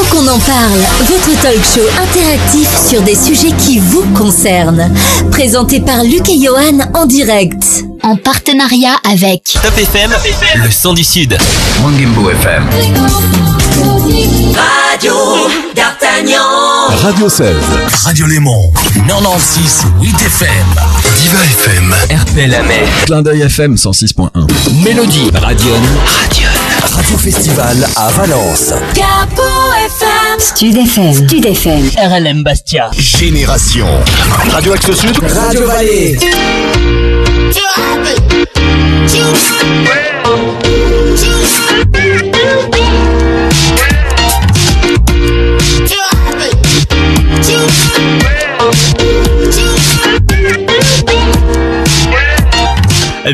Faut qu'on en parle, votre talk show interactif sur des sujets qui vous concernent. Présenté par Luc et Johan en direct. En partenariat avec Top FM, le son du Sud. Mangimbo FM. Radio D'Artagnan. Radio 16. Radio Léman. 96 8 FM. Diva FM. RTL Amel. Clin d'œil FM 106.1. Mélodie. Radion. Radion. Radio Festival à Valence. Capo FM. Stud FM. Stud FM. RLM Bastia. Génération. Radio Axe Sud. Radio Vallée.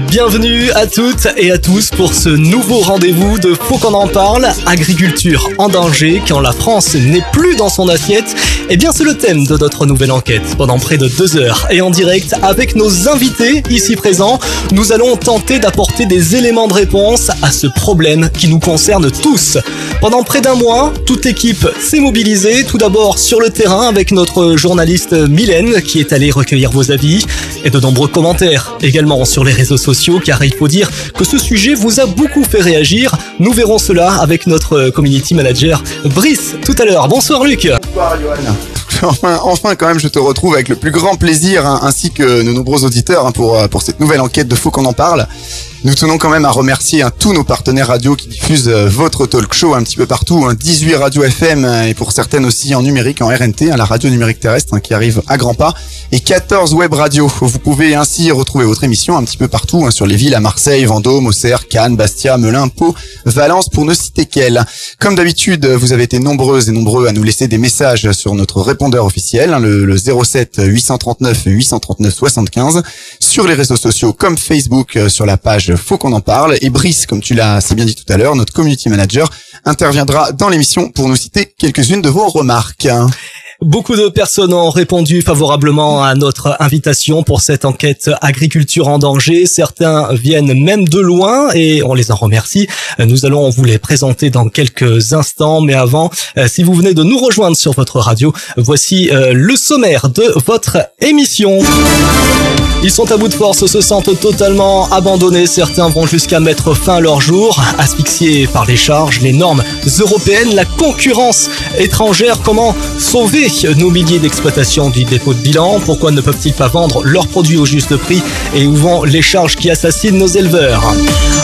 Bienvenue à toutes et à tous pour ce nouveau rendez-vous de Faut qu'on en parle, agriculture en danger quand la France n'est plus dans son assiette. Eh bien c'est le thème de notre nouvelle enquête. Pendant près de deux heures et en direct avec nos invités ici présents, nous allons tenter d'apporter des éléments de réponse à ce problème qui nous concerne tous. Pendant près d'un mois, toute l'équipe s'est mobilisée, tout d'abord sur le terrain avec notre journaliste Mylène qui est allée recueillir vos avis et de nombreux commentaires également sur les réseaux sociaux car il faut dire que ce sujet vous a beaucoup fait réagir. Nous verrons cela avec notre community manager Brice tout à l'heure. Bonsoir Luc. Bonsoir Johan. Enfin, enfin, quand même, je te retrouve avec le plus grand plaisir, hein, ainsi que nos nombreux auditeurs, hein, pour, euh, pour cette nouvelle enquête de Faut qu'on en parle. Nous tenons quand même à remercier hein, tous nos partenaires radio qui diffusent euh, votre talk show un petit peu partout. Hein, 18 radios FM euh, et pour certaines aussi en numérique, en RNT, hein, la radio numérique terrestre hein, qui arrive à grands pas, et 14 web radios. Vous pouvez ainsi retrouver votre émission un petit peu partout hein, sur les villes à Marseille, Vendôme, Auxerre, Cannes, Bastia, Melun, Pau, Valence, pour ne citer qu'elles. Comme d'habitude, vous avez été nombreuses et nombreux à nous laisser des messages sur notre répondeur officiel, hein, le, le 07 839 839 75, sur les réseaux sociaux comme Facebook, euh, sur la page Faut qu'on en parle. Et Brice, comme tu l'as assez bien dit tout à l'heure, notre community manager, interviendra dans l'émission pour nous citer quelques-unes de vos remarques. Beaucoup de personnes ont répondu favorablement à notre invitation pour cette enquête agriculture en danger. Certains viennent même de loin et on les en remercie. Nous allons vous les présenter dans quelques instants. Mais avant, euh, si vous venez de nous rejoindre sur votre radio, voici euh, le sommaire de votre émission. Ils sont à bout de force, se sentent totalement abandonnés. Certains vont jusqu'à mettre fin à leur jour, asphyxiés par les charges, les normes européennes, la concurrence étrangère. Comment sauver nos milliers d'exploitations du dépôt de bilan Pourquoi ne peuvent-ils pas vendre leurs produits au juste prix Et où vont les charges qui assassinent nos éleveurs?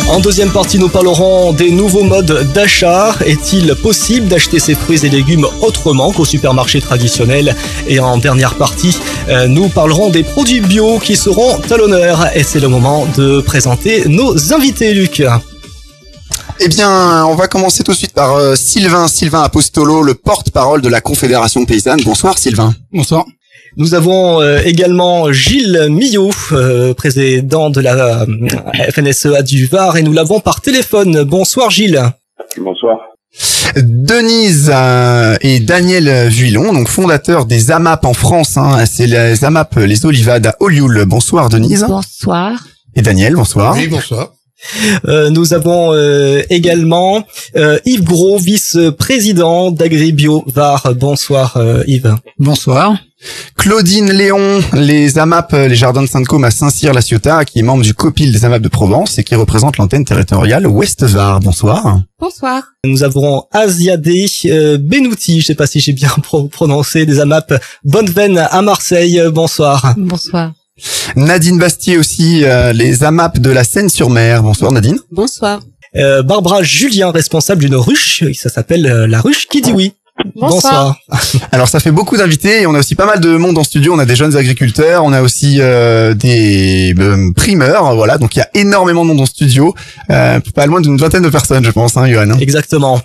En deuxième partie, nous parlerons des nouveaux modes d'achat. Est-il possible d'acheter ses fruits et légumes autrement qu'au supermarché traditionnel? Et en dernière partie, euh, nous parlerons des produits bio qui seront à l'honneur. Et c'est le moment de présenter nos invités, Luc. Eh bien, on va commencer tout de suite par euh, Sylvain, Sylvain Apostolo, le porte-parole de la Confédération paysanne. Bonsoir Sylvain. Bonsoir. Nous avons euh, également Gilles Millot, euh, président de la euh, FNSEA du Var, et nous l'avons par téléphone. Bonsoir Gilles. Bonsoir. Denise euh, et Daniel Vuillon, donc fondateurs des AMAP en France. Hein, C'est les AMAP, les Olivades à Olioul. Bonsoir Denise. Bonsoir. Et Daniel, bonsoir. bonsoir. Euh, nous avons euh, également euh, Yves Gros, vice-président d'Agribio Var. Bonsoir euh, Yves. Bonsoir. Claudine Léon, les AMAP, les Jardins de Sainte-Côme à Saint-Cyr-la-Ciotat, qui est membre du COPIL des AMAP de Provence et qui représente l'antenne territoriale Ouest-Var. Bonsoir. Bonsoir. Nous avons Asiade euh, Benouti, je sais pas si j'ai bien pro- prononcé, des AMAP Bonneveine à Marseille. Euh, Bonsoir. Bonsoir. Nadine Bastier aussi, euh, les AMAP de la Seine-sur-Mer. Bonsoir Nadine. Bonsoir. Euh, Barbara Julien, responsable d'une ruche, ça s'appelle euh, la ruche qui dit oui. Bonsoir. Alors ça fait beaucoup d'invités et on a aussi pas mal de monde en studio. On a des jeunes agriculteurs, on a aussi euh, des euh, primeurs, voilà. Donc il y a énormément de monde en studio, euh, pas loin d'une vingtaine de personnes, je pense, hein, Johan. Exactement.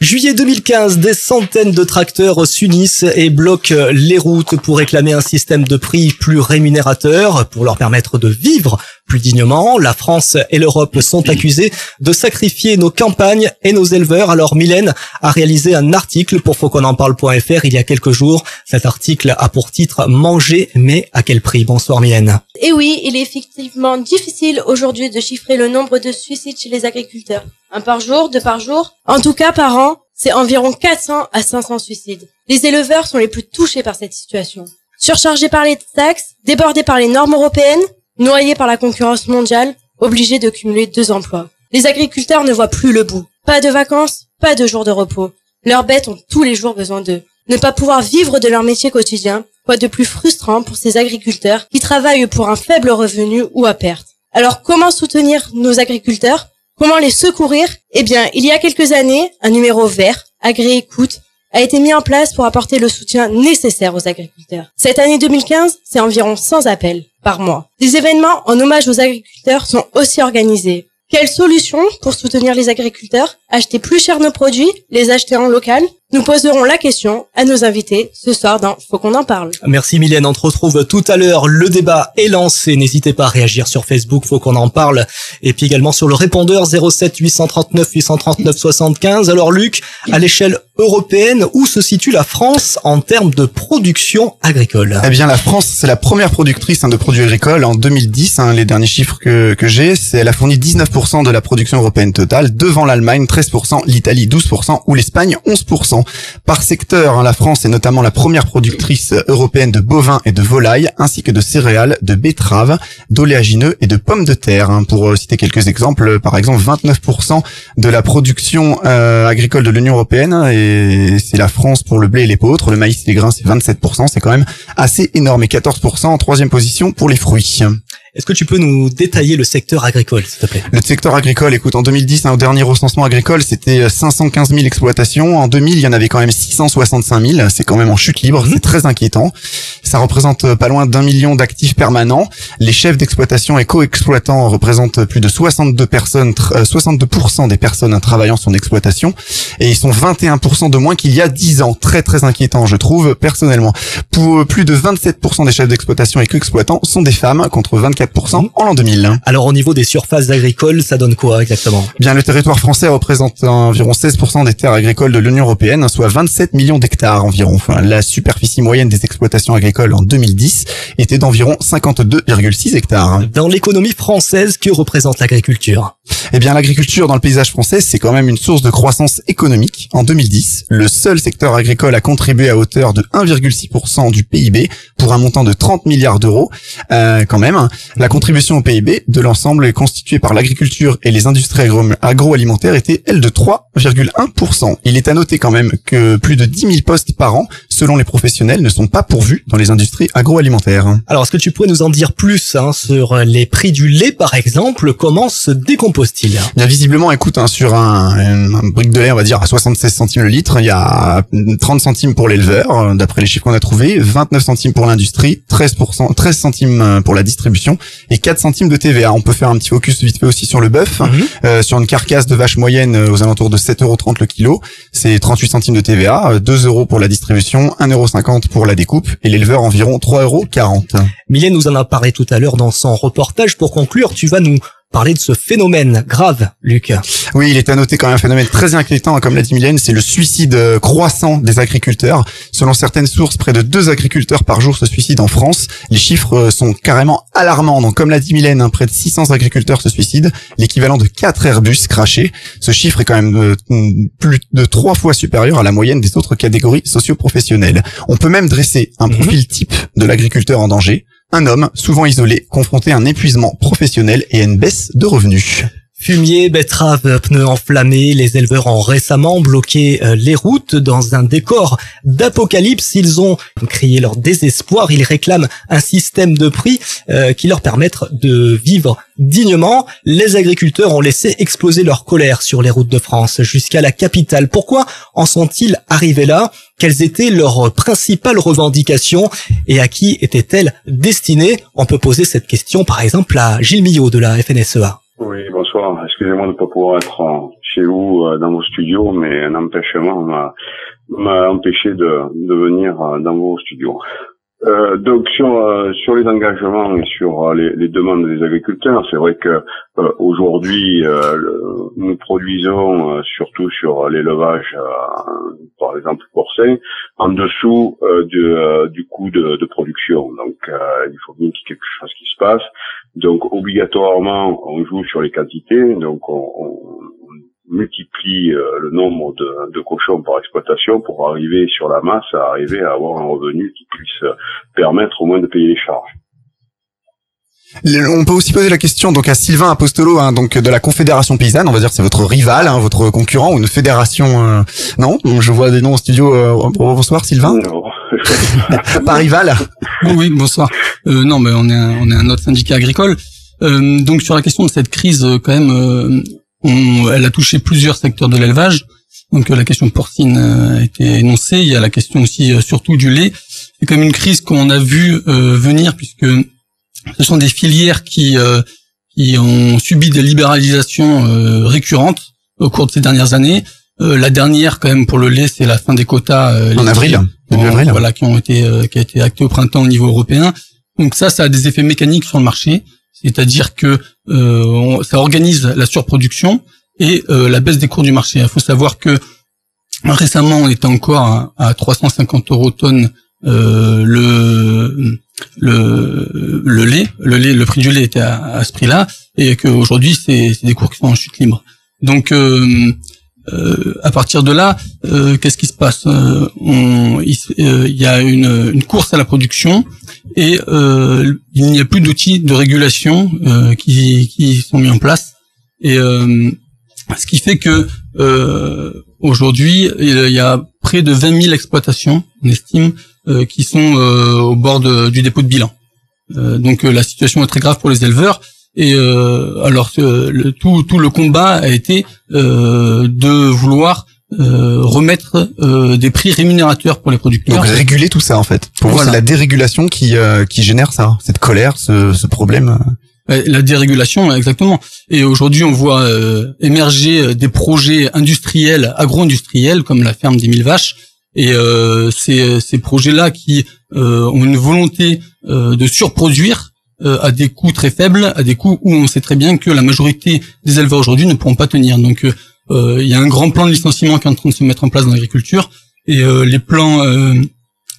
Juillet 2015, des centaines de tracteurs s'unissent et bloquent les routes pour réclamer un système de prix plus rémunérateur pour leur permettre de vivre plus dignement. La France et l'Europe sont accusées de sacrifier nos campagnes et nos éleveurs. Alors Mylène a réalisé un article pour fautquonenparle.fr il y a quelques jours. Cet article a pour titre Manger, mais à quel prix? Bonsoir Mylène. Et oui, il est effectivement difficile aujourd'hui de chiffrer le nombre de suicides chez les agriculteurs. Un par jour, deux par jour, en tout cas par an. c'est environ 400 à 500 suicides. Les éleveurs sont les plus touchés par cette situation. Surchargés par les taxes, débordés par les normes européennes, noyés par la concurrence mondiale, obligés de cumuler deux emplois. Les agriculteurs ne voient plus le bout. Pas de vacances, pas de jours de repos. Leurs bêtes ont tous les jours besoin d'eux. Ne pas pouvoir vivre de leur métier quotidien, quoi de plus frustrant pour ces agriculteurs qui travaillent pour un faible revenu ou à perte. Alors comment soutenir nos agriculteurs? Comment les secourir? Eh bien, il y a quelques années, un numéro vert, Agré Écoute, a été mis en place pour apporter le soutien nécessaire aux agriculteurs. Cette année 2015, c'est environ 100 appels par mois. Des événements en hommage aux agriculteurs sont aussi organisés. Quelle solution pour soutenir les agriculteurs? Acheter plus cher nos produits Les acheter en local? Nous poserons la question à nos invités ce soir dans Faut qu'on en parle. Merci Mylène, on te retrouve tout à l'heure. Le débat est lancé. N'hésitez pas à réagir sur Facebook, Faut qu'on en parle. Et puis également sur le répondeur 07 839 839 75. Alors Luc, à l'échelle européenne, où se situe la France en termes de production agricole? Eh bien, la France, c'est la première productrice hein, de produits agricoles en 2010. Hein, les derniers chiffres que, que j'ai, c'est elle a fourni 19% de la production européenne totale, devant l'Allemagne 13%, l'Italie 12% ou l'Espagne 11%. Par secteur, hein, la France est notamment la première productrice européenne de bovins et de volailles, ainsi que de céréales, de betteraves, d'oléagineux et de pommes de terre. hein. Pour euh, citer quelques exemples, par exemple, 29% de la production euh, agricole de l'Union européenne et c'est la France pour le blé et les l'épeautre. Le maïs et les grains, c'est 27%. C'est quand même assez énorme. Et 14% en troisième position pour les fruits. Est-ce que tu peux nous détailler le secteur agricole, s'il te plaît? Le secteur agricole, écoute, en 2010, hein, au dernier recensement agricole, c'était 515 000 exploitations. En 2000, il y en avait quand même 665 000. C'est quand même en chute libre. C'est très inquiétant. Ça représente euh, pas loin d'un million d'actifs permanents. Les chefs d'exploitation et co-exploitants représentent plus de 62 personnes, tr- euh, 62% des personnes hein, travaillant sur exploitation. Et ils sont 21% de moins qu'il y a 10 ans. Très, très inquiétant, je trouve, personnellement. Pour euh, plus de 27% des chefs d'exploitation et co-exploitants sont des femmes contre 24% en l'an 2000. Alors au niveau des surfaces agricoles, ça donne quoi exactement? Bien, le territoire français représente environ 16% des terres agricoles de l'Union européenne, soit 27 millions d'hectares environ. Enfin, la superficie moyenne des exploitations agricoles en 2010 était d'environ 52,6 hectares. Dans l'économie française, que représente l'agriculture? Eh bien, l'agriculture dans le paysage français, c'est quand même une source de croissance économique. En 2010, le seul secteur agricole a contribué à hauteur de 1,6% du PIB pour un montant de 30 milliards d'euros. Euh, quand même, la contribution au PIB de l'ensemble constituée par l'agriculture et les industries agro- agroalimentaires était, elle, de 3,1%. Il est à noter quand même que plus de 10 000 postes par an, selon les professionnels, ne sont pas pourvus dans les industries agroalimentaires. Alors est-ce que tu pourrais nous en dire plus hein, sur les prix du lait par exemple? Comment se décompose-t-il? Bien visiblement, écoute, hein, sur un, un, brique de lait, on va dire à 76 centimes le litre, il y a 30 centimes pour l'éleveur, euh, d'après les chiffres qu'on a trouvés, 29 centimes pour l'industrie, 13%, 13 centimes euh, pour la distribution et 4 centimes de TVA. On peut faire un petit focus vite fait aussi sur le bœuf. Euh, sur une carcasse de vache moyenne euh, aux alentours de 7,30€ le kilo, c'est 38 centimes de TVA, euh, 2 euros pour la distribution, 1,50€ pour la découpe et l'éleveur environ 3,40€. Mylène nous en a parlé tout à l'heure dans son reportage. Pour conclure, tu vas nous parler de ce phénomène grave, Luc. Oui, il est à noter quand même un phénomène très inquiétant, comme l'a dit Mylène, c'est le suicide euh, croissant des agriculteurs. Selon certaines sources, près de deux agriculteurs par jour se suicident en France. Les chiffres euh, sont carrément alarmants. Donc, comme l'a dit Mylène, hein, près de 600 agriculteurs se suicident, l'équivalent de 4 Airbus crachés. Ce chiffre est quand même euh, plus de trois fois supérieur à la moyenne des autres catégories socio-professionnelles. On peut même dresser un profil type de l'agriculteur en danger. Un homme, souvent isolé, confronté à un épuisement professionnel et à une baisse de revenus. Fumier, betteraves, pneus enflammés, les éleveurs ont récemment bloqué euh, les routes dans un décor d'apocalypse. Ils ont crié leur désespoir. Ils réclament un système de prix euh, qui leur permette de vivre dignement. Les agriculteurs ont laissé exploser leur colère sur les routes de France jusqu'à la capitale. Pourquoi en sont-ils arrivés là? Quelles étaient leurs principales revendications? Et à qui étaient-elles destinées? On peut poser cette question par exemple à Gilles Millot de la FNSEA. Oui, bonsoir. Excusez-moi de ne pas pouvoir être euh, chez vous euh, dans vos studios, mais un empêchement m'a empêché de, venir euh, dans vos studios. Donc sur les engagements et sur les, demandes des agriculteurs, c'est vrai que aujourd'hui nous produisons surtout sur l'élevage, par exemple porcin, en dessous du, coût de, de production. Donc il faut bien qu'il y ait quelque chose qui se passe. Donc obligatoirement on joue sur les quantités. Donc on, multiplie euh, le nombre de, de, cochons par exploitation pour arriver sur la masse, à arriver à avoir un revenu qui puisse permettre au moins de payer les charges. On peut aussi poser la question donc à Sylvain Apostolo, hein, donc de la Confédération paysanne. On va dire c'est votre rival, hein, votre concurrent ou une fédération. Euh, non, je vois des noms au studio. Euh, bonsoir Sylvain. Pas rival. Oui, bonsoir. Euh, non, mais on est un, on est un autre syndicat agricole. Euh, donc sur la question de cette crise, quand même, on, elle a touché plusieurs secteurs de l'élevage. Donc la question porcine a été énoncée. Il y a la question aussi surtout du lait. C'est comme une crise qu'on a vu venir puisque ce sont des filières qui euh, qui ont subi des libéralisations euh, récurrentes au cours de ces dernières années. Euh, la dernière, quand même, pour le lait, c'est la fin des quotas. en avril, en, avril. Voilà, qui ont été qui a été acté au printemps au niveau européen. Donc ça, ça a des effets mécaniques sur le marché, c'est-à-dire que ça organise la surproduction et la baisse des cours du marché. Il faut savoir que récemment, on était encore à, à 350 euros tonne euh, le le le lait, le lait, le prix du lait était à, ce prix-là, et qu'aujourd'hui c'est des cours qui sont en chute libre. Donc euh, euh, à partir de là, euh, qu'est-ce qui se passe on, Il y a une, une, course à la production et il n'y a plus d'outils de régulation qui, qui sont mis en place. Et ce qui fait que aujourd'hui il y a près de 20 000 exploitations, on estime, euh, qui sont euh, au bord du dépôt de bilan. Euh, donc la situation est très grave pour les éleveurs. Et alors le, tout, tout le combat a été de vouloir remettre des prix rémunérateurs pour les producteurs. Donc réguler tout ça en fait. Pour vous, c'est la dérégulation qui qui génère ça, cette colère, ce, ce problème. La dérégulation, exactement. Et aujourd'hui, on voit émerger des projets industriels, agro-industriels, comme la ferme des mille vaches, et euh, ces, projets-là qui euh, ont une volonté euh, de surproduire à des coûts très faibles, à des coûts où on sait très bien que la majorité des éleveurs aujourd'hui ne pourront pas tenir. Donc il y a un grand plan de licenciement qui est en train de se mettre en place dans l'agriculture et les plans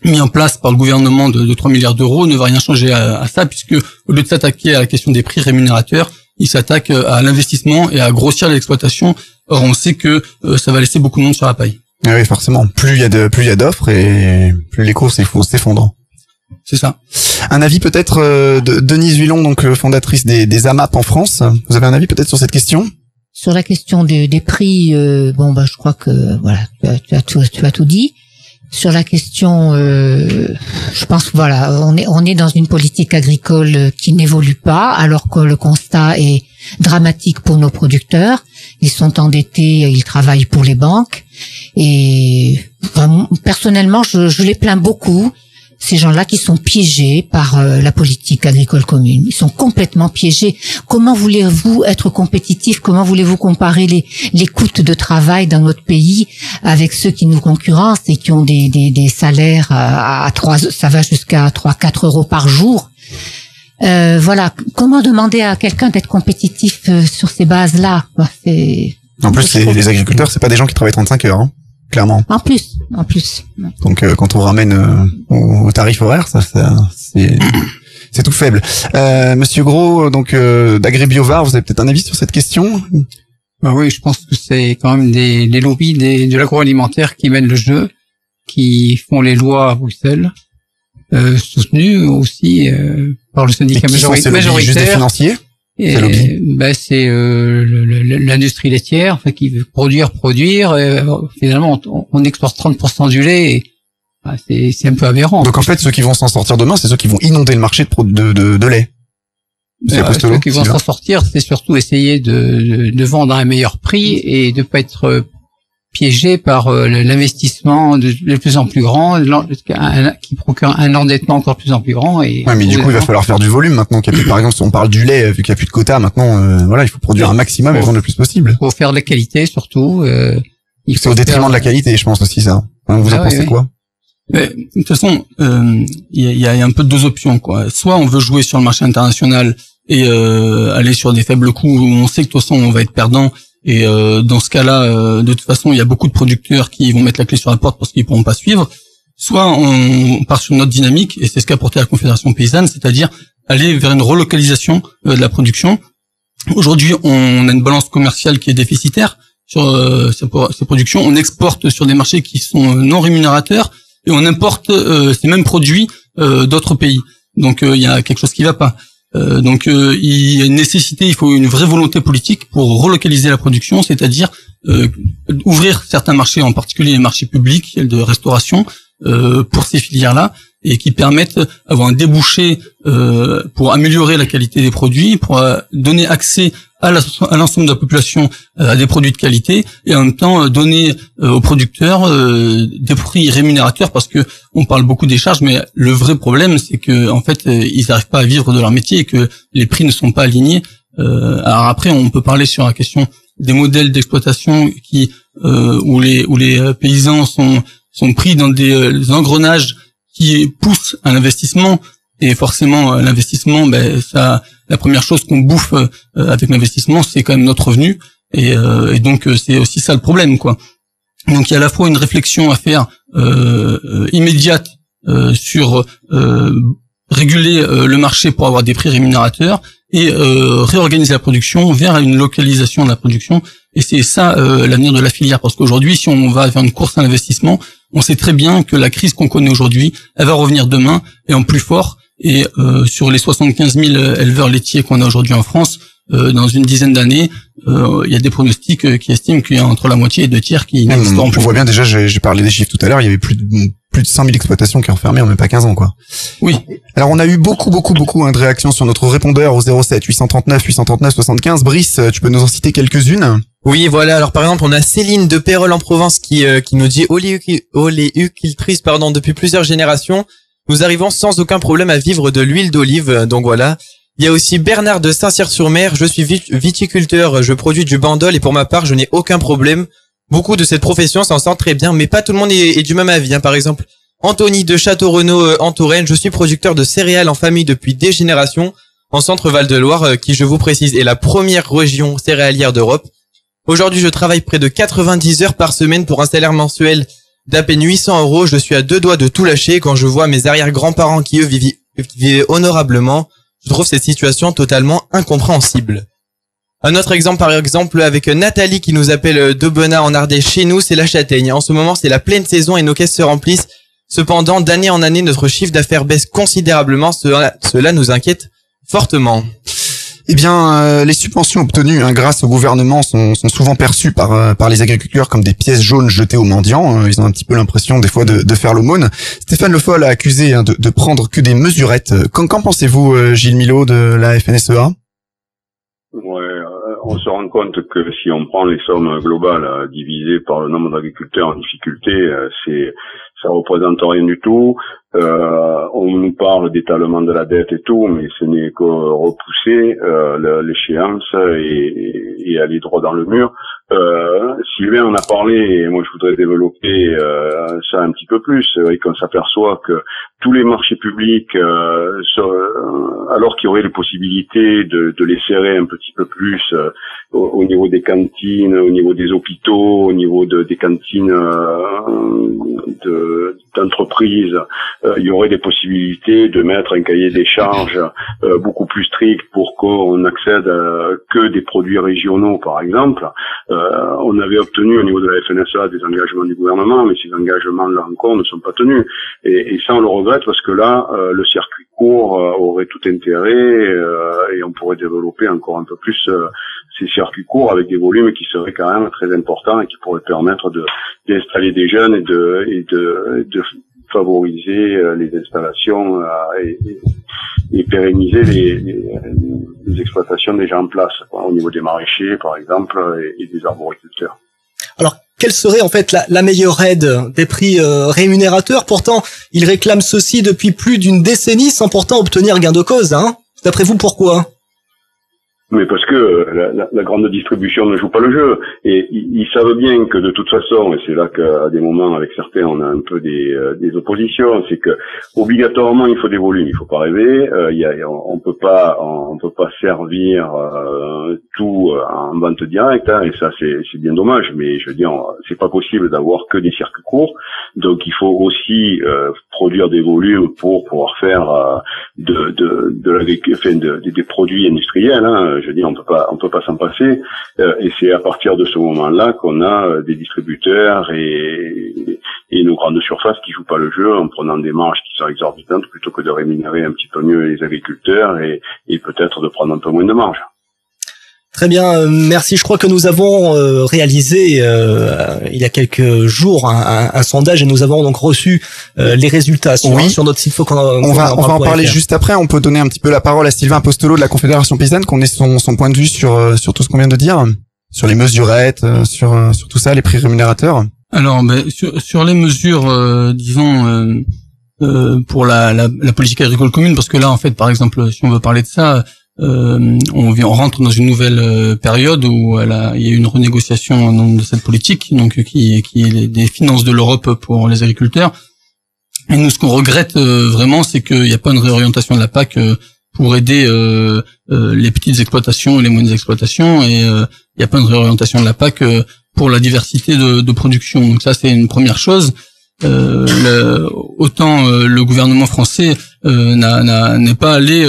mis en place par le gouvernement de, de 3 milliards d'euros ne va rien changer à, à, ça puisque au lieu de s'attaquer à la question des prix rémunérateurs, il s'attaque à l'investissement et à grossir l'exploitation. Or on sait que ça va laisser beaucoup de monde sur la paille. Ah oui, forcément. Plus il y a de, plus il y a d'offres et plus les courses s'effondrent. C'est ça. Un avis peut-être euh, de Denise Huillon, donc euh, fondatrice des, des AMAP en France. Vous avez un avis peut-être sur cette question? Sur la question des, des prix, euh, bon bah je crois que voilà, tu as, tout, tu as tout dit. Sur la question, je pense voilà, on est on est dans une politique agricole qui n'évolue pas, alors que le constat est dramatique pour nos producteurs. Ils sont endettés, ils travaillent pour les banques. Et personnellement, je, je, les plains beaucoup. Ces gens-là qui sont piégés par euh, la politique agricole commune, ils sont complètement piégés. Comment voulez-vous être compétitif Comment voulez-vous comparer les, les coûts de travail dans notre pays avec ceux qui nous concurrencent et qui ont des, des, des salaires à, à 3, ça va jusqu'à 3-4 euros par jour? Euh, voilà, comment demander à quelqu'un d'être compétitif euh, sur ces bases-là En plus, les agriculteurs, c'est pas des gens qui travaillent 35 heures, hein, clairement. En plus, en plus. Donc, euh, quand on ramène euh, au, tarif horaire, ça, c'est c'est tout faible. Monsieur Gros, donc d'Agribiovar, vous avez peut-être un avis sur cette question? Bah oui, je pense que c'est quand même des, des lobbies des, de l'agroalimentaire qui mènent le jeu, qui font les lois à Bruxelles euh, soutenu aussi euh, par le syndicat majoritaire. C'est juste des financiers ben, c'est euh, l'industrie laitière enfin, qui veut produire, produire. Et, finalement, on, on, exporte 30% du lait. Et, ben, c'est un peu aberrant. Donc en fait, ceux qui vont s'en sortir demain, c'est ceux qui vont inonder le marché de, de, de, lait. Euh, ceux qui vont s'en sortir, c'est surtout essayer de, de, de, vendre à un meilleur prix et de pas être piégé par euh, l'investissement de, plus en plus grand, qui procure un endettement encore de plus en plus grand. Et ouais, mais du coup, il va falloir faire du volume maintenant. Qu'il y a plus, par exemple, si on parle du lait, vu qu'il n'y a plus de quotas, maintenant, euh, voilà, il faut produire un maximum et vendre le plus possible. Il faut faire de la qualité surtout. Euh, c'est au détriment de la qualité, je pense aussi ça. Vous en ah pensez quoi? De toute façon, il y, y, a, un peu deux options. quoi. Soit on veut jouer sur le marché international et aller sur des faibles coûts où on sait que de toute façon on va être perdant et euh, dans ce cas-là, euh, de toute façon, il y a beaucoup de producteurs qui vont mettre la clé sur la porte parce qu'ils pourront pas suivre. Soit on part sur notre dynamique, et c'est ce qu'a apporté la Confédération paysanne, c'est-à-dire aller vers une relocalisation euh, de la production. Aujourd'hui, on a une balance commerciale qui est déficitaire sur ces productions, on exporte sur des marchés qui sont non rémunérateurs et on importe ces mêmes produits d'autres pays. Donc il y a quelque chose qui va pas. Euh, donc euh, il y a une nécessité, il faut une vraie volonté politique pour relocaliser la production, c'est-à-dire euh, ouvrir certains marchés, en particulier les marchés publics de restauration, pour ces filières-là et qui permettent d'avoir un débouché pour améliorer la qualité des produits, pour donner accès à l'ensemble de la population euh, à des produits de qualité et en même temps euh, donner euh, aux producteurs des prix rémunérateurs parce que on parle beaucoup des charges mais le vrai problème c'est que en fait ils n'arrivent pas à vivre de leur métier et que les prix ne sont pas alignés. Alors après on peut parler sur la question des modèles d'exploitation qui où les où les paysans sont sont pris dans des engrenages qui poussent à l'investissement et forcément, euh, l'investissement, ben, ça, la première chose qu'on bouffe euh, avec l'investissement, c'est quand même notre revenu. Et, euh, et donc, c'est aussi ça le problème, quoi. Donc, il y a à la fois une réflexion à faire immédiate sur réguler le marché pour avoir des prix rémunérateurs et réorganiser la production vers une localisation de la production. Et c'est ça l'avenir de la filière, parce qu'aujourd'hui, si on va vers une course à l'investissement, on sait très bien que la crise qu'on connaît aujourd'hui, elle va revenir demain et en plus fort. Et euh, sur les 75 000 éleveurs laitiers qu'on a aujourd'hui en France, euh, dans une dizaine d'années, euh, il y a des pronostics qui estiment qu'il y a entre la moitié et deux tiers qui n'existeront plus. On voit bien déjà, j'ai parlé des chiffres tout à l'heure, il y avait plus de plus de 100 000 exploitations qui ont fermé en même pas 15 ans, quoi. Oui. Alors, on a eu beaucoup, beaucoup, beaucoup hein, de réactions sur notre répondeur au 07 839 839 75. Brice, tu peux nous en citer quelques-unes? Oui, voilà. Alors, par exemple, on a Céline de Pérol en Provence qui, qui nous dit oléucultrice, pardon, depuis plusieurs générations. Nous arrivons sans aucun problème à vivre de l'huile d'olive, donc voilà. Il y a aussi Bernard de Saint-Cyr-sur-Mer, je suis viticulteur, je produis du bandol et pour ma part je n'ai aucun problème. Beaucoup de cette profession s'en sent très bien, mais pas tout le monde est, du même avis. Hein. Par exemple, Anthony de Château-Renaud euh, en Touraine, je suis producteur de céréales en famille depuis des générations en centre Val-de-Loire, euh, qui je vous précise est la première région céréalière d'Europe. Aujourd'hui je travaille près de 90 heures par semaine pour un salaire mensuel d'à peine 800 euros, je suis à deux doigts de tout lâcher quand je vois mes arrière-grands-parents qui eux vivaient, honorablement. Je trouve cette situation totalement incompréhensible. Un autre exemple, par exemple, avec Nathalie qui nous appelle de Benin en Ardèche chez nous, c'est la châtaigne. En ce moment, c'est la pleine saison et nos caisses se remplissent. Cependant, d'année en année, notre chiffre d'affaires baisse considérablement. cela nous inquiète fortement. Eh bien, euh, les subventions obtenues hein, grâce au gouvernement sont, sont souvent perçues par, euh, par les agriculteurs comme des pièces jaunes jetées aux mendiants. Euh, ils ont un petit peu l'impression des fois de, de faire l'aumône. Stéphane Le Foll a accusé hein, de, de, prendre que des mesurettes. Qu'en, pensez-vous, Gilles Milo de la FNSEA Ouais, on se rend compte que si on prend les sommes globales divisées par le nombre d'agriculteurs en difficulté, c'est ça représente rien du tout. Euh, on nous parle d'étalement de la dette et tout, mais ce n'est que repousser euh, l'échéance et, et, aller droit dans le mur. Euh, Sylvain en a parlé, et moi je voudrais développer euh, ça un petit peu plus. C'est vrai qu'on s'aperçoit que tous les marchés publics, euh, alors qu'il y aurait les possibilités de, de, les serrer un petit peu plus au, niveau des cantines, au niveau des hôpitaux, au niveau de, des cantines d'entreprises, euh, il y aurait des possibilités de mettre un cahier des charges euh, beaucoup plus strict pour qu'on accède que des produits régionaux, par exemple. Euh, on avait obtenu au niveau de la FNSA des engagements du gouvernement, mais ces engagements-là encore ne sont pas tenus. Et, et ça, on le regrette parce que là, le circuit court aurait tout intérêt et on pourrait développer encore un peu plus ces circuits courts avec des volumes qui seraient quand même très importants et qui pourraient permettre de d'installer des jeunes et de, et de, de favoriser euh, les installations euh, et, et, pérenniser les, les, exploitations déjà en place au niveau des maraîchers par exemple et, des arboriculteurs. Alors quelle serait en fait la, la meilleure aide des prix euh, rémunérateurs? Pourtant, ils réclament ceci depuis plus d'une décennie sans pourtant obtenir gain de cause. Hein D'après vous, pourquoi? Mais parce que euh, la, la, grande distribution ne joue pas le jeu. Et ils, savent bien que de toute façon, et c'est là qu'à des moments avec certains on a un peu des, euh, des oppositions, c'est que obligatoirement il faut des volumes, il faut pas rêver. Euh, y a, on, peut pas on, peut pas servir euh, tout en vente directe, hein, et ça c'est bien dommage. Mais je veux dire, c'est pas possible d'avoir que des circuits courts. Donc il faut aussi produire des volumes pour pouvoir faire euh, de de de la enfin, de, des produits industriels. Hein. Je veux dire, on peut pas on peut pas s'en passer. Euh, et c'est à partir de ce moment-là qu'on a euh, des distributeurs et et nos grandes surfaces qui jouent pas le jeu en prenant des marges qui sont exorbitantes plutôt que de rémunérer un petit peu mieux les agriculteurs et, et peut-être de prendre un peu moins de marge. Très bien, euh, merci. Je crois que nous avons euh, réalisé euh, il y a quelques jours un, sondage et nous avons donc reçu les résultats sur, sur notre site. Faut on, va, on va en parler juste après. On peut donner un petit peu la parole à Sylvain Apostolo de la Confédération paysanne, qu'on ait son, son point de vue sur sur tout ce qu'on vient de dire, sur les mesurettes, sur sur tout ça, les prix rémunérateurs. Alors, ben, sur, sur les mesures, disons. pour la, la, la, politique agricole commune, parce que là, en fait, par exemple, si on veut parler de ça, euh, on, vient, on rentre dans une nouvelle euh, période où il y a une renégociation de cette politique, donc qui, qui est des finances de l'Europe pour les agriculteurs. Et nous, ce qu'on regrette euh, vraiment, c'est qu'il n'y a pas une réorientation de la PAC pour aider les petites exploitations et les moyennes exploitations, et il n'y a pas une réorientation de la PAC pour la diversité de, de production. Donc ça, c'est une première chose. Euh, le, autant euh, le gouvernement français euh, n'est pas allé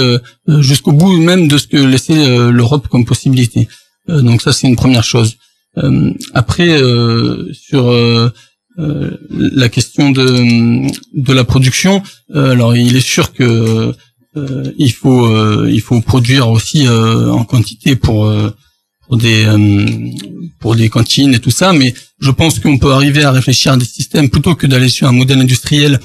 jusqu'au bout même de ce que laissait l'Europe comme possibilité. donc ça c'est une première chose. après sur la question de de la production, alors il est sûr que il faut il faut produire aussi en quantité pour pour des euh, pour des cantines et tout ça, mais je pense qu'on peut arriver à réfléchir à des systèmes plutôt que d'aller sur un modèle industriel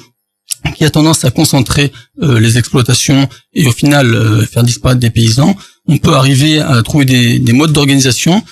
qui a tendance à concentrer euh, les exploitations et au final euh, faire disparaître des paysans. On peut arriver à trouver des, des modes d'organisation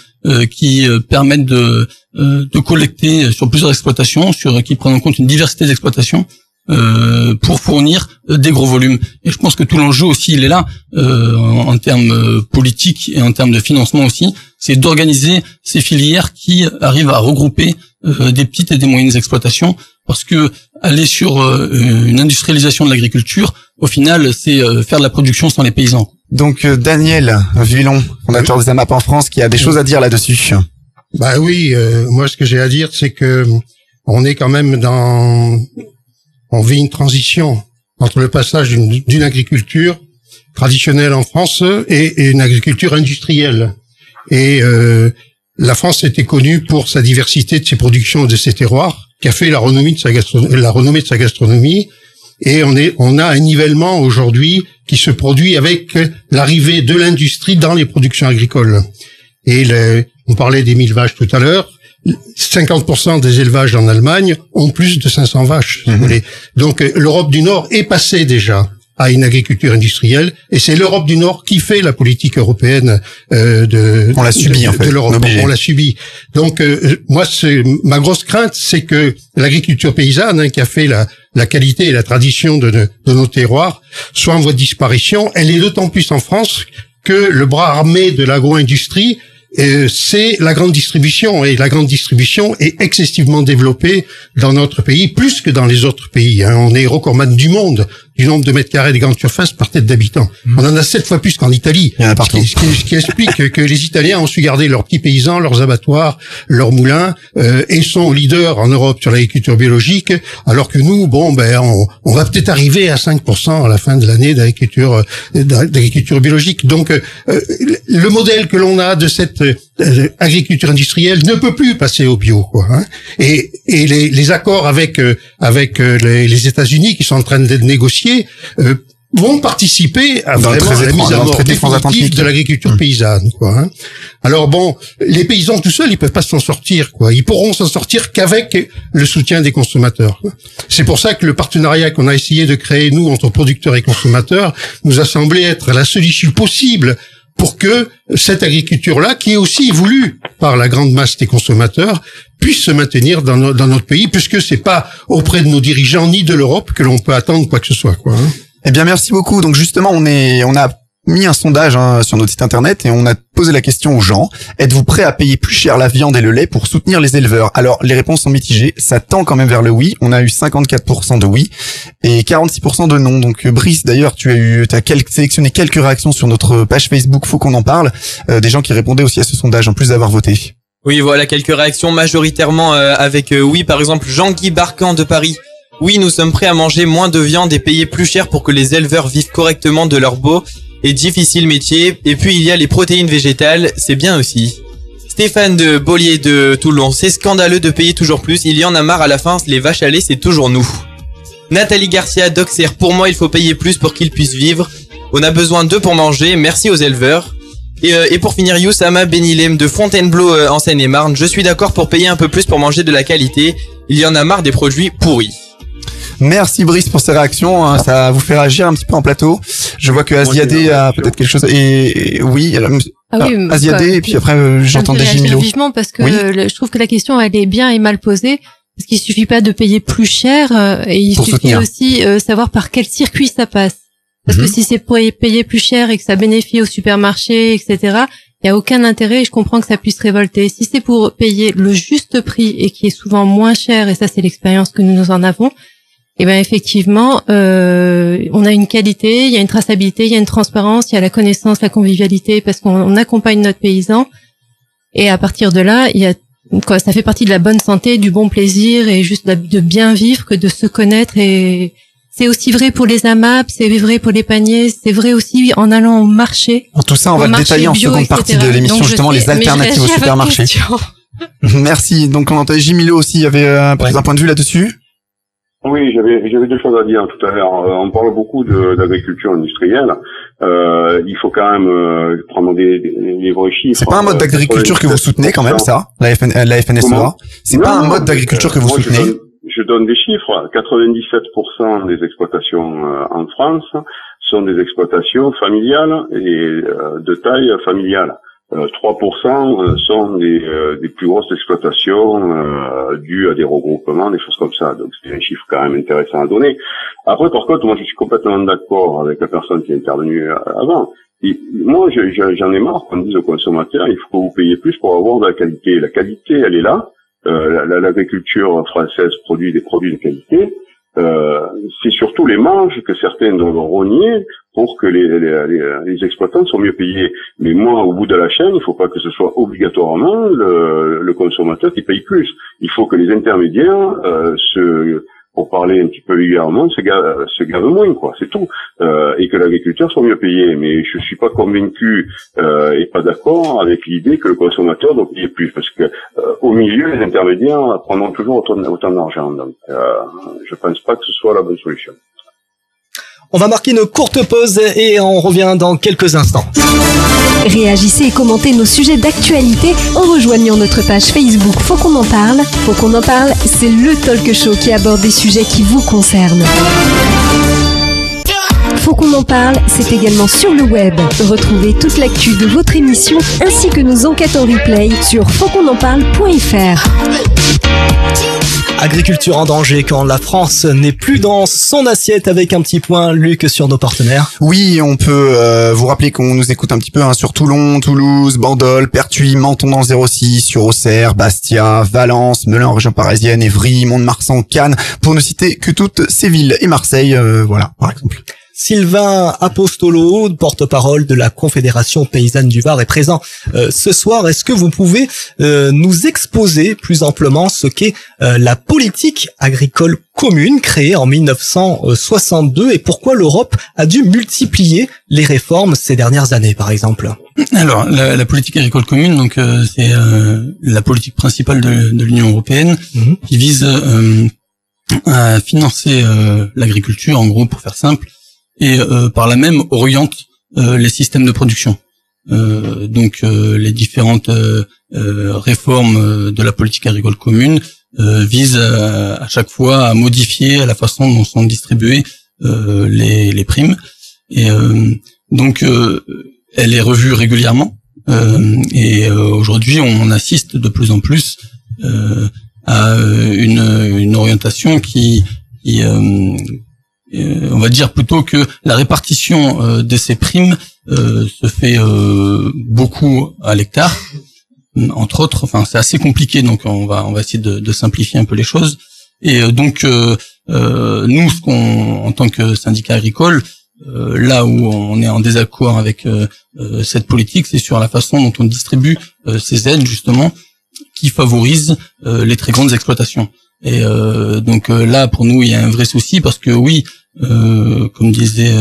qui permettent de, de collecter sur plusieurs exploitations, sur qui prennent en compte une diversité d'exploitations euh, pour fournir euh, des gros volumes. Et je pense que tout l'enjeu aussi, il est là, euh, en, termes euh, politiques et en termes de financement aussi, c'est d'organiser ces filières qui arrivent à regrouper des petites et des moyennes exploitations, parce que aller sur une industrialisation de l'agriculture, au final, c'est faire de la production sans les paysans. Donc Daniel Villon, fondateur des AMAP en France, qui a des choses à dire là-dessus. Bah oui, moi ce que j'ai à dire, c'est que on est quand même dans on vit une transition entre le passage d'une agriculture traditionnelle en France et, une agriculture industrielle. Et euh, la France était connue pour sa diversité de ses productions et de ses terroirs, qui a fait la renommée de sa, gastronomie. Et on a un nivellement aujourd'hui qui se produit avec l'arrivée de l'industrie dans les productions agricoles. Et on parlait des mille vaches tout à l'heure. 50% des élevages en Allemagne ont plus de 500 vaches. Mhm. Donc euh, l'Europe du Nord est passée déjà à une agriculture industrielle et c'est l'Europe du Nord qui fait la politique européenne euh, de on l'a subi en fait. l'Europe. On l'a subi donc euh, moi c'est ma grosse crainte c'est que l'agriculture paysanne hein, qui a fait la, la qualité et la tradition de, de, de nos terroirs soit en voie de disparition. Elle est d'autant plus en France que le bras armé de l'agro-industrie c'est la grande distribution et la grande distribution est excessivement développée dans notre pays plus que dans les autres pays. Hein. On est recordman du monde du nombre de mètres carrés de grandes surfaces par tête d'habitant. Mmh. On en a sept fois plus qu'en Italie. Ce, qui, ce, qui, explique que les Italiens ont su garder leurs petits paysans, leurs abattoirs, leurs moulins euh, et sont leaders en Europe sur l'agriculture biologique, alors que nous, bon, ben, on, on va peut-être arriver à 5% à la fin de l'année d'agriculture euh, d'agriculture biologique. Donc, euh, le modèle que l'on a de cette euh, agriculture industrielle ne peut plus passer au bio, quoi. Hein. Et, et les, les, accords avec avec les, les États-Unis qui sont en train de négocier euh, vont participer à vraiment la mise à mort définitive de l'agriculture mmh. paysanne. Quoi, hein. Alors bon, les paysans tout seuls, ils peuvent pas s'en sortir. Quoi. Ils pourront s'en sortir qu'avec le soutien des consommateurs. C'est pour ça que le partenariat qu'on a essayé de créer, nous, entre producteurs et consommateurs, nous a semblé être la solution possible pour que cette agriculture-là, qui est aussi voulue par la grande masse des consommateurs, puisse se maintenir dans, notre pays, puisque c'est pas auprès de nos dirigeants ni de l'Europe que l'on peut attendre quoi que ce soit. Quoi, hein. Eh bien, merci beaucoup. Donc justement, on est, on a mis un sondage hein, sur notre site internet et on a posé la question aux gens êtes-vous prêt à payer plus cher la viande et le lait pour soutenir les éleveurs? Alors les réponses sont mitigées, ça tend quand même vers le oui. On a eu 54% de oui et 46% de non. Donc Brice, d'ailleurs, tu as eu, as sélectionné quelques réactions sur notre page Facebook. Faut qu'on en parle. Euh, des gens qui répondaient aussi à ce sondage en plus d'avoir voté. Oui, voilà quelques réactions majoritairement euh, avec euh, oui. Par exemple, Jean-Guy Barcan de Paris Oui, nous sommes prêts à manger moins de viande et payer plus cher pour que les éleveurs vivent correctement de leur beau et difficile métier. Et puis il y a les protéines végétales, c'est bien aussi. Stéphane de Bollier de Toulon, c'est scandaleux de payer toujours plus, il y en a marre à la fin, les vaches à lait c'est toujours nous. Nathalie Garcia, Doxer, pour moi il faut payer plus pour qu'ils puissent vivre. On a besoin d'eux pour manger, merci aux éleveurs. Et, euh, et pour finir, Youssama Benilem de Fontainebleau euh, en Seine-et-Marne, je suis d'accord pour payer un peu plus pour manger de la qualité. Il y en a marre des produits pourris. Merci Brice pour ces réactions, hein. ça vous fait réagir un petit peu en plateau. Je vois que Asiadé a peut-être quelque chose. Et, et oui, alors, Ah oui, mais Asiadé, quoi, et puis après euh, j'entends fait des réagir Milo. vivement parce que Oui. le- je trouve que la question elle est bien et mal posée parce qu'il suffit pas de payer plus cher euh, et il Pour suffit soutenir. aussi euh, savoir par quel circuit ça passe. Parce Mhm. que si c'est pour payer plus cher et que ça bénéficie au supermarché, etc., il y a aucun intérêt et je comprends que ça puisse révolter. Si c'est pour payer le juste prix et qui est souvent moins cher, et ça c'est l'expérience que nous en avons, eh ben effectivement, euh, on a une qualité, il y a une traçabilité, il y a une transparence, il y a la connaissance, la convivialité, parce qu'on on accompagne notre paysan. Et à partir de là, il y a quoi, ça fait partie de la bonne santé, du bon plaisir et juste de de bien vivre que de se connaître. Et c'est aussi vrai pour les AMAP, c'est vrai pour les paniers, c'est vrai aussi en allant au marché. En tout ça, on va le détailler en bio, seconde etc. partie de l'émission, justement, sais, les alternatives au supermarché. Merci. Donc on entendait Jimilo aussi, il y avait euh, peut-être un point de vue là-dessus Oui, j'avais j'avais deux choses à dire tout à l'heure. Euh, on parle beaucoup d'agriculture industrielle. Euh, il faut quand même euh, prendre des, des, des vrais chiffres. C'est pas un mode Euh, d'agriculture que vous soutenez quand même, ça? La, FN, euh, la FNSEA C'est pas un mode d'agriculture que vous soutenez Je donne des chiffres. 97% des exploitations euh, en France sont des exploitations familiales et euh, de taille familiale. Euh, 3% sont des, euh, des plus grosses exploitations euh, dues à des regroupements, des choses comme ça. Donc c'est un chiffre quand même intéressant à donner. Après, par contre, moi je suis complètement d'accord avec la personne qui est intervenue euh, avant. Moi, je- je- j'en ai marre qu'on dise aux consommateurs, il faut que vous payiez plus pour avoir de la qualité. La qualité, elle est là. Euh, la- la- L'agriculture française produit des produits de qualité. Euh, c'est surtout les marges que certains doivent rogner pour que les, les, les- les exploitants soient mieux payés. Mais moi, au bout de la chaîne, il ne faut pas que ce soit obligatoirement le, le consommateur qui paye plus. Il faut que les intermédiaires euh, se pour parler un petit peu vulgairement, se gavent, se gavent moins, quoi, c'est tout. Euh, et que l'agriculteur soit mieux payé. Mais je suis pas convaincu euh, et pas d'accord avec l'idée que le consommateur doit payer plus, parce que euh, au milieu, les intermédiaires prendront toujours autant, autant d'argent. Donc, euh, je pense pas que ce soit la bonne solution. On va marquer une courte pause et on revient dans quelques instants. Réagissez et commentez nos sujets d'actualité en rejoignant notre page Facebook Faut qu'on en parle. Faut qu'on en parle, c'est le talk show qui aborde des sujets qui vous concernent. Faut qu'on en parle, c'est également sur le web. Retrouvez toute l'actu de votre émission ainsi que nos enquêtes en replay sur fautquonenparle.fr. Agriculture en danger quand la France n'est plus dans son assiette avec un petit point, Luc, sur nos partenaires. Oui, on peut euh, vous rappeler qu'on nous écoute un petit peu hein, sur Toulon, Toulouse, Bandol, Pertuis, Menton dans le 06, sur Auxerre, Bastia, Valence, Melun région parisienne, Évry, Mont-de-Marsan, Cannes, pour ne citer que toutes ces villes et Marseille, euh, voilà, par exemple. Sylvain Apostolo, porte-parole de la Confédération paysanne du Var, est présent euh, ce soir. Est-ce que vous pouvez euh, nous exposer plus amplement ce qu'est euh, la politique agricole commune créée en 1962 et pourquoi l'Europe a dû multiplier les réformes ces dernières années, par exemple? Alors, la, la politique agricole commune, donc euh, c'est euh, la politique principale de, de l'Union européenne qui vise euh, à financer euh, l'agriculture, en gros, pour faire simple, et euh, par là même oriente euh, les systèmes de production. Euh, donc, les différentes réformes de la politique agricole commune visent à, chaque fois à modifier la façon dont sont distribuées les, les primes. Et donc, elle est revue régulièrement. Euh, et euh, aujourd'hui, on assiste de plus en plus euh, à une, une orientation qui, qui on va dire plutôt que la répartition euh, de ces primes euh, se fait euh, beaucoup à l'hectare, entre autres. Enfin, c'est assez compliqué, donc on va on va essayer de, simplifier un peu les choses. Et euh, donc euh, euh, nous, ce qu'on en tant que syndicat agricole, euh, là où on est en désaccord avec euh, euh, cette politique, c'est sur la façon dont on distribue euh, ces aides justement qui favorisent euh, les très grandes exploitations. Et donc là, pour nous, il y a un vrai souci parce que oui, comme disait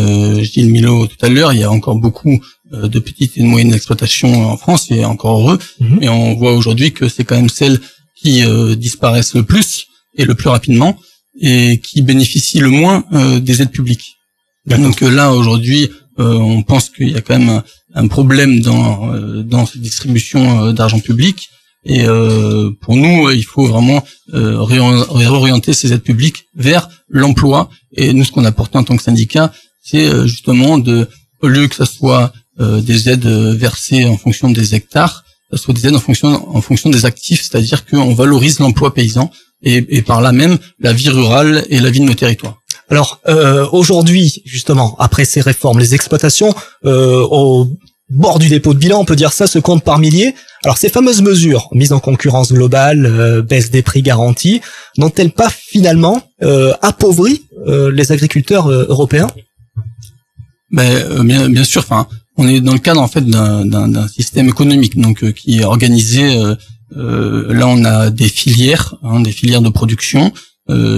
Gilles Milo tout à l'heure, il y a encore beaucoup de petites et de moyennes exploitations en France, et encore heureux. Mhm. Et on voit aujourd'hui que c'est quand même celles qui disparaissent le plus et le plus rapidement et qui bénéficient le moins des aides publiques. Donc là, aujourd'hui, on pense qu'il y a quand même un problème dans euh, dans cette distribution euh, d'argent public. Et euh, pour nous, il faut vraiment réorienter ces aides publiques vers l'emploi. Et nous, ce qu'on a porté en tant que syndicat, c'est justement de, au lieu que ce soit des aides versées en fonction des hectares, ce soit des aides en fonction en fonction des actifs, c'est-à-dire qu'on valorise l'emploi paysan et, et, par là même la vie rurale et la vie de nos territoires. Alors euh, aujourd'hui, justement, après ces réformes, les exploitations euh, au bord du dépôt de bilan, on peut dire ça, se comptent par milliers. Alors ces fameuses mesures, mise en concurrence globale, euh, baisse des prix garantis, n'ont-elles pas finalement euh, appauvri euh, les agriculteurs européens? Ben, bien, bien sûr. Enfin, on est dans le cadre en fait d'un système économique donc qui est organisé. là, on a des filières, hein, des filières de production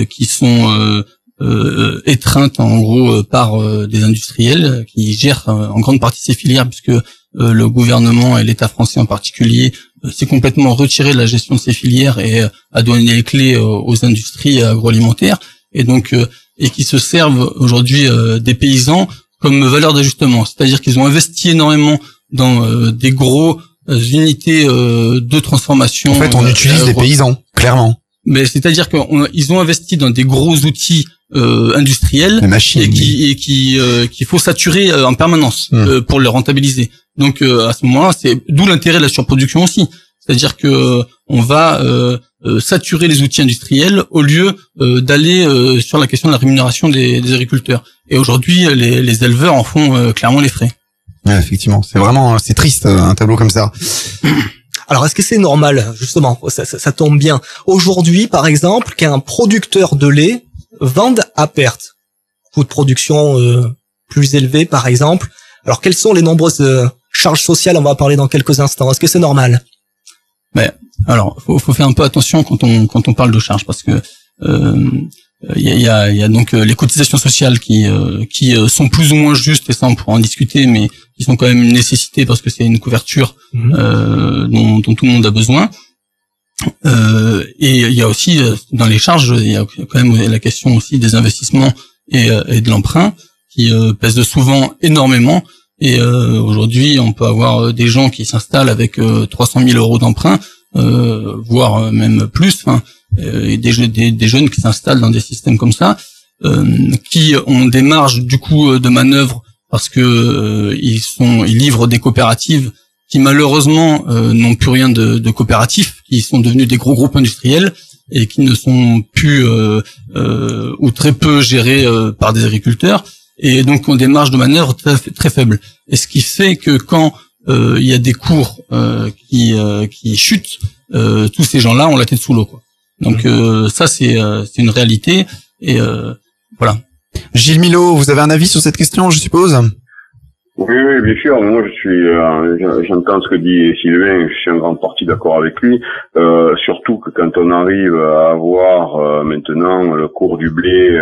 qui sont euh, étreinte en gros euh, par euh, des industriels qui gèrent en grande partie ces filières puisque le gouvernement et l'État français en particulier s'est complètement retiré de la gestion de ces filières et a donné les clés aux industries agroalimentaires et donc et qui se servent aujourd'hui des paysans comme valeur d'ajustement, c'est-à-dire qu'ils ont investi énormément dans des gros unités de transformation. En fait, on utilise des paysans, clairement. Mais c'est-à-dire qu'ils ont investi dans des gros outils euh, industriels et qui et qui euh, qu'il faut saturer euh, en permanence euh, pour le rentabiliser. Donc à ce moment-là, c'est d'où l'intérêt de la surproduction aussi. C'est-à-dire que on va saturer les outils industriels au lieu d'aller sur la question de la rémunération des, des agriculteurs. Et aujourd'hui, les, les, éleveurs en font clairement les frais. Ouais, effectivement, c'est vraiment c'est triste un tableau comme ça. Alors, est-ce que c'est normal, justement, ça, ça, ça tombe bien. Aujourd'hui, par exemple, qu'un producteur de lait vendent à perte. Coût de production euh, plus élevé, par exemple. Alors, quelles sont les nombreuses euh, charges sociales? On va en parler dans quelques instants. Est-ce que c'est normal? Mais alors, faut, faut faire un peu attention quand on quand on parle de charges parce que euh, il y, a, y, a, donc les cotisations sociales qui qui sont plus ou moins justes et ça on pourra en discuter mais qui sont quand même une nécessité parce que c'est une couverture mmh. dont, dont, tout le monde a besoin euh, et il y a aussi euh, dans les charges, il y a quand même la question aussi des investissements et, euh, de l'emprunt qui euh, pèse souvent énormément. Et aujourd'hui, on peut avoir des gens qui s'installent avec 300 000 euros d'emprunt, voire même plus, hein, et des, jeunes qui s'installent dans des systèmes comme ça, qui ont des marges du coup de manœuvre parce que ils sont, ils livrent des coopératives qui malheureusement euh, n'ont plus rien de, de, coopératif, qui sont devenus des gros groupes industriels et qui ne sont plus euh, euh, ou très peu gérés par des agriculteurs et donc ont des marges de manœuvre très, très faibles. Et ce qui fait que quand il y a des cours qui, qui chutent, tous ces gens-là ont la tête sous l'eau. Quoi. Donc mmh. ça c'est c'est une réalité et voilà. Gilles Milo, vous avez un avis sur cette question, je suppose? Oui, oui, bien sûr. Moi, je suis, euh, j'entends ce que dit Sylvain. Je suis en grande partie d'accord avec lui. Euh, surtout que quand on arrive à avoir euh, maintenant le cours du blé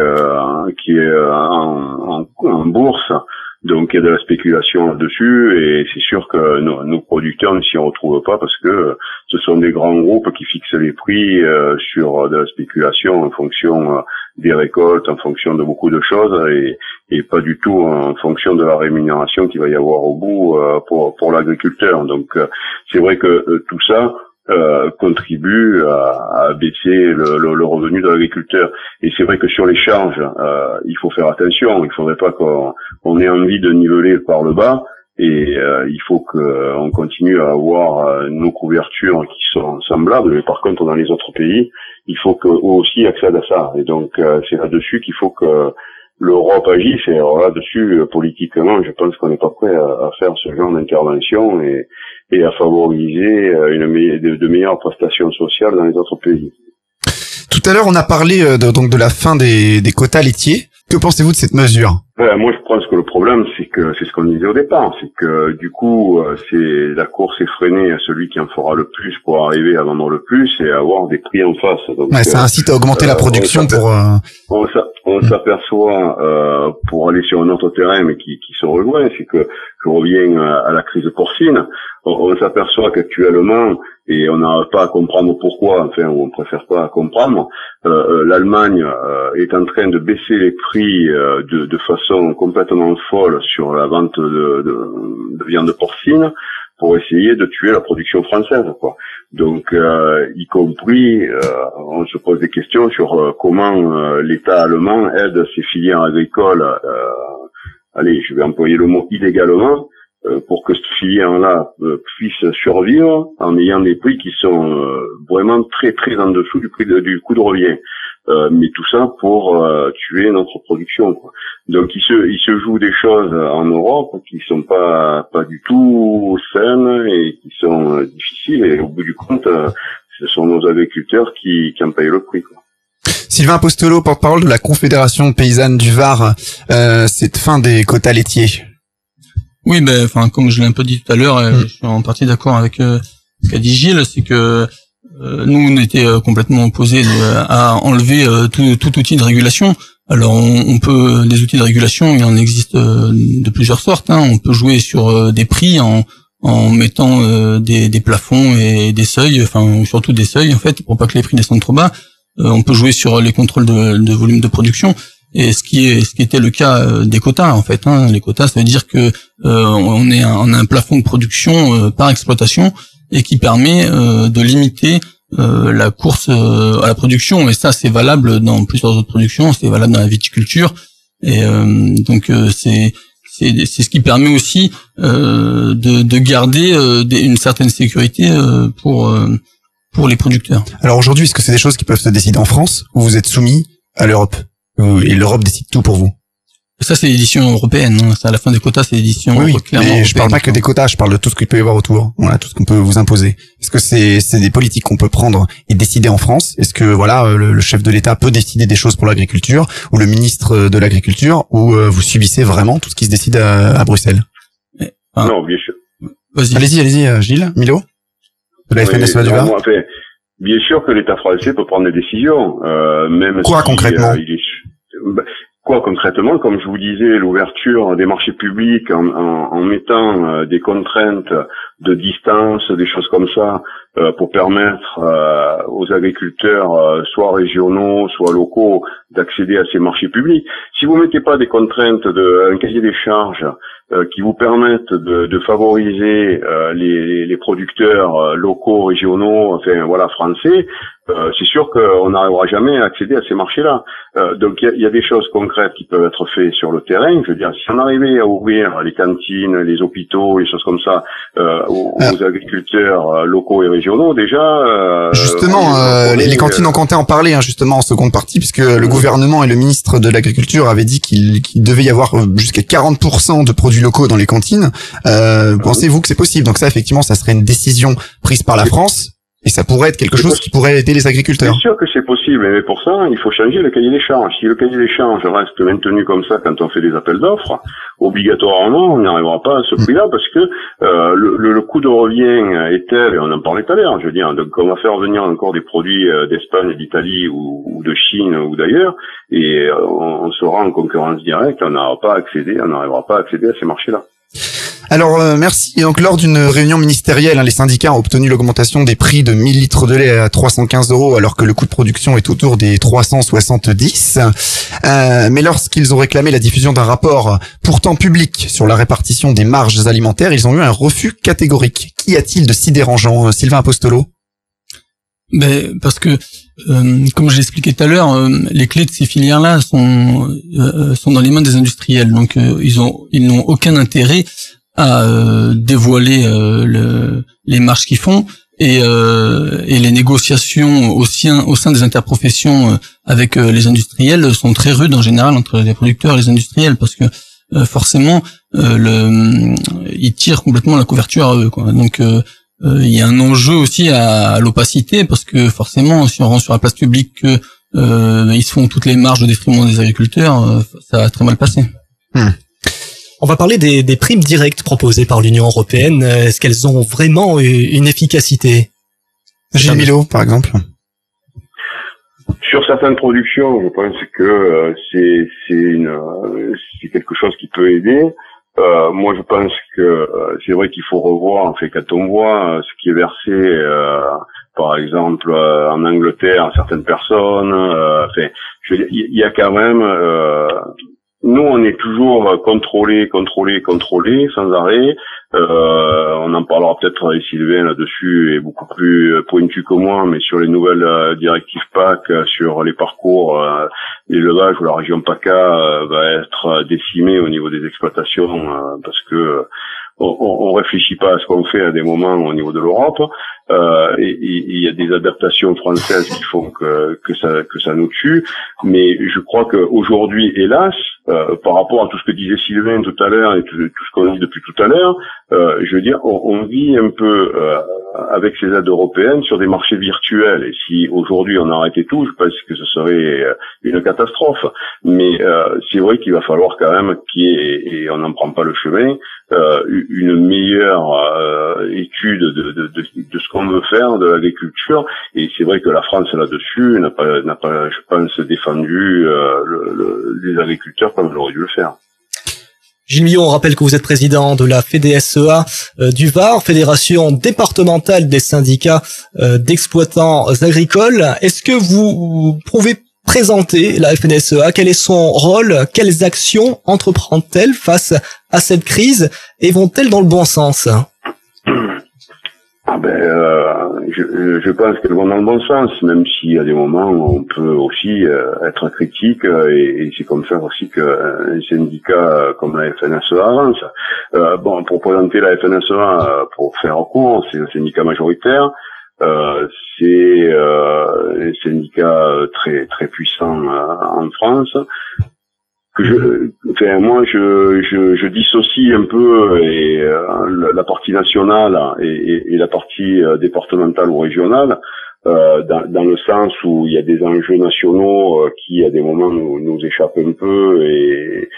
qui est en, en, bourse, donc il y a de la spéculation là-dessus et c'est sûr que nos, producteurs ne s'y retrouvent pas parce que ce sont des grands groupes qui fixent les prix sur de la spéculation en fonction des récoltes, en fonction de beaucoup de choses et, et pas du tout en fonction de la rémunération qu'il va y avoir au bout euh, pour, pour l'agriculteur. Donc euh, c'est vrai que euh, tout ça euh, contribue à, à baisser le, le, revenu de l'agriculteur. Et c'est vrai que sur les charges, il faut faire attention. Il faudrait pas qu'on ait envie de niveler par le bas. Et il faut qu'on continue à avoir nos couvertures qui sont semblables. Mais par contre, dans les autres pays, il faut qu'eux aussi accèdent à ça. Et donc, c'est là-dessus qu'il faut que l'Europe agit, c'est là-dessus, euh, politiquement, je pense qu'on n'est pas prêt à, faire ce genre d'intervention et, et, à favoriser euh, une de, meilleures prestations sociales dans les autres pays. Tout à l'heure, on a parlé euh, de, donc de la fin des quotas laitiers. Que pensez-vous de cette mesure? Ben, moi, je pense que le problème, c'est que c'est ce qu'on disait au départ, c'est que du coup, euh, c'est la course effrénée à celui qui en fera le plus pour arriver à vendre le plus et avoir des prix en face. Donc, ouais, ça incite à augmenter la production pour. On on s'aperçoit euh, pour aller sur un autre terrain, mais qui, qui se rejoint, c'est que je reviens à, la crise porcine. On, s'aperçoit qu'actuellement, et on n'arrive pas à comprendre pourquoi, enfin, on préfère pas comprendre, euh, euh, l'Allemagne euh, est en train de baisser les prix de, de, façon complètement folle sur la vente de, de, de viande porcine pour essayer de tuer la production française. Quoi. Donc, euh, y compris, euh, on se pose des questions sur euh, comment l'État allemand aide ces filières agricoles, allez, je vais employer le mot illégalement, pour que cette filière-là puisse survivre en ayant des prix qui sont vraiment très très en dessous du prix du coût de revient. Euh, mais tout ça pour euh, tuer notre production. Quoi. Donc il se, il se joue des choses en Europe qui sont pas pas du tout saines et qui sont euh, difficiles. Et au bout du compte, ce sont nos agriculteurs qui, qui en payent le prix. Quoi. Sylvain Apostolo, porte-parole de la Confédération paysanne du Var, euh, cette fin des quotas laitiers. Oui, ben, enfin, comme je l'ai un peu dit tout à l'heure, mm. je suis en partie d'accord avec euh, ce qu'a dit Gilles, c'est que euh, nous, on était euh, complètement opposés à enlever euh, tout, tout, outil de régulation. Alors, on, peut des outils de régulation, il en existe de plusieurs sortes. Hein. On peut jouer sur des prix en, en mettant des, des, plafonds et des seuils, enfin surtout des seuils en fait, pour pas que les prix descendent trop bas. on peut jouer sur les contrôles de, de, volume de production. Et ce qui est ce qui était le cas des quotas en fait. Hein. Les quotas, ça veut dire que on, est on a un plafond de production par exploitation et qui permet euh, de limiter euh, la course euh, à la production. Et ça, c'est valable dans plusieurs autres productions, c'est valable dans la viticulture. Et donc c'est c'est ce qui permet aussi de, de garder une certaine sécurité pour pour les producteurs. Alors aujourd'hui, est-ce que c'est des choses qui peuvent se décider en France ou vous êtes soumis à l'Europe? Et l'Europe décide tout pour vous ça, c'est l'édition européenne. Hein. C'est à la fin des quotas, c'est l'édition oui, oui, mais je parle pas que des quotas, je parle de tout ce qu'il peut y avoir autour. Voilà, tout ce qu'on peut vous imposer. Est-ce que c'est c'est des politiques qu'on peut prendre et décider en France? Est-ce que voilà, euh, le, chef de l'État peut décider des choses pour l'agriculture ou le ministre de l'agriculture ou euh, vous subissez vraiment tout ce qui se décide à, Bruxelles? Non, bien sûr. Allez-y, allez-y, euh, Gilles, Milo, de la FNSEA du Var. Bien sûr que l'État français peut prendre des décisions, euh, même quoi concrètement bah, Quoi concrètement? Comme je vous disais, l'ouverture des marchés publics en, en, mettant euh, des contraintes de distance, des choses comme ça, euh, pour permettre euh, aux agriculteurs, soit régionaux, soit locaux, d'accéder à ces marchés publics. Si vous mettez pas des contraintes de un cahier des charges qui vous permettent de, de favoriser les, les, producteurs locaux, régionaux, enfin voilà, français, euh, c'est sûr qu'on n'arrivera jamais à accéder à ces marchés-là. Euh, donc il y, a des choses concrètes qui peuvent être faites sur le terrain. Je veux dire, si on arrivait à ouvrir les cantines, les hôpitaux, les choses comme ça euh, aux, agriculteurs locaux et régionaux, déjà. justement, les, cantines ont compté en parler, hein, justement en seconde partie, puisque le gouvernement et le ministre de l'Agriculture avaient dit qu'il devait y avoir jusqu'à 40% de produits locaux dans les cantines. Pensez-vous que c'est possible? Donc ça, effectivement, ça serait une décision prise par la France et ça pourrait être quelque chose qui pourrait aider les agriculteurs. Bien sûr que c'est possible, mais pour ça, il faut changer le cahier des charges. Si le cahier des charges reste maintenu comme ça quand on fait des appels d'offres, obligatoirement, on n'arrivera pas à ce prix-là parce que euh, le, le, coût de revient est tel, et on en parlait tout à l'heure, je veux dire, donc on va faire venir encore des produits euh, d'Espagne, d'Italie ou, de Chine ou d'ailleurs, et euh, on, on sera en concurrence directe, on n'aura pas accédé, on n'arrivera pas à accéder à ces marchés-là. Alors euh, merci. donc lors d'une réunion ministérielle, hein, les syndicats ont obtenu l'augmentation des prix de 1000 litres de lait à 315 euros, alors que le coût de production est autour des 370. Euh, mais lorsqu'ils ont réclamé la diffusion d'un rapport pourtant public sur la répartition des marges alimentaires, ils ont eu un refus catégorique. Qu'y a-t-il de si dérangeant, euh, Sylvain Apostolo? Ben, parce que, comme je l'expliquais tout à l'heure, les clés de ces filières-là sont sont dans les mains des industriels. Donc, ils ont ils n'ont aucun intérêt à euh, dévoiler euh, le, les marches qu'ils font et, euh, et, les négociations au sein, au sein des interprofessions avec les industriels sont très rudes en général entre les producteurs et les industriels parce que forcément le, ils tirent complètement la couverture à eux. Quoi. Donc il y a un enjeu aussi à, l'opacité parce que forcément si on rend sur la place publique que ils se font toutes les marges de détriment des agriculteurs, ça va très mal passer. Hmm. On va parler des, des, primes directes proposées par l'Union européenne. Est-ce qu'elles ont vraiment une efficacité? Gilles Milo, par exemple sur certaines productions, je pense que euh, c'est c'est une euh, c'est quelque chose qui peut aider. Euh, moi, je pense que euh, c'est vrai qu'il faut revoir. En fait, quand on voit ce qui est versé, par exemple en Angleterre, à certaines personnes, enfin, il y a quand même nous, on est toujours contrôlé, contrôlé, contrôlé, sans arrêt. Euh, on en parlera peut-être avec Sylvain là-dessus, est beaucoup plus pointu que moi, mais sur les nouvelles euh, directives PAC, euh, sur les parcours, l'élevage ou la région PACA va être décimée au niveau des exploitations, parce que on, on, réfléchit pas à ce qu'on fait à des moments au niveau de l'Europe. Euh, il y a des adaptations françaises qui font que, ça nous tue. Mais je crois qu'aujourd'hui, hélas, euh, par rapport à tout ce que disait Sylvain tout à l'heure et tout, ce qu'on dit depuis tout à l'heure, euh, je veux dire, on, vit un peu avec ces aides européennes sur des marchés virtuels. Et si aujourd'hui on arrêtait tout, je pense que ce serait euh, une catastrophe. Mais euh, c'est vrai qu'il va falloir quand même qu'il y ait, et on n'en prend pas le chemin, une meilleure étude de, de, de, ce qu'on veut faire de l'agriculture. Et c'est vrai que la France là-dessus n'a pas, n'a pas, je pense, défendu le, les agriculteurs comme elle aurait dû le faire. Gilles Millon, on rappelle que vous êtes président de la FEDSEA euh, du Var, Fédération départementale des syndicats euh, d'exploitants agricoles. Est-ce que vous pouvez présenter la FNSEA Quel est son rôle? Quelles actions entreprend-elle face à cette crise? Et vont-elles dans le bon sens? Ah ben, euh, je, je, pense qu'elles vont dans le bon sens, même si à des moments on peut aussi euh, être critique euh, et, c'est comme ça aussi qu'un syndicat comme la FNSEA avance. bon, pour présenter la FNSEA, pour faire court, c'est un syndicat majoritaire. c'est un syndicat très très puissant en France je, enfin moi je, je, je dissocie un peu et, euh, la, partie nationale et, et, la partie euh, départementale ou régionale euh, dans, dans, le sens où il y a des enjeux nationaux euh, qui à des moments nous, nous échappent un peu et,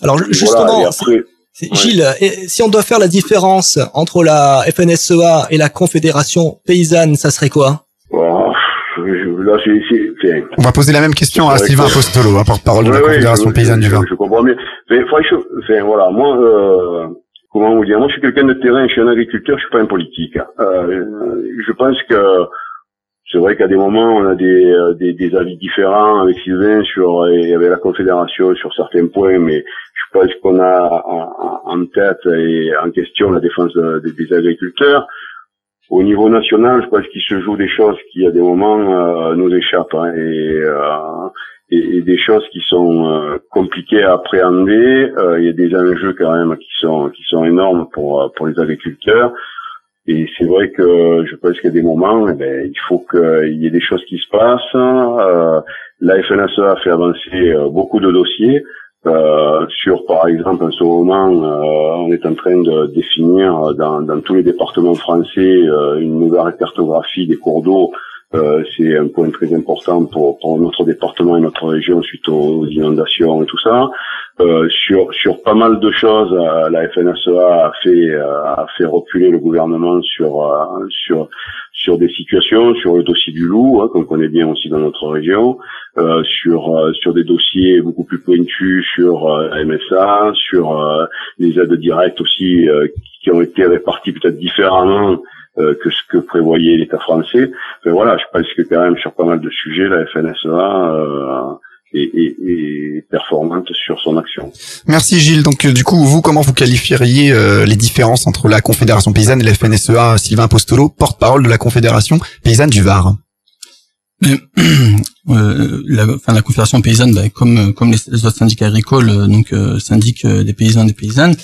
alors justement après, Gilles, si on doit faire la différence entre la FNSEA et la Confédération paysanne, ça serait quoi? On va poser la même question à Sylvain Apostolo, hein, porte-parole de la Confédération paysanne du vin. Je, comprends bien. Mais franchement, enfin, voilà, moi, euh, comment vous dire, moi je suis quelqu'un de terrain, je suis un agriculteur, je suis pas un politique. Euh, je pense que c'est vrai qu'à des moments on a des, euh, des, des, avis différents avec Sylvain sur et avec la Confédération sur certains points, mais je pense qu'on a en, en, tête et en question la défense des agriculteurs au niveau national, je pense qu'il se joue des choses qui, à des moments, euh, nous échappent hein, euh, et, et, des choses qui sont euh, compliquées à appréhender. il y a des enjeux quand même qui sont qui sont énormes pour pour les agriculteurs. Et c'est vrai que je pense qu'il y a des moments, eh ben, il faut qu'il y ait des choses qui se passent. la FNSA a fait avancer beaucoup de dossiers. Euh, sur, par exemple, en ce moment, euh, on est en train de définir dans, dans tous les départements français euh, une nouvelle cartographie des cours d'eau. C'est un point très important pour, pour, notre département et notre région suite aux, inondations et tout ça. sur, sur pas mal de choses, la FNSEA a fait, a fait reculer le gouvernement sur, sur, sur des situations, sur le dossier du loup, hein, qu'on connaît bien aussi dans notre région. Euh, sur euh, sur des dossiers beaucoup plus pointus sur euh, MSA, sur les aides directes aussi qui ont été réparties peut-être différemment que ce que prévoyait l'État français. Mais voilà, je pense que quand même sur pas mal de sujets, la FNSEA est, performante sur son action. Merci Gilles. Donc du coup, vous, comment vous qualifieriez les différences entre la Confédération paysanne et la FNSEA Sylvain Apostolo, porte-parole de la Confédération paysanne du Var. Euh, la, enfin, la Confédération paysanne, bah, comme comme les, autres syndicats agricoles, euh, donc euh, syndic des paysans et des paysannes,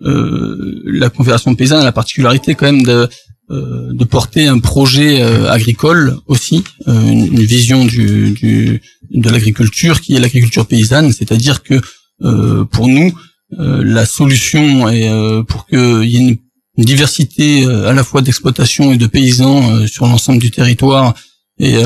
la Confédération paysanne a la particularité quand même de de porter un projet agricole aussi, une, vision du, du de l'agriculture qui est l'agriculture paysanne, c'est-à-dire que pour nous la solution est pour qu'il y ait une, diversité à la fois d'exploitation et de paysans sur l'ensemble du territoire et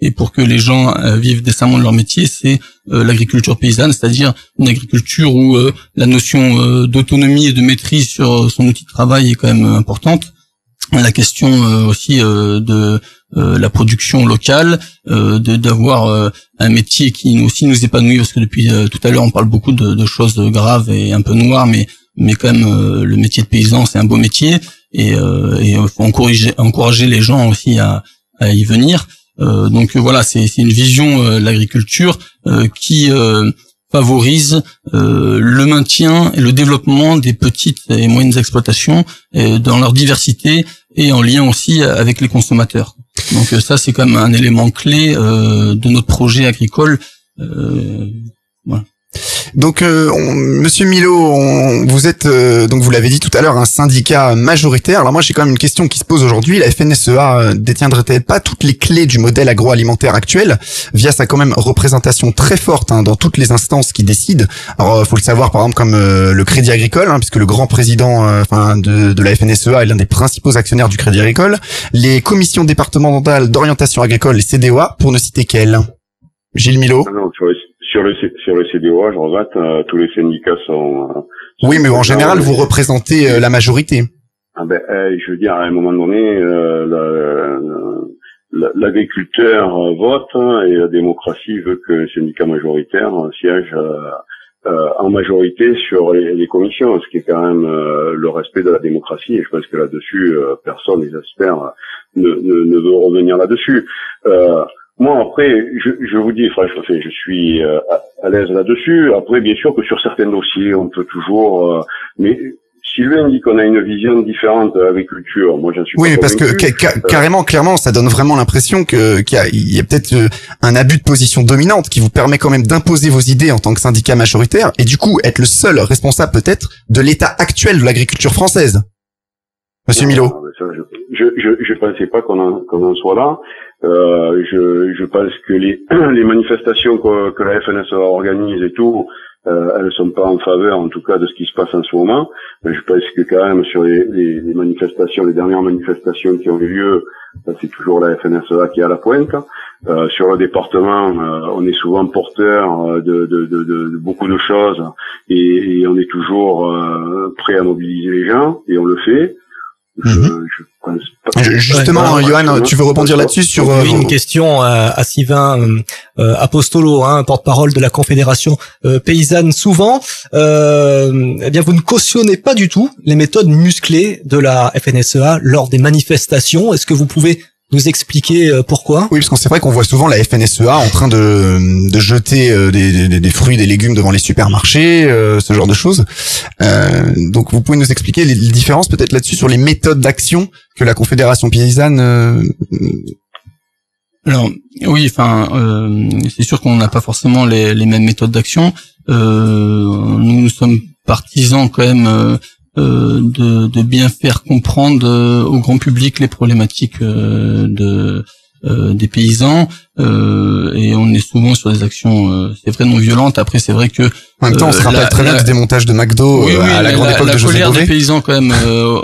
et pour que les gens vivent décemment de leur métier, c'est l'agriculture paysanne, c'est-à-dire une agriculture où la notion d'autonomie et de maîtrise sur son outil de travail est quand même importante la question aussi de la production locale, d'avoir un métier qui aussi nous épanouit parce que depuis tout à l'heure on parle beaucoup de, de, choses graves et un peu noires, mais mais quand même le métier de paysan c'est un beau métier et il faut encourager encourager les gens aussi à, à y venir. donc voilà, c'est une vision de l'agriculture qui favorise euh, le maintien et le développement des petites et moyennes exploitations euh, dans leur diversité et en lien aussi avec les consommateurs. Donc euh, ça c'est quand même un élément clé de notre projet agricole. Donc, euh, Monsieur Milo, vous êtes, euh, donc vous l'avez dit tout à l'heure, un syndicat majoritaire. Alors moi, j'ai quand même une question qui se pose aujourd'hui. La FNSEA euh, détiendrait-elle pas toutes les clés du modèle agroalimentaire actuel via sa quand même représentation très forte hein, dans toutes les instances qui décident Alors, faut le savoir, par exemple, comme le Crédit Agricole, hein, puisque le grand président, enfin, de, de, la FNSEA est l'un des principaux actionnaires du Crédit Agricole. Les commissions départementales d'orientation agricole, les CDOA, pour ne citer qu'elles. Gilles Milo. Ah sur le sur le CDOA, je regrette, euh, tous les syndicats sont. Euh, oui, mais en général, vous représentez euh, la majorité. Ah ben, eh, je veux dire, à un moment donné, l'agriculteur vote hein, et la démocratie veut que le syndicat majoritaire siège en majorité sur les, commissions, ce qui est quand même le respect de la démocratie. Et je pense que là-dessus, personne, les experts, ne, ne, ne veut revenir là-dessus. Moi, après, je, je vous dis, franchement, je suis euh, à l'aise là-dessus. Après, bien sûr que sur certains dossiers, on peut toujours... Euh, mais Sylvain dit qu'on a une vision différente de l'agriculture. Moi, j'en suis Oui, pas parce que euh, carrément, clairement, ça donne vraiment l'impression que qu'il y a, a peut-être un abus de position dominante qui vous permet quand même d'imposer vos idées en tant que syndicat majoritaire et du coup être le seul responsable peut-être de l'état actuel de l'agriculture française. Monsieur Milo. je, je, je, pensais pas qu'on en, qu'on en soit là. Euh, je, je, pense que les, les manifestations que, que, la FNSA organise et tout, euh, elles ne sont pas en faveur, en tout cas, de ce qui se passe en ce moment. Mais je pense que quand même sur les, les, manifestations, les dernières manifestations qui ont eu lieu, euh, c'est toujours la FNSA qui est à la pointe. Euh, sur le département, euh, on est souvent porteur euh, de, de, de, de, beaucoup de choses et, et on est toujours prêt à mobiliser les gens et on le fait. Mhm. Justement, Johan, tu veux rebondir là-dessus sur euh, une question à, à Sylvain euh, Apostolo, hein, porte-parole de la Confédération euh, paysanne. Souvent, eh bien, vous ne cautionnez pas du tout les méthodes musclées de la FNSEA lors des manifestations. Est-ce que vous pouvez nous expliquer euh, pourquoi? Oui, parce qu'on c'est vrai qu'on voit souvent la FNSEA en train de, de jeter euh, des, des, des, fruits, des légumes devant les supermarchés, euh, ce genre de choses. Euh, donc, vous pouvez nous expliquer les, différences peut-être là-dessus sur les méthodes d'action que la Confédération paysanne. Alors, oui, enfin, c'est sûr qu'on n'a pas forcément les, les, mêmes méthodes d'action. nous, nous sommes partisans quand même euh, de, de, bien faire comprendre euh, au grand public les problématiques euh, de des paysans. Et on est souvent sur des actions c'est vrai non violentes. Après c'est vrai que en même temps on se rappelle très bien du démontage de McDo à la, grande époque de José colère des paysans quand même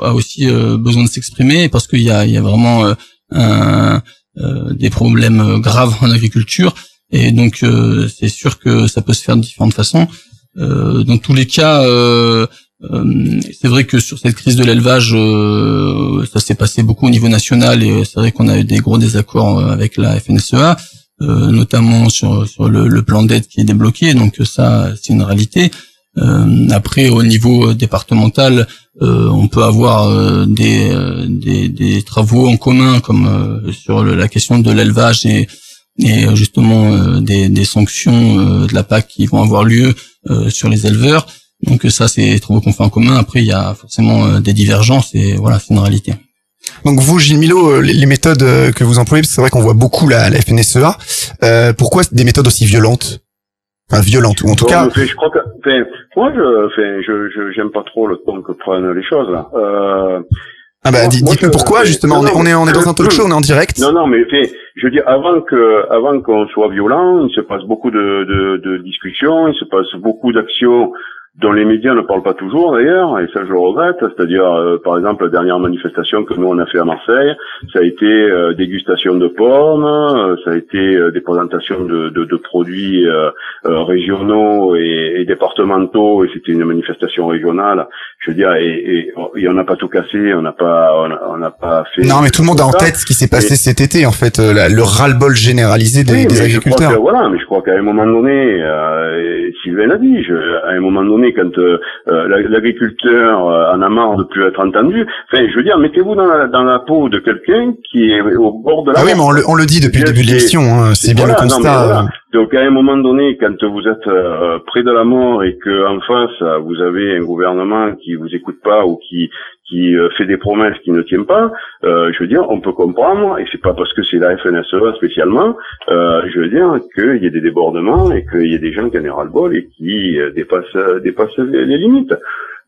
a aussi besoin de s'exprimer parce qu'il y a, il y a vraiment un, des problèmes graves en agriculture. Et donc c'est sûr que ça peut se faire de différentes façons. Dans tous les cas euh, c'est vrai que sur cette crise de l'élevage, euh, ça s'est passé beaucoup au niveau national et c'est vrai qu'on a eu des gros désaccords euh, avec la FNSEA, notamment sur, sur le, plan d'aide qui est débloqué. Donc ça, c'est une réalité. après, au niveau départemental, on peut avoir des, des, des, travaux en commun, comme sur la question de l'élevage et, et justement des, des sanctions de la PAC qui vont avoir lieu sur les éleveurs. Donc ça, c'est trop qu'on fait en commun. Après, il y a forcément euh, des divergences et voilà, c'est une réalité. Donc vous, Gilles Milo, euh, les méthodes euh, que vous employez, c'est vrai qu'on voit beaucoup la, la FNSEA. Euh, pourquoi des méthodes aussi violentes? Enfin, violentes, ou en tout cas... je crois que, moi, je, enfin, je, j'aime pas trop le temps que prennent les choses là. Euh, ah bah, dites-nous pourquoi justement. on, est, on est, on est dans un talk show, on est en direct. Non, non, mais je veux dire, avant que, avant qu'on soit violent, il se passe beaucoup de, de, de discussions, il se passe beaucoup d'actions dont les médias ne parlent pas toujours d'ailleurs, et ça je le regrette, c'est-à-dire euh, par exemple la dernière manifestation que nous on a fait à Marseille, ça a été euh, dégustation de pommes, euh, ça a été des présentations de, de, de produits régionaux et, et, départementaux, et c'était une manifestation régionale, je veux dire, et, et, on n'a pas tout cassé, on n'a pas on n'a pas fait... Non mais tout le monde a en tête ce qui s'est passé cet été en fait, le ras-le-bol généralisé des, des agriculteurs. voilà, mais je crois qu'à un moment donné, Sylvain l'a dit, je, à un moment donné quand euh, euh, l'agriculteur euh, en a marre de plus être entendu. Enfin, je veux dire, mettez-vous dans la, dans la peau de quelqu'un qui est au bord de la. Ah oui, mais on le, on le dit depuis le début de l'émission. Hein, c'est bien le constat. Donc à un moment donné, quand vous êtes près de la mort et que en face vous avez un gouvernement qui vous écoute pas ou qui qui fait des promesses qui ne tiennent pas, euh, je veux dire, on peut comprendre, et c'est pas parce que c'est la FNSEA spécialement, euh, je veux dire, qu'il y ait des débordements et qu'il y ait des gens qui en aient le bol et qui dépassent, dépassent les limites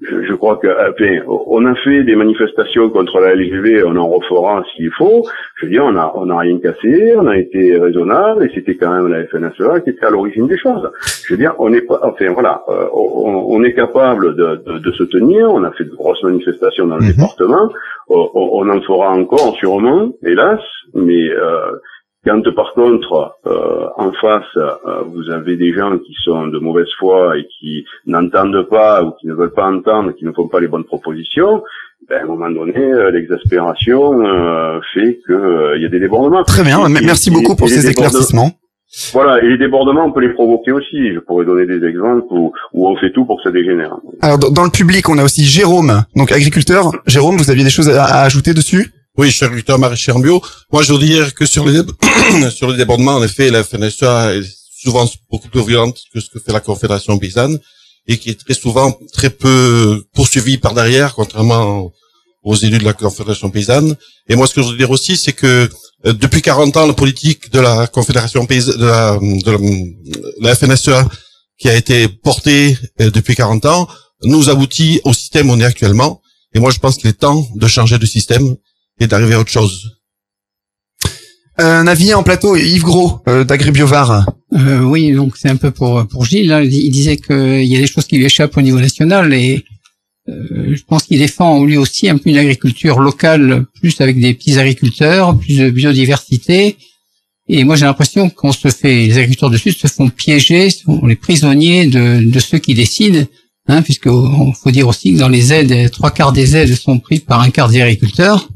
je, crois que, enfin, on a fait des manifestations contre la LGV, on en refera s'il faut. Je veux dire, on a, on a rien cassé, on a été raisonnable, et c'était quand même la FNSEA qui était à l'origine des choses. Je veux dire, on est pas, enfin voilà, euh, on, est capable de, de, de, se tenir. On a fait de grosses manifestations dans le mhm. département. On, on, en fera encore sûrement, hélas, mais euh, quand par contre euh, en face euh, vous avez des gens qui sont de mauvaise foi et qui n'entendent pas ou qui ne veulent pas entendre, qui ne font pas les bonnes propositions, ben, à un moment donné, euh, l'exaspération fait qu'il y a des débordements. Très bien, merci beaucoup pour ces éclaircissements. Voilà, et les débordements, on peut les provoquer aussi. Je pourrais donner des exemples où, où on fait tout pour que ça dégénère. Alors, dans le public, on a aussi Jérôme, donc agriculteur. Jérôme, vous aviez des choses à ajouter dessus? Oui, maraîcher en bio. Moi, je veux dire que sur les sur les débordements, en effet, la FNSEA est souvent beaucoup plus violente que ce que fait la Confédération paysanne et qui est très souvent très peu poursuivie par derrière, contrairement aux élus de la Confédération paysanne. Et moi, ce que je veux dire aussi, c'est que euh, depuis 40 ans, la politique de la Confédération paysanne, de la, de la, FNSEA, qui a été portée euh, depuis 40 ans, nous aboutit au système où on est actuellement. Et moi, je pense qu'il est temps de changer de système et d'arriver à autre chose. Un avis en plateau, Yves Gros, euh, d'Agribiovar. Euh, oui, donc c'est un peu pour pour Gilles. Hein. Il disait qu'il y a des choses qui lui échappent au niveau national et euh, je pense qu'il défend lui aussi un peu une agriculture locale, plus avec des petits agriculteurs, plus de biodiversité. Et moi, j'ai l'impression qu'on se fait, les agriculteurs de Sud se font piéger, sont les prisonniers de, de ceux qui décident, hein, puisque faut dire aussi que dans les aides, trois quarts des aides sont pris par un quart des agriculteurs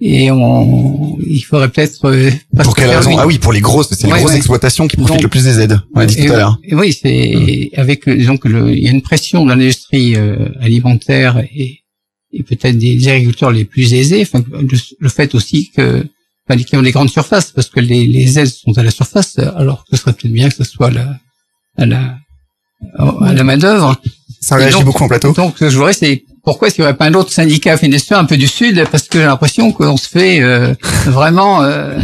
et on, il faudrait peut-être euh, pour quelle raison Ah oui, pour les grosses, c'est les grosses exploitations qui profitent le plus des aides. On a dit tout à l'heure. Oui, c'est avec donc le, il y a une pression de l'industrie euh, alimentaire et, et peut-être des agriculteurs les plus aisés. Enfin, le, fait aussi que enfin, qui ont des grandes surfaces, parce que les, les aides sont à la surface, alors que ce serait peut-être bien que ce soit la, à la à la main d'œuvre. Ça réagit beaucoup en plateau. Donc, je voudrais, c'est pourquoi est-ce qu'il n'y aurait pas un autre syndicat FNSE un peu du Sud? Parce que j'ai l'impression qu'on se fait euh, vraiment euh,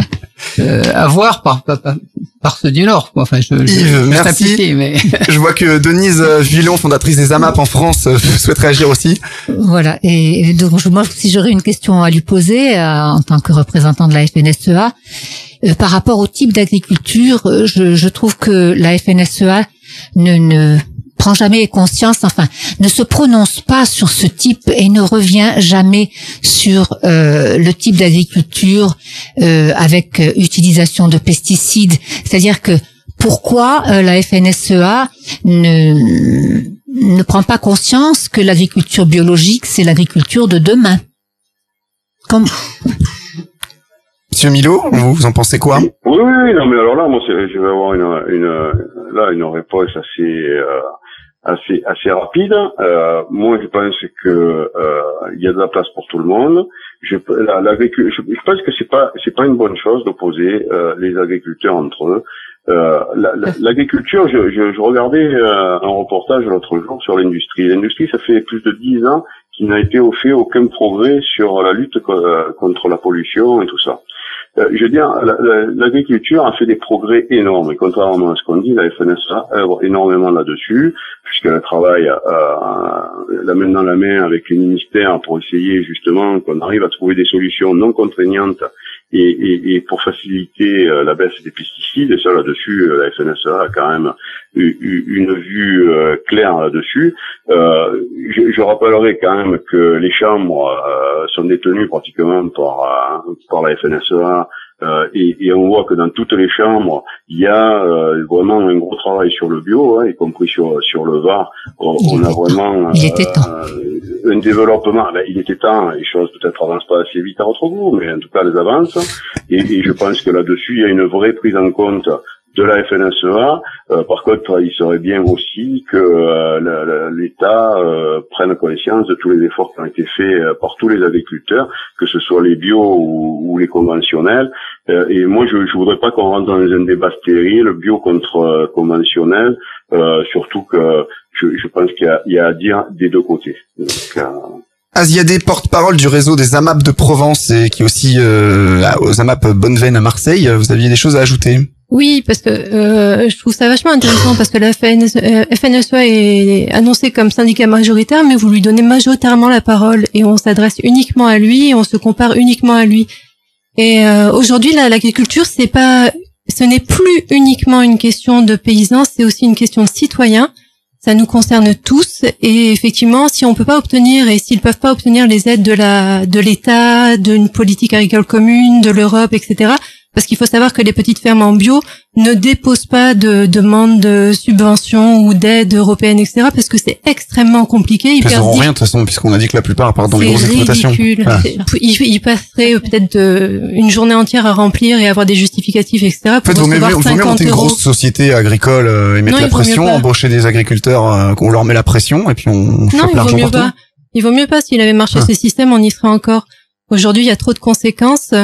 euh, avoir par, par, par, ceux du Nord. Quoi. Enfin, je, Yves, merci. mais... je vois que Denise Villon, fondatrice des AMAP en France, souhaite réagir aussi. Voilà. Et donc, moi, si j'aurais une question à lui poser en tant que représentant de la FNSEA, par rapport au type d'agriculture, je, je trouve que la FNSEA ne, ne prend jamais conscience, enfin, ne se prononce pas sur ce type et ne revient jamais sur euh, le type d'agriculture euh, avec euh, utilisation de pesticides. C'est-à-dire que pourquoi la FNSEA ne, ne prend pas conscience que l'agriculture biologique, c'est l'agriculture de demain? Comme... Monsieur Milo, vous, vous en pensez quoi? Oui, oui, non, mais alors là, moi, je vais avoir une, une, là, une réponse assez, assez assez rapide. Euh, moi, je pense que euh, il y a de la place pour tout le monde. Je, la, je, je pense que c'est pas c'est pas une bonne chose d'opposer euh, les agriculteurs entre eux. Euh, l'agriculture, je, je, je, regardais euh, un reportage l'autre jour sur l'industrie. L'industrie, ça fait plus de dix ans qu'il n'a été fait aucun progrès sur la lutte contre la pollution et tout ça. Euh, je veux dire, l'agriculture a fait des progrès énormes. Et contrairement à ce qu'on dit, la FNSA œuvre énormément là-dessus, puisqu'elle travaille euh, la main dans la main avec les ministères pour essayer justement qu'on arrive à trouver des solutions non contraignantes et, et, et pour faciliter euh, la baisse des pesticides. Et ça, là-dessus, la FNSA a quand même une vue claire là-dessus. Je, je, rappellerai quand même que les chambres sont détenues pratiquement par par la FNSEA euh, et, et, on voit que dans toutes les chambres, il y a euh, vraiment un gros travail sur le bio, hein, y compris sur sur le VAR. On, on a vraiment euh, un développement. Ben, il était temps. Les choses peut-être avancent pas assez vite à votre goût, mais en tout cas, elles avancent. Et, et je pense que là-dessus, il y a une vraie prise en compte de la FNSEA. Euh, par contre, il serait bien aussi que euh, l'État euh, prenne conscience de tous les efforts qui ont été faits par tous les agriculteurs, que ce soit les bio ou, les conventionnels. et moi, je ne voudrais pas qu'on rentre dans un débat stérile, bio contre conventionnel, surtout que je, je pense qu'il y, y, a à dire des deux côtés. Asiadé, porte-parole du réseau des AMAP de Provence et qui est aussi aux AMAP Bonneveine à Marseille, vous aviez des choses à ajouter? Oui, parce que euh, je trouve ça vachement intéressant parce que la FNSEA euh, est annoncée comme syndicat majoritaire, mais vous lui donnez majoritairement la parole et on s'adresse uniquement à lui et on se compare uniquement à lui. Et euh, aujourd'hui, l'agriculture, c'est pas, ce n'est plus uniquement une question de paysans, c'est aussi une question de citoyens. Ça nous concerne tous et effectivement, si on peut pas obtenir et s'ils peuvent pas obtenir les aides de la de l'État, d'une politique agricole commune, de l'Europe, etc parce qu'il faut savoir que les petites fermes en bio ne déposent pas de demande de subvention ou d'aide européenne, etc. parce que c'est extrêmement compliqué. Ils n'auront rien de toute façon, puisqu'on a dit que la plupart partent dans les grosses exploitations. Ridicule. Ils, passeraient peut-être une journée entière à remplir et avoir des justificatifs, etc. en fait, vaut mieux, monter une grosse société agricole euh, et mettre la pression, embaucher des agriculteurs, euh, qu'on leur met la pression et puis on Non, il vaut mieux pas. Il vaut mieux pas. S'il avait marché ah. ce système, on y serait encore. Aujourd'hui, il y a trop de conséquences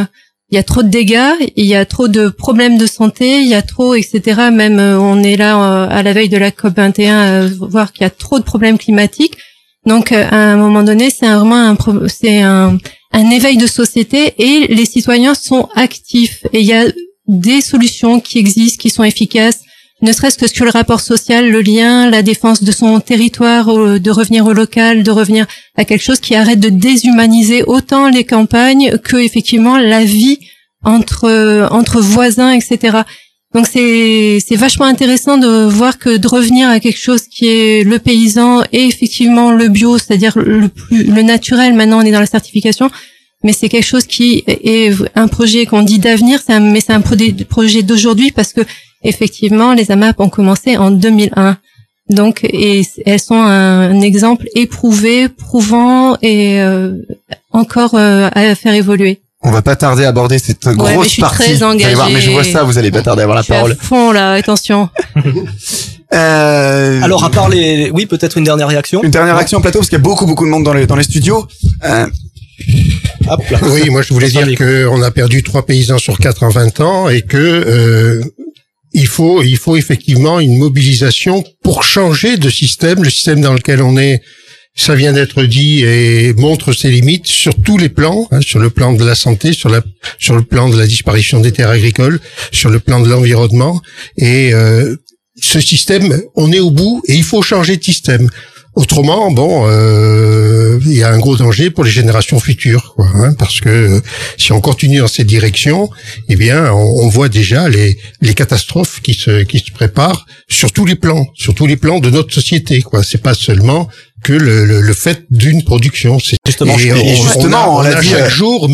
il y a trop de dégâts, il y a trop de problèmes de santé, il y a trop, etc. Même euh, on est là euh, à la veille de la COP 21, euh, voir qu'il y a trop de problèmes climatiques. Donc à un moment donné, c'est vraiment un, c'est un, un éveil de société et les citoyens sont actifs et il y a des solutions qui existent, qui sont efficaces ne serait-ce que sur le rapport social, le lien, la défense de son territoire, de revenir au local, de revenir à quelque chose qui arrête de déshumaniser autant les campagnes que effectivement la vie entre entre voisins, etc. Donc c'est c'est vachement intéressant de voir que de revenir à quelque chose qui est le paysan et effectivement le bio, c'est-à-dire le plus le naturel. Maintenant on est dans la certification, mais c'est quelque chose qui est un projet qu'on dit d'avenir, mais c'est un projet d'aujourd'hui parce que effectivement, les AMAP ont commencé en 2001. Donc, et elles sont un, exemple éprouvé, prouvant et euh, encore euh, à faire évoluer. On va pas tarder à aborder cette grosse mais je suis partie. Très engagée. Voir, mais je vois ça, vous allez pas tarder à avoir la parole. À fond là, attention. euh... Alors à part les, oui, peut-être une dernière réaction. Une dernière réaction plateau parce qu'il y a beaucoup beaucoup de monde dans les dans les studios. Euh... Hop là. Oui, moi je voulais dire que on a perdu trois paysans sur quatre en 20 ans et que euh, il faut, il faut effectivement une mobilisation pour changer de système, le système dans lequel on est. Ça vient d'être dit et montre ses limites sur tous les plans, hein, sur le plan de la santé, sur, la, sur le plan de la disparition des terres agricoles, sur le plan de l'environnement. Et euh, ce système, on est au bout et il faut changer de système. Autrement, bon, euh, il y a un gros danger pour les générations futures, quoi, hein, parce que euh, si on continue dans cette direction, eh bien, on, on, voit déjà les, les catastrophes qui se qui se préparent sur tous les plans, sur tous les plans de notre société, quoi. C'est pas seulement que le, le, le fait d'une production. C'est justement, et justement, on, a, chaque jour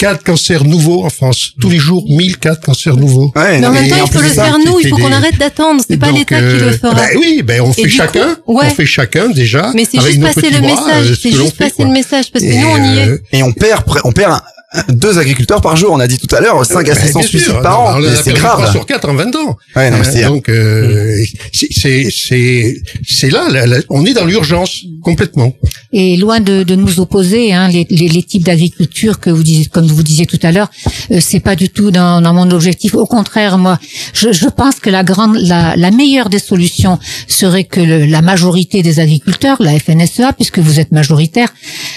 1000 4 cancers nouveaux en France. Tous les jours, 1004 cancers nouveaux. Ouais, mais en même temps, il faut le faire nous, il faut qu'on arrête d'attendre. C'est pas l'État qui le euh, fera. Ben oui, ben on fait chacun. On fait chacun déjà. Mais c'est juste passer le message. C'est juste passer le message parce que nous, on y est. Et on perd, on perd deux agriculteurs par jour. On a dit tout à l'heure 5 à 600 suicides par an. C'est grave. 3 sur 4 en 20 ans. Ouais, non, euh, donc euh, c'est c'est c'est là, on est dans l'urgence complètement. Et loin de, de nous opposer, hein, les, les, les types d'agriculture que vous disiez, comme vous disiez tout à l'heure, euh, c'est pas du tout dans, dans mon objectif. Au contraire, moi, je, je pense que la grande, la, la meilleure des solutions serait que le, la majorité des agriculteurs, la FNSEA, puisque vous êtes majoritaire,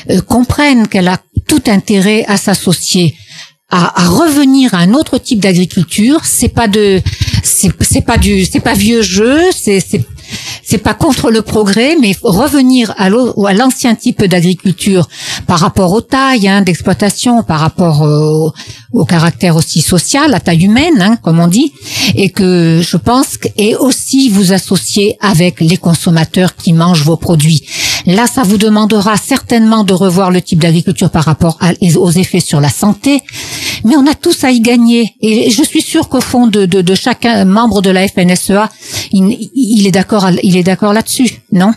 euh, comprennent qu'elle a tout intérêt à s'associer à, à, revenir à un autre type d'agriculture. C'est pas de, c'est pas du, c'est pas vieux jeu. C'est c'est pas contre le progrès, mais revenir à l'ancien type d'agriculture par rapport aux tailles hein, d'exploitation, par rapport au, au, caractère aussi social, la taille humaine, hein, comme on dit, et que je pense et aussi vous associer avec les consommateurs qui mangent vos produits. Là, ça vous demandera certainement de revoir le type d'agriculture par rapport aux effets sur la santé, mais on a tous à y gagner. Et je suis sûre qu'au fond de, de, de, chacun membre de la FNSEA, il, il est d'accord, il est d'accord là-dessus, non?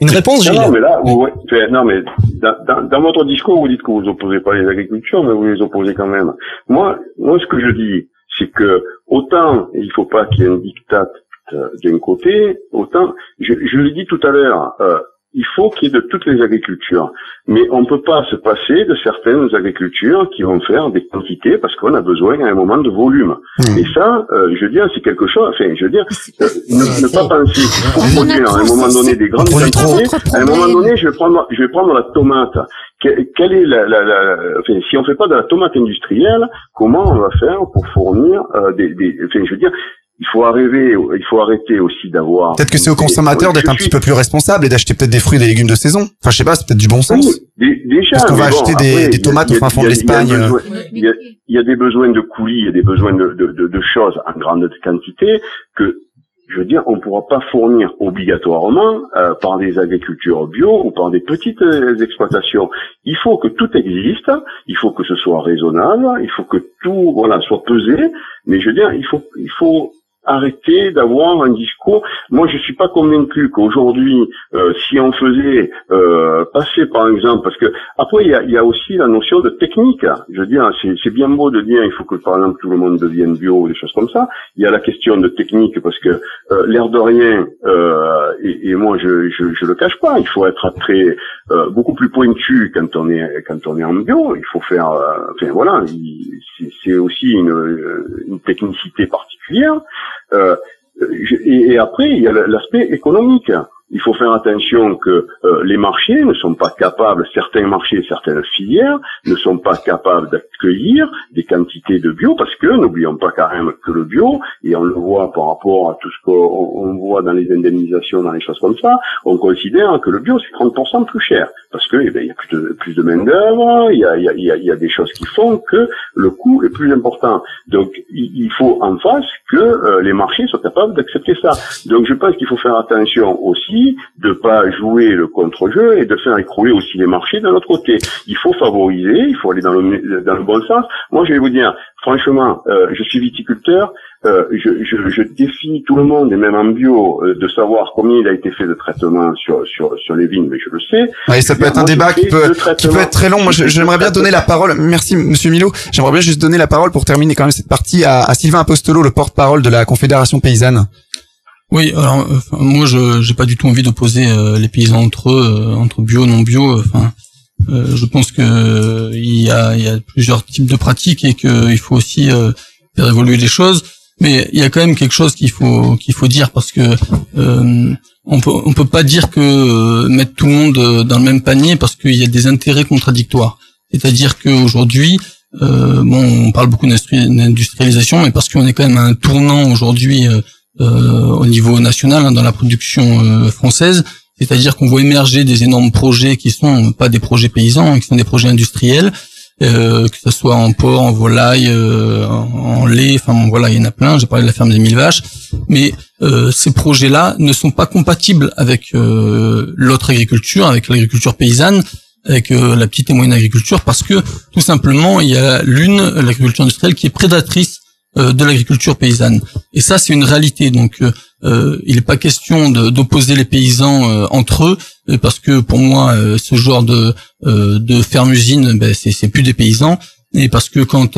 Une réponse, Gilles Non, mais là, ouais, non, mais dans, dans, votre discours, vous dites que vous opposez pas les agricultures, mais vous les opposez quand même. Moi, moi, ce que je dis, c'est que autant il faut pas qu'il y ait un diktat d'un côté, autant, je, je l'ai dit tout à l'heure, euh, il faut qu'il y ait de toutes les agricultures. Mais on ne peut pas se passer de certaines agricultures qui vont faire des quantités parce qu'on a besoin à un moment de volume. Mmh. Et ça, euh, je veux dire, c'est quelque chose, enfin, je veux dire, euh, ne, pas penser qu'il faut produire à un moment donné des grandes quantités. À un moment donné, je vais prendre, je vais prendre la tomate. Quelle est la, la, la, enfin, si on fait pas de la tomate industrielle, comment on va faire pour fournir euh, des, des, enfin, je veux dire, il faut arriver, il faut arrêter aussi d'avoir. Peut-être que c'est aux consommateurs d'être un petit peu plus responsables et d'acheter peut-être des fruits et des légumes de saison. Enfin, je sais pas, c'est peut-être du bon sens. Oui, déjà. Parce qu'on va acheter des, des, tomates au fin fond de l'Espagne. Il y, a, il y a des besoins de coulis, il y a des besoins de, de, de, de choses en grande quantité que je veux dire, on ne pourra pas fournir obligatoirement euh, par des agricultures bio ou par des petites euh, exploitations. Il faut que tout existe, il faut que ce soit raisonnable, il faut que tout voilà soit pesé. Mais je veux dire, il faut il faut arrêter d'avoir un discours. Moi, je suis pas convaincu qu'aujourd'hui, euh, si on faisait euh, passer, par exemple, parce que après il y a, y a, aussi la notion de technique. Je veux dire, c'est bien beau de dire il faut que par exemple tout le monde devienne bio ou des choses comme ça. Il y a la question de technique parce que euh, l'air de rien, euh, et, et, moi je, je, je le cache pas, il faut être très euh, beaucoup plus pointu quand on est quand on est en bio. Il faut faire, enfin voilà, c'est aussi une, une technicité particulière. Euh, et, et, après, il y a l'aspect économique il faut faire attention que euh, les marchés ne sont pas capables, certains marchés, certaines filières ne sont pas capables d'accueillir des quantités de bio parce que n'oublions pas quand même que le bio, et on le voit par rapport à tout ce qu'on voit dans les indemnisations, dans les choses comme ça, on considère que le bio c'est 30% plus cher parce que eh ben, il y a plus de, plus de main d'œuvre, il y a, il, y a, y a des choses qui font que le coût est plus important. Donc il, faut en face que euh, les marchés soient capables d'accepter ça. Donc je pense qu'il faut faire attention aussi de pas jouer le contre-jeu et de faire écrouler aussi les marchés de notre côté. Il faut favoriser, il faut aller dans le, dans le bon sens. Moi, je vais vous dire, franchement, euh, je suis viticulteur, euh, je, je, je, défie tout le monde, et même en bio, euh, de savoir combien il a été fait de traitement sur, sur, sur les vignes, mais je le sais. Oui, ça peut être un débat qui peut, qui peut être très long. Moi, j'aimerais bien donner la parole. Merci, Monsieur Milo. J'aimerais bien juste donner la parole pour terminer quand même cette partie à, à Sylvain Apostolo, le porte-parole de la Confédération paysanne. Oui, alors euh, moi je j'ai pas du tout envie d'opposer euh, les paysans entre eux, euh, entre bio non bio. Enfin, je pense que il y a y a plusieurs types de pratiques et qu'il faut aussi faire évoluer les choses. Mais il y a quand même quelque chose qu'il faut qu'il faut dire parce que on peut on peut pas dire que mettre tout le monde dans le même panier parce qu'il y a des intérêts contradictoires. C'est-à-dire qu'aujourd'hui, euh, bon, on parle beaucoup d'industrialisation, mais parce qu'on est quand même à un tournant aujourd'hui euh, au niveau national hein, dans la production euh, française. C'est-à-dire qu'on voit émerger des énormes projets qui sont pas des projets paysans, hein, qui sont des projets industriels, euh, que ce soit en porc, en volaille, euh, en lait, enfin voilà, il y en a plein. J'ai parlé de la ferme des mille vaches, mais euh, ces projets-là ne sont pas compatibles avec l'autre agriculture, avec l'agriculture paysanne, avec la petite et moyenne agriculture, parce que tout simplement il y a l'une, l'agriculture industrielle, qui est prédatrice euh, de l'agriculture paysanne. Et ça, c'est une réalité. Donc, euh, euh il n'est pas question d'opposer les paysans euh, entre eux, parce que pour moi, ce genre de de ferme-usine, ben, c'est plus des paysans. Et parce que quand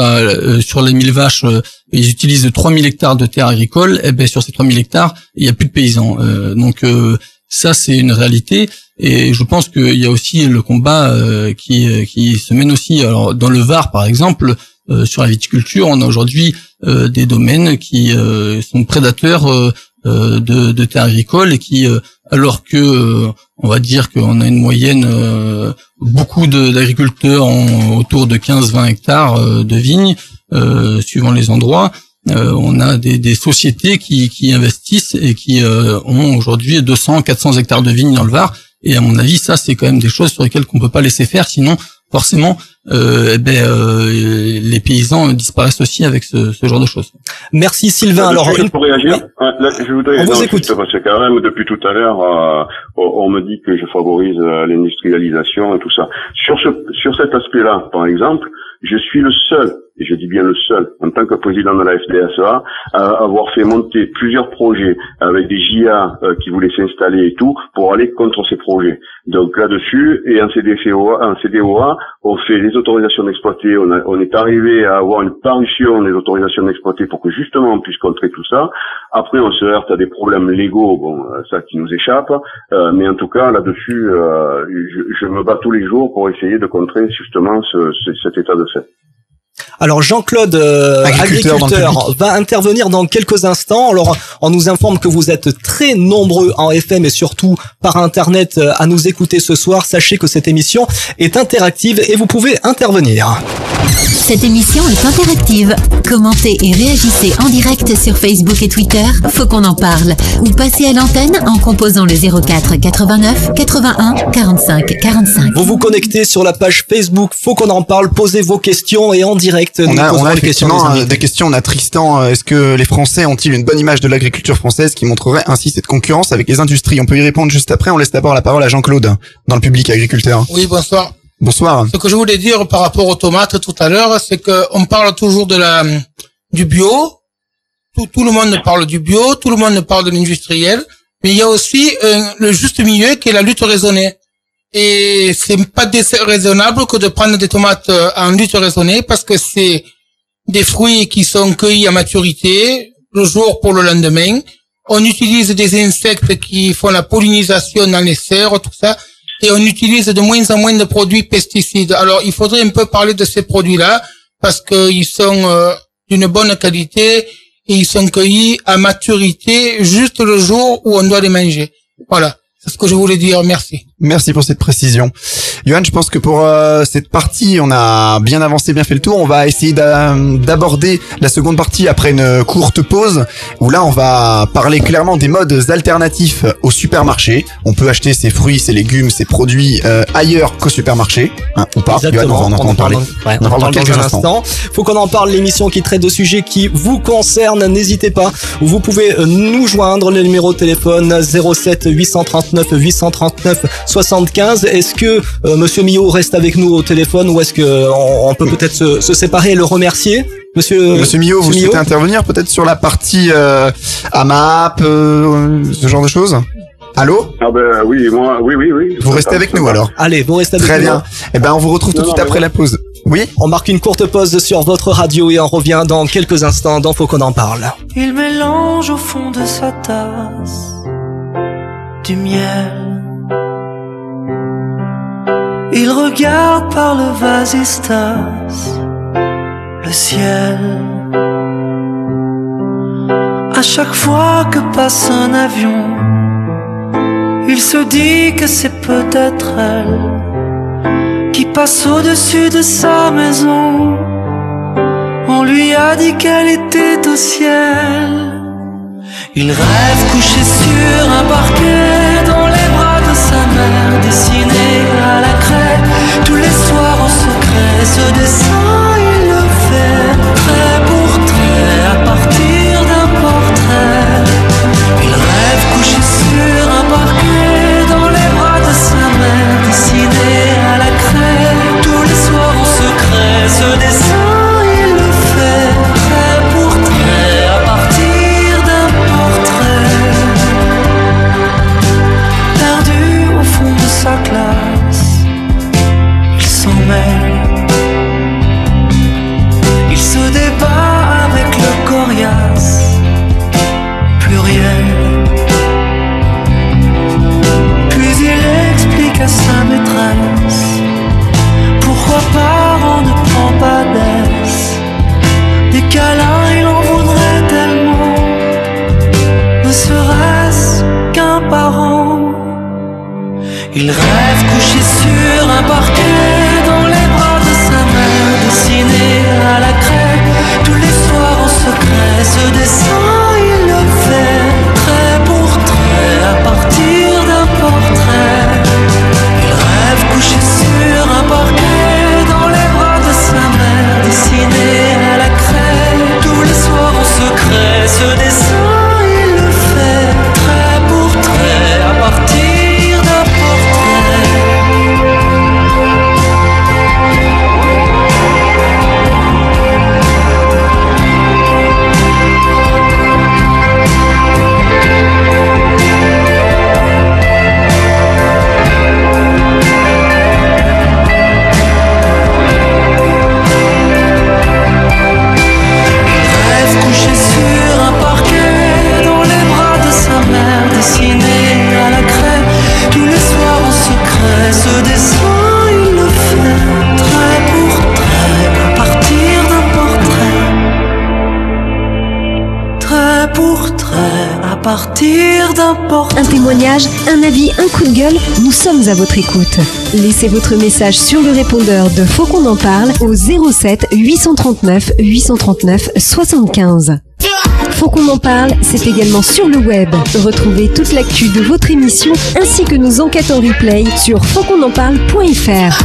sur les 1000 vaches, ils utilisent 3000 hectares de terres agricoles, et eh ben sur ces 3000 hectares, il n'y a plus de paysans. donc ça, c'est une réalité. Et je pense qu'il y a aussi le combat qui, qui se mène aussi. Alors dans le Var, par exemple, sur la viticulture, on a aujourd'hui euh, des domaines qui euh, sont prédateurs euh, de, terres agricoles et qui, alors que on va dire qu'on a une moyenne, beaucoup d'agriculteurs ont autour de 15-20 hectares de vignes, suivant les endroits, on a des, sociétés qui, qui, investissent et qui ont aujourd'hui 200, 400 hectares de vignes dans le Var. Et à mon avis, ça, c'est quand même des choses sur lesquelles qu'on peut pas laisser faire, sinon forcément, euh, eh ben, euh, les paysans disparaissent aussi avec ce, ce genre de choses. Merci Sylvain. Alors, pour réagir, je voudrais. On vous écoute. Parce que quand même, depuis tout à l'heure, euh, on me dit que je favorise euh, l'industrialisation et tout ça. Sur ce, sur cet aspect-là, par exemple, je suis le seul et je dis bien le seul, en tant que président de la FDSA, à avoir fait monter plusieurs projets avec des JA euh, qui voulaient s'installer et tout pour aller contre ces projets. Donc là-dessus, et en CDCOA, en CDOA, on fait les autorisations d'exploiter, on, on, est arrivé à avoir une parution des autorisations d'exploiter pour que justement on puisse contrer tout ça. Après, on se heurte à des problèmes légaux, bon, euh, ça qui nous échappe, euh, mais en tout cas, là-dessus, je, je, me bats tous les jours pour essayer de contrer justement ce, cet état de fait. Alors Jean-Claude, euh, agriculteur, va intervenir dans quelques instants. Alors on nous informe que vous êtes très nombreux en FM et surtout par Internet euh, à nous écouter ce soir. Sachez que cette émission est interactive et vous pouvez intervenir. Cette émission est interactive. Commentez et réagissez en direct sur Facebook et Twitter. Faut qu'on en parle. Ou passez à l'antenne en composant le 04 89 81 45 45. Vous vous connectez sur la page Facebook. Faut qu'on en parle. Posez vos questions et en direct. On a, on a des questions. Des questions. On a Tristan. Est-ce que les Français ont-ils une bonne image de l'agriculture française qui montrerait ainsi cette concurrence avec les industries? On peut y répondre juste après. On laisse d'abord la parole à Jean-Claude dans le public agriculteur. Oui, bonsoir. Bonsoir. Ce que je voulais dire par rapport aux tomates tout à l'heure, c'est que on parle toujours de la du bio. Tout, tout le monde parle du bio, tout le monde parle de l'industriel, mais il y a aussi euh, le juste milieu qui est la lutte raisonnée. Et c'est pas raisonnable que de prendre des tomates euh, en lutte raisonnée parce que c'est des fruits qui sont cueillis à maturité le jour pour le lendemain. On utilise des insectes qui font la pollinisation dans les serres, tout ça et on utilise de moins en moins de produits pesticides. Alors, il faudrait un peu parler de ces produits-là parce qu'ils sont euh, d'une bonne qualité et ils sont cueillis à maturité juste le jour où on doit les manger. Voilà. C'est ce que je voulais dire. Merci. Merci pour cette précision. Johan, je pense que pour euh, cette partie, on a bien avancé, bien fait le tour. On va essayer d'aborder la seconde partie après une courte pause, où là, on va parler clairement des modes alternatifs au supermarché. On peut acheter ses fruits, ses légumes, ses produits euh, ailleurs qu'au supermarché. Hein, ou pas. Johan, on va en entendre parler. on, en parle dans quelques instants. Faut qu'on en parle. L'émission qui traite de sujets qui vous concernent. N'hésitez pas. Vous pouvez euh, nous joindre. Le numéro de téléphone 07 839 839 75. Est-ce que euh, Monsieur Millot reste avec nous au téléphone ou est-ce que on, peut peut-être se, se, séparer et le remercier Monsieur, Monsieur Millot, vous souhaitez intervenir peut-être sur la partie euh, AMAP, euh, ce genre de choses? Allô? Ah ben oui, moi, oui, oui, oui. Vous restez avec nous alors Allez, vous restez avec nous. Très bien. Eh ben, on vous retrouve tout de suite après la pause. Oui? On marque une courte pause sur votre radio et on revient dans quelques instants dans Faut qu'on en parle. Il mélange au fond de sa tasse du miel il regarde par le vasistas le ciel. À chaque fois que passe un avion, il se dit que c'est peut-être elle qui passe au-dessus de sa maison. On lui a dit qu'elle était au ciel. Il rêve couché sur un parquet dans de sa mère dessinée à la craie. Tous les soirs en secret, ce dessin Un témoignage, un avis, un coup de gueule, nous sommes à votre écoute. Laissez votre message sur le répondeur de Faut qu'on en parle au 07 839 839 75. Faut qu'on en parle, c'est également sur le web. Retrouvez toute l'actu de votre émission ainsi que nos enquêtes en replay sur fautquonenparle.fr.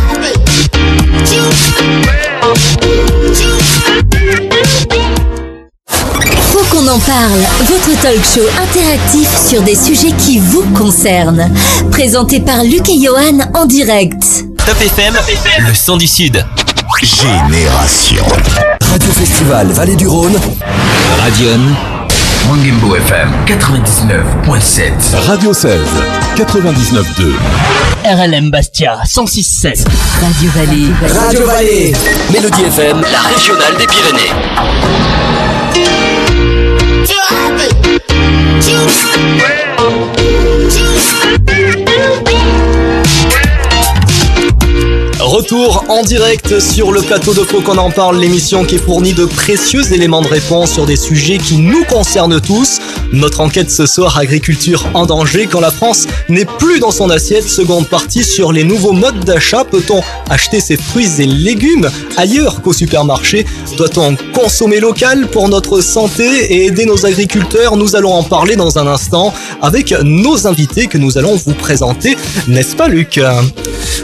Faut qu'on en parle, votre talk show interactif sur des sujets qui vous concernent. Présenté par Luc et Johan en direct. Top FM, le son du Sud. Génération. Radio Festival Vallée du Rhône. Radion. Mangimbo FM 99.7. Radio 16, 99.2. RLM Bastia 106.7. Radio Vallée. Radio Vallée. Mélodie FM, la régionale des Pyrénées. Retour en direct sur le plateau de Faut qu'on en parle, l'émission qui fournit de précieux éléments de réponse sur des sujets qui nous concernent tous. Notre enquête ce soir, agriculture en danger, quand la France n'est plus dans son assiette. Seconde partie sur les nouveaux modes d'achat. Peut-on acheter ses fruits et légumes ailleurs qu'au supermarché? Doit-on consommer local pour notre santé et aider nos agriculteurs? Nous allons en parler dans un instant avec nos invités que nous allons vous présenter, n'est-ce pas Luc?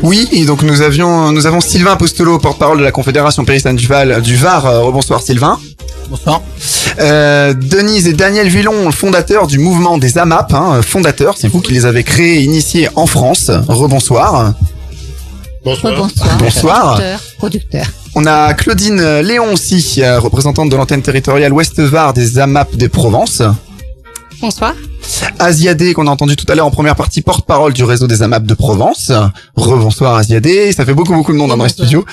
Oui, et donc nous avions, nous avons Sylvain Apostolo, porte-parole de la Confédération paysanne du, Val, du Var. Euh, rebonsoir Sylvain. Bonsoir. Euh, Denise et Daniel Villon, fondateurs du mouvement des AMAP, hein, fondateurs, c'est vous qui les avez créés et initiés en France. Rebonsoir. Bonsoir. Bonsoir. Bonsoir. Producteur. Producteur. On a Claudine Léon aussi, euh, représentante de l'antenne territoriale Ouest-Var des AMAP des Provences. Bonsoir. Asiadé, qu'on a entendu tout à l'heure en première partie, porte-parole du réseau des AMAP de Provence. Rebonsoir Asiadé, ça fait beaucoup beaucoup de monde dans les studios.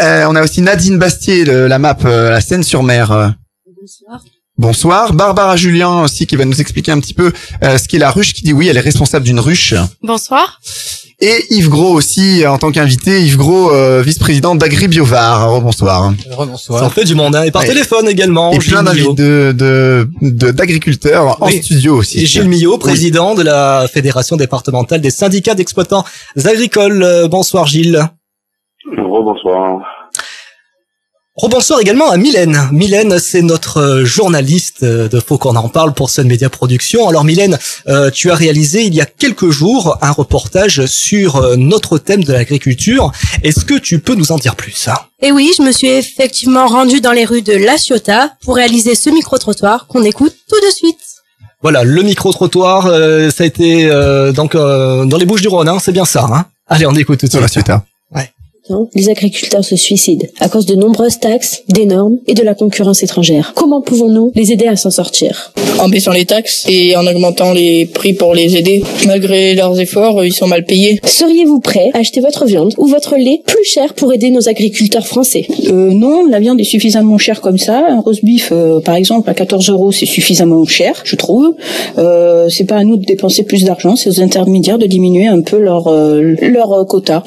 Euh, on a aussi Nadine Bastier, le- la map euh, la Seine-sur-Mer. Bonsoir. Bonsoir. Barbara Julien aussi qui va nous expliquer un petit peu euh, ce qu'est la ruche, qui dit oui, elle est responsable d'une ruche. Bonsoir. Et Yves Gros aussi, en tant qu'invité, Yves Gros, euh, vice-président d'AgriBiovar. Rebonsoir. Ça en fait du monde, hein. Et par Ouais. téléphone également. Et Gilles plein d'invités de, de, de- d'agriculteurs en Oui. studio aussi. Et Gilles Millot, Oui. président de la Fédération départementale des syndicats d'exploitants agricoles. Euh, Bonsoir Gilles. Rebonsoir. Rebonsoir également à Mylène. Mylène, c'est notre euh, journaliste euh, de Faut qu'on en parle pour Sun Media Productions. Alors Mylène, euh, tu as réalisé il y a quelques jours un reportage sur notre thème de l'agriculture. Est-ce que tu peux nous en dire plus hein? Et oui, je me suis effectivement rendue dans les rues de La Ciotat pour réaliser ce micro-trottoir qu'on écoute tout de suite. Voilà, le micro-trottoir, euh, ça a été euh, donc euh, dans les Bouches du Rhône, hein, c'est bien ça. Hein? Allez, on écoute tout de suite. Les agriculteurs se suicident à cause de nombreuses taxes, des normes et de la concurrence étrangère. Comment pouvons-nous les aider à s'en sortir? En baissant les taxes et en augmentant les prix pour les aider. Malgré leurs efforts, ils sont mal payés. Seriez-vous prêt à acheter votre viande ou votre lait plus cher pour aider nos agriculteurs français? Euh, non, la viande est suffisamment chère comme ça. Un roast beef, euh, par exemple, à 14 euros, c'est suffisamment cher, je trouve. Euh, c'est pas à nous de dépenser plus d'argent, c'est aux intermédiaires de diminuer un peu leur euh, leur euh, quota.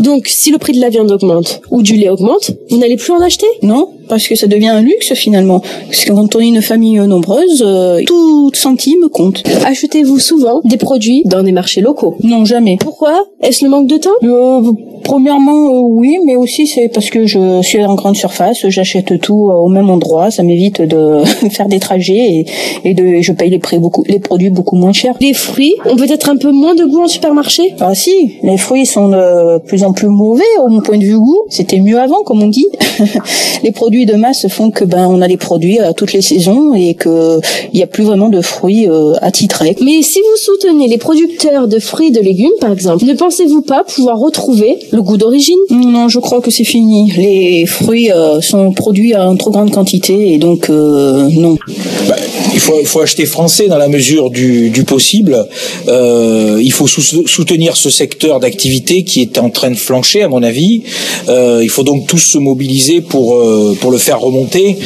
Donc, si le prix de la viande augmente ou du lait augmente, vous n'allez plus en acheter? Non, parce que ça devient un luxe finalement. Parce que quand on est une famille nombreuse, euh, tout centime compte. Achetez-vous souvent des produits dans des marchés locaux Non, jamais. Pourquoi? Est-ce le manque de temps? Euh, Premièrement, euh, oui, mais aussi c'est parce que je suis en grande surface, j'achète tout euh, au même endroit, ça m'évite de faire des trajets et, et de je paye les prix beaucoup, les produits beaucoup moins chers. Les fruits ont peut-être un peu moins de goût en supermarché? Ah si, les fruits sont de plus en plus mauvais au mon point de vue goût. C'était mieux avant, comme on dit. les produits de masse font que ben on a des produits à toutes les saisons et que il y a plus vraiment de fruits euh, attitrés. Mais si vous soutenez les producteurs de fruits et de légumes, par exemple, ne pensez-vous pas pouvoir retrouver le goût d'origine? Non, je crois que c'est fini. Les fruits euh, sont produits en trop grande quantité et donc euh, non. Bah, il faut, il faut acheter français dans la mesure du, du possible. Euh, il faut sou- soutenir ce secteur d'activité qui est en train de flancher, à mon avis. Euh, il faut donc tous se mobiliser pour euh, pour le faire remonter.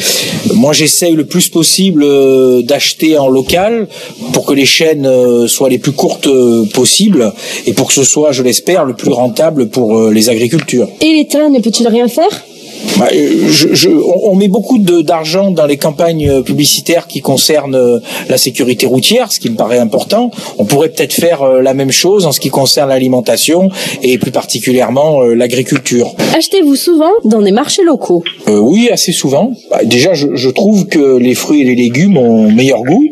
Moi, j'essaye le plus possible euh, d'acheter en local pour que les chaînes euh, soient les plus courtes euh, possibles et pour que ce soit, je l'espère, le plus rentable pour les agricultures. Et l'État ne peut-il rien faire? Bah, euh, je, je, on on met beaucoup d'argent dans les campagnes euh, publicitaires qui concernent euh, la sécurité routière, ce qui me paraît important. On pourrait peut-être faire la même chose en ce qui concerne l'alimentation et plus particulièrement l'agriculture. Achetez-vous souvent dans des marchés locaux? Euh, oui, assez souvent. Bah, déjà, je, je trouve que les fruits et les légumes ont meilleur goût.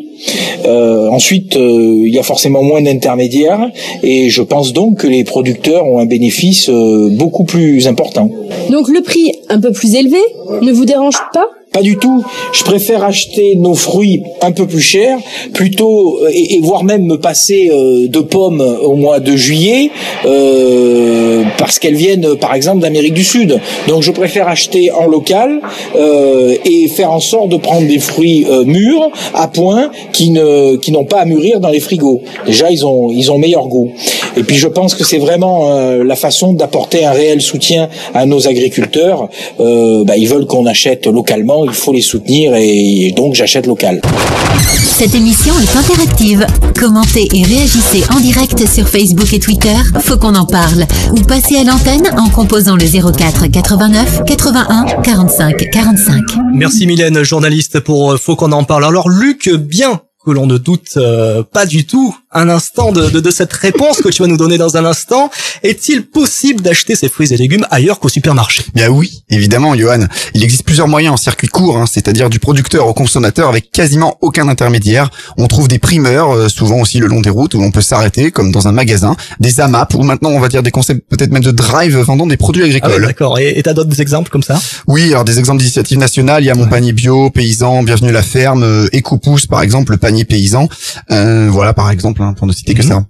Euh, ensuite, euh, il y a forcément moins d'intermédiaires et je pense donc que les producteurs ont un bénéfice euh, beaucoup plus important. Donc le prix un peu plus élevé ne vous dérange pas? Pas du tout. Je préfère acheter nos fruits un peu plus chers, plutôt euh, et, et voire même me passer euh, de pommes au mois de juillet euh, parce qu'elles viennent par exemple d'Amérique du Sud. Donc je préfère acheter en local euh, et faire en sorte de prendre des fruits euh, mûrs à point qui ne qui n'ont pas à mûrir dans les frigos. Déjà ils ont ils ont meilleur goût. Et puis je pense que c'est vraiment euh, la façon d'apporter un réel soutien à nos agriculteurs. Bah, ils veulent qu'on achète localement, il faut les soutenir et, donc j'achète local. Cette émission est interactive. Commentez et réagissez en direct sur Facebook et Twitter. Faut qu'on en parle. Ou passez à l'antenne en composant le 04 89 81 45 45. Merci Mylène, journaliste pour Faut qu'on en parle. Alors Luc, bien que l'on ne doute euh, pas du tout un instant de, de, de cette réponse que tu vas nous donner dans un instant, est-il possible d'acheter ces fruits et légumes ailleurs qu'au supermarché? Bien oui, évidemment, Johan. Il existe plusieurs moyens en circuit court, hein, c'est-à-dire du producteur au consommateur avec quasiment aucun intermédiaire. On trouve des primeurs, euh, souvent aussi le long des routes où on peut s'arrêter, comme dans un magasin, des AMAP, ou maintenant on va dire des concepts peut-être même de drive vendant des produits Ah ouais, agricoles. d'accord. Et t'as d'autres exemples comme ça? Oui, alors des exemples d'initiatives nationales, il y a Mon Panier Bio, Paysan, Bienvenue à la Ferme, euh, Éco-Pouce par exemple, le panier paysan. Euh, voilà par exemple, hein, pour ne citer que Mhm. ça.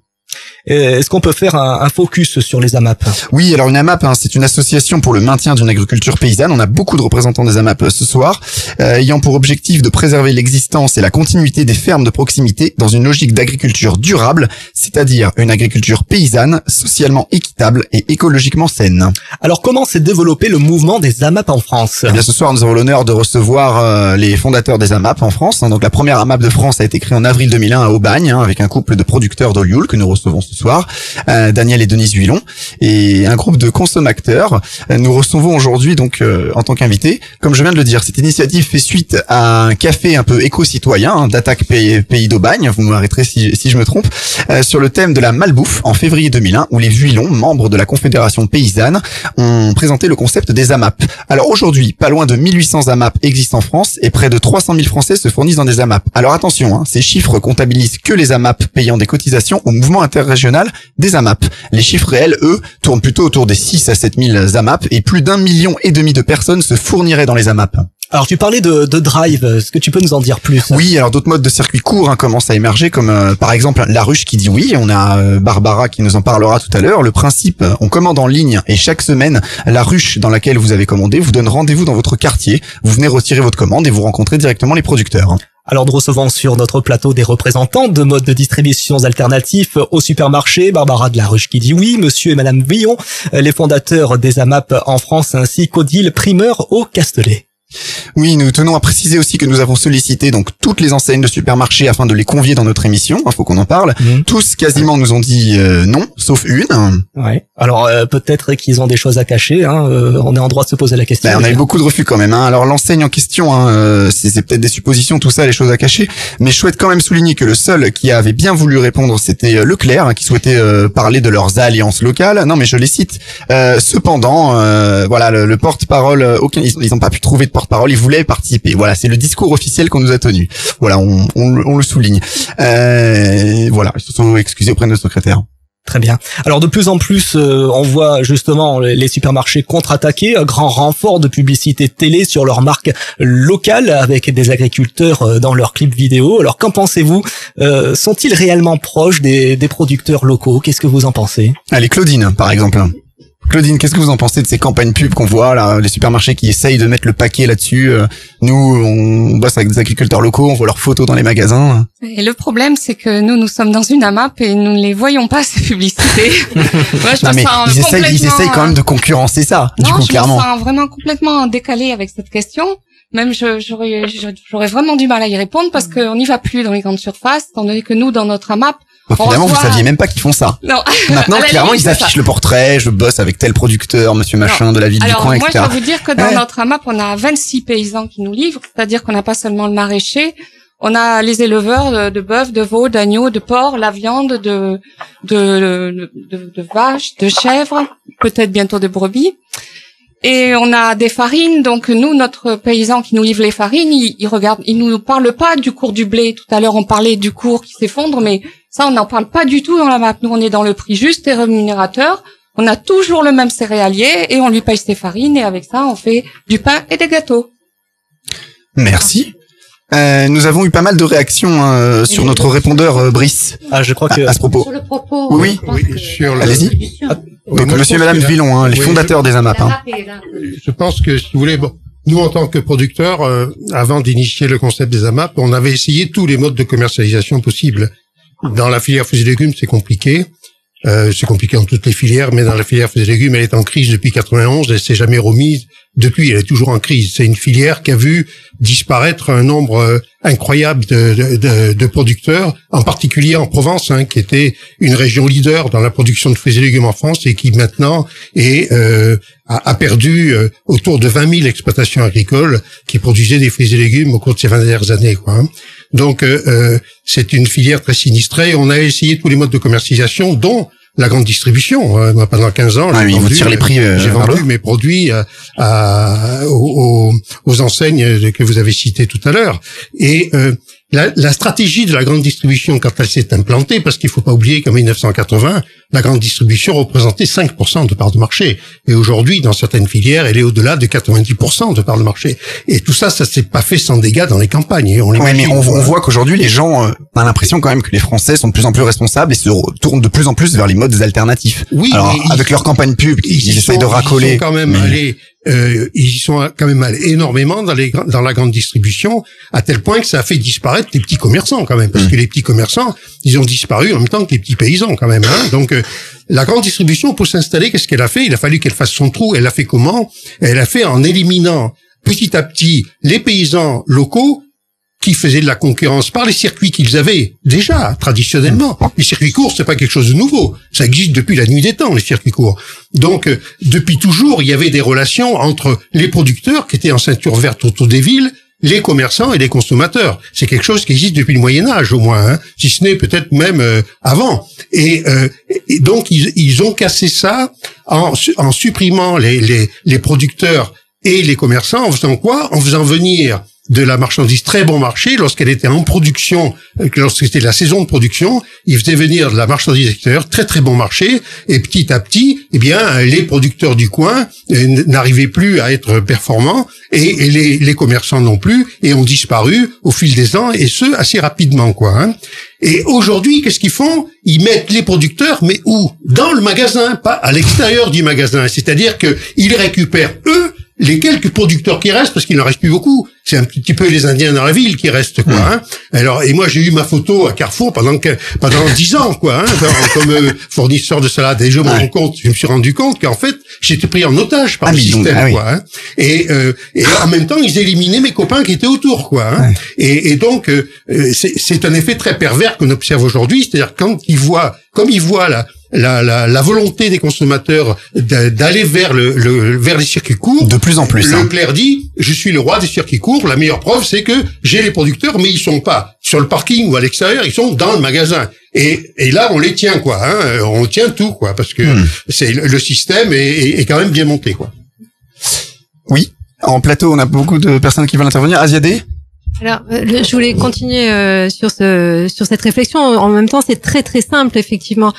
Euh, Est-ce qu'on peut faire un, un focus sur les AMAP Oui, alors une AMAP, hein, c'est une association pour le maintien d'une agriculture paysanne. On a beaucoup de représentants des AMAP euh, ce soir, euh, ayant pour objectif de préserver l'existence et la continuité des fermes de proximité dans une logique d'agriculture durable, c'est-à-dire une agriculture paysanne, socialement équitable et écologiquement saine. Alors comment s'est développé le mouvement des AMAP en France Eh bien, ce soir, nous avons l'honneur de recevoir euh, les fondateurs des AMAP en France. hein. Donc, la première AMAP de France a été créée en avril 2001 à Aubagne, hein, avec un couple de producteurs d'Olioul que nous recevons ce soir, euh, Daniel et Denise Huilon, et un groupe de consommateurs. Euh, nous recevons aujourd'hui, donc, euh, en tant qu'invités, comme je viens de le dire, cette initiative fait suite à un café un peu éco-citoyen hein, d'attaque pays, pays d'Aubagne, vous m'arrêterez si, si je me trompe, euh, sur le thème de la malbouffe en février 2001, où les Huilons, membres de la Confédération paysanne, ont présenté le concept des AMAP. Alors aujourd'hui, pas loin de 1800 AMAP existent en France et près de 300 000 Français se fournissent dans des AMAP. Alors attention, hein, ces chiffres comptabilisent que les AMAP payant des cotisations au mouvement interrégional des AMAP. Les chiffres réels, eux, tournent plutôt autour des 6 à 7 000 AMAP et plus d'un million et demi de personnes se fourniraient dans les AMAP. Alors tu parlais de, de drive, est-ce que tu peux nous en dire plus? Oui, alors d'autres modes de circuit court hein, commencent à émerger, comme euh, par exemple la ruche qui dit oui. On a euh, Barbara qui nous en parlera tout à l'heure. Le principe, euh, on commande en ligne et chaque semaine, la ruche dans laquelle vous avez commandé vous donne rendez-vous dans votre quartier. Vous venez retirer votre commande et vous rencontrez directement les producteurs. Alors nous recevons sur notre plateau des représentants de modes de distribution alternatifs au supermarché, Barbara de la Ruche qui dit oui, monsieur et madame Villon, les fondateurs des AMAP en France ainsi qu'Odile Primeur au Castellet. Oui, nous tenons à préciser aussi que nous avons sollicité donc toutes les enseignes de supermarchés afin de les convier dans notre émission. Il faut qu'on en parle. Mhm. Tous quasiment nous ont dit euh, non, sauf une. Ouais. Alors euh, peut-être qu'ils ont des choses à cacher. Hein. euh, on est en droit de se poser la question. Ben, on a eu beaucoup de refus quand même. Hein. Alors l'enseigne en question, hein, euh, c'est peut-être des suppositions, tout ça, les choses à cacher. Mais je souhaite quand même souligner que le seul qui avait bien voulu répondre, c'était euh, Leclerc, hein, qui souhaitait euh, parler de leurs alliances locales. Non, mais je les cite. Euh, cependant, euh, voilà, le, le porte-parole, aucun, ils n'ont pas pu trouver de porte-parole. Ils voulaient participer. Voilà, c'est le discours officiel qu'on nous a tenu. Voilà, on, on, le- on le souligne. Euh, voilà, ils se sont excusés auprès de notre secrétaire. Très bien. Alors de plus en plus, euh, on voit justement les supermarchés contre-attaquer, un grand renfort de publicité télé sur leurs marques locales avec des agriculteurs euh, dans leurs clips vidéo. Alors qu'en pensez-vous? Euh, Sont-ils réellement proches des, des producteurs locaux? Qu'est-ce que vous en pensez? Allez, Claudine, par exemple. Claudine, qu'est-ce que vous en pensez de ces campagnes pub qu'on voit là, les supermarchés qui essayent de mettre le paquet là-dessus euh, Nous, on bosse avec des agriculteurs locaux, on voit leurs photos dans les magasins. Et le problème, c'est que nous, nous sommes dans une AMAP et nous ne les voyons pas, ces publicités. Moi, je non me mais ils essayent, ils complètement, essayent quand même de concurrencer ça, du non, coup, je clairement. me sens vraiment complètement décalée avec cette question. Même j'aurais vraiment du mal à y répondre parce qu'on n'y va plus dans les grandes surfaces, étant donné que nous, dans notre AMAP, Bon, on finalement, vous saviez même pas qu'ils font ça. Non. Maintenant, clairement, limite, ils ça. affichent le portrait, je bosse avec tel producteur, monsieur machin de la ville Alors, du coin, moi, etc. je vais vous dire que dans Ouais. notre AMAP, on a 26 paysans qui nous livrent, c'est-à-dire qu'on n'a pas seulement le maraîcher, on a les éleveurs de, de bœufs, de veaux, d'agneaux, de porcs, la viande, de, de, de, de vaches, de chèvres, peut-être bientôt de brebis. Et on a des farines, donc nous, notre paysan qui nous livre les farines, il, il regarde, il nous parle pas du cours du blé. Tout à l'heure, on parlait du cours qui s'effondre, mais ça, on n'en parle pas du tout dans la map. Nous, on est dans le prix juste et rémunérateur. On a toujours le même céréalier et on lui paye ses farines et avec ça, on fait du pain et des gâteaux. Merci. Euh, nous avons eu pas mal de réactions euh, sur notre répondeur euh, Brice. Ah, je crois que à, ce propos. le propos. Oui, oui. sur le- Allez-y. Oui, Donc, moi, monsieur et madame Villon, hein, les Oui, fondateurs des AMAP. hein. Je pense que, si vous voulez, bon, nous, en tant que producteurs, euh, avant d'initier le concept des AMAP, on avait essayé tous les modes de commercialisation possibles. Dans la filière fruits et légumes, c'est compliqué. Euh, c'est compliqué dans toutes les filières, mais dans la filière fruits et légumes, elle est en crise depuis 91, elle s'est jamais remise. Depuis, elle est toujours en crise. C'est une filière qui a vu disparaître un nombre euh, incroyable de, de- de- producteurs, en particulier en Provence, hein, qui était une région leader dans la production de fruits et légumes en France et qui maintenant est, euh, a, a perdu euh, autour de 20 000 exploitations agricoles qui produisaient des fruits et légumes au cours de ces 20 dernières années. Quoi, hein. Donc, euh, euh, c'est une filière très sinistrée. On a essayé tous les modes de commercialisation, dont la grande distribution. Euh, moi, pendant 15 ans, Ah j'ai oui, ils vous vendu, tirent les prix, euh, j'ai vendu mes produits euh, à, aux, aux- aux enseignes que vous avez citées tout à l'heure. Et euh, la, la stratégie de la grande distribution, quand elle s'est implantée, parce qu'il faut pas oublier qu'en 1980, la grande distribution représentait 5% de part de marché. Et aujourd'hui, dans certaines filières, elle est au-delà de 90% de part de marché. Et tout ça, ça s'est pas fait sans dégâts dans les campagnes. Et on Ouais, mais on, voit qu'aujourd'hui, les gens, euh, on a l'impression quand même que les Français sont de plus en plus responsables et se tournent de plus en plus vers les modes alternatifs. Oui, Alors, mais ils- avec leur campagne pub, ils, essayent de racoler. Ils sont quand même mais- allés, euh, ils y sont quand même allés énormément dans les dans la grande distribution, à tel point que ça a fait disparaître les petits commerçants quand même, Mmh. parce que les petits commerçants, ils ont disparu en même temps que les petits paysans quand même. Hein Donc euh, la grande distribution pour s'installer, qu'est-ce qu'elle a fait? Il a fallu qu'elle fasse son trou. Elle l'a fait comment? Elle a fait en éliminant petit à petit les paysans locaux qui faisaient de la concurrence par les circuits qu'ils avaient déjà traditionnellement. Les circuits courts, c'est pas quelque chose de nouveau. Ça existe depuis la nuit des temps, les circuits courts. Donc, euh, depuis toujours, il y avait des relations entre les producteurs qui étaient en ceinture verte autour des villes, les commerçants et les consommateurs. C'est quelque chose qui existe depuis le Moyen Âge au moins, hein, si ce n'est peut-être même euh, avant. Et, euh, et donc, ils, ils ont cassé ça en, en supprimant les, les, les producteurs et les commerçants en faisant quoi? En faisant venir de la marchandise très bon marché lorsqu'elle était en production, euh, lorsque c'était la saison de production, ils faisaient venir de la marchandise extérieure très très bon marché et petit à petit, eh bien les producteurs du coin euh, n'arrivaient plus à être performants et, les, les commerçants non plus et ont disparu au fil des ans et ce assez rapidement quoi. hein. Et aujourd'hui, qu'est-ce qu'ils font? Ils mettent les producteurs, mais où? Dans le magasin, pas à l'extérieur du magasin. C'est-à-dire que ils récupèrent eux les quelques producteurs qui restent, parce qu'il n'en reste plus beaucoup, c'est un petit peu les Indiens dans la ville qui restent quoi. Hein. Alors et moi j'ai eu ma photo à Carrefour pendant que, pendant dix ans quoi, hein, comme euh, fournisseur de salade. Et je me rends compte, je me suis rendu compte qu'en fait j'étais pris en otage par Ah, le système ah oui. quoi. hein. Et, euh, et en même temps ils éliminaient mes copains qui étaient autour quoi. hein. Et, et donc euh, c'est un effet très pervers qu'on observe aujourd'hui, c'est-à-dire quand ils voient, comme ils voient la la, la, la volonté des consommateurs d'a- d'aller vers le, le vers les circuits courts. De plus en plus, hein. Leclerc dit je suis le roi des circuits courts. La meilleure preuve c'est que j'ai les producteurs, mais ils sont pas sur le parking ou à l'extérieur, ils sont dans le magasin. Et, et là on les tient quoi, hein, on tient tout quoi, parce que Hmm. c'est le système est, est, est quand même bien monté quoi. Oui. En plateau, on a beaucoup de personnes qui veulent intervenir. Asiadé Alors, euh, je voulais continuer euh, sur ce sur cette réflexion. En même temps, c'est très très simple effectivement.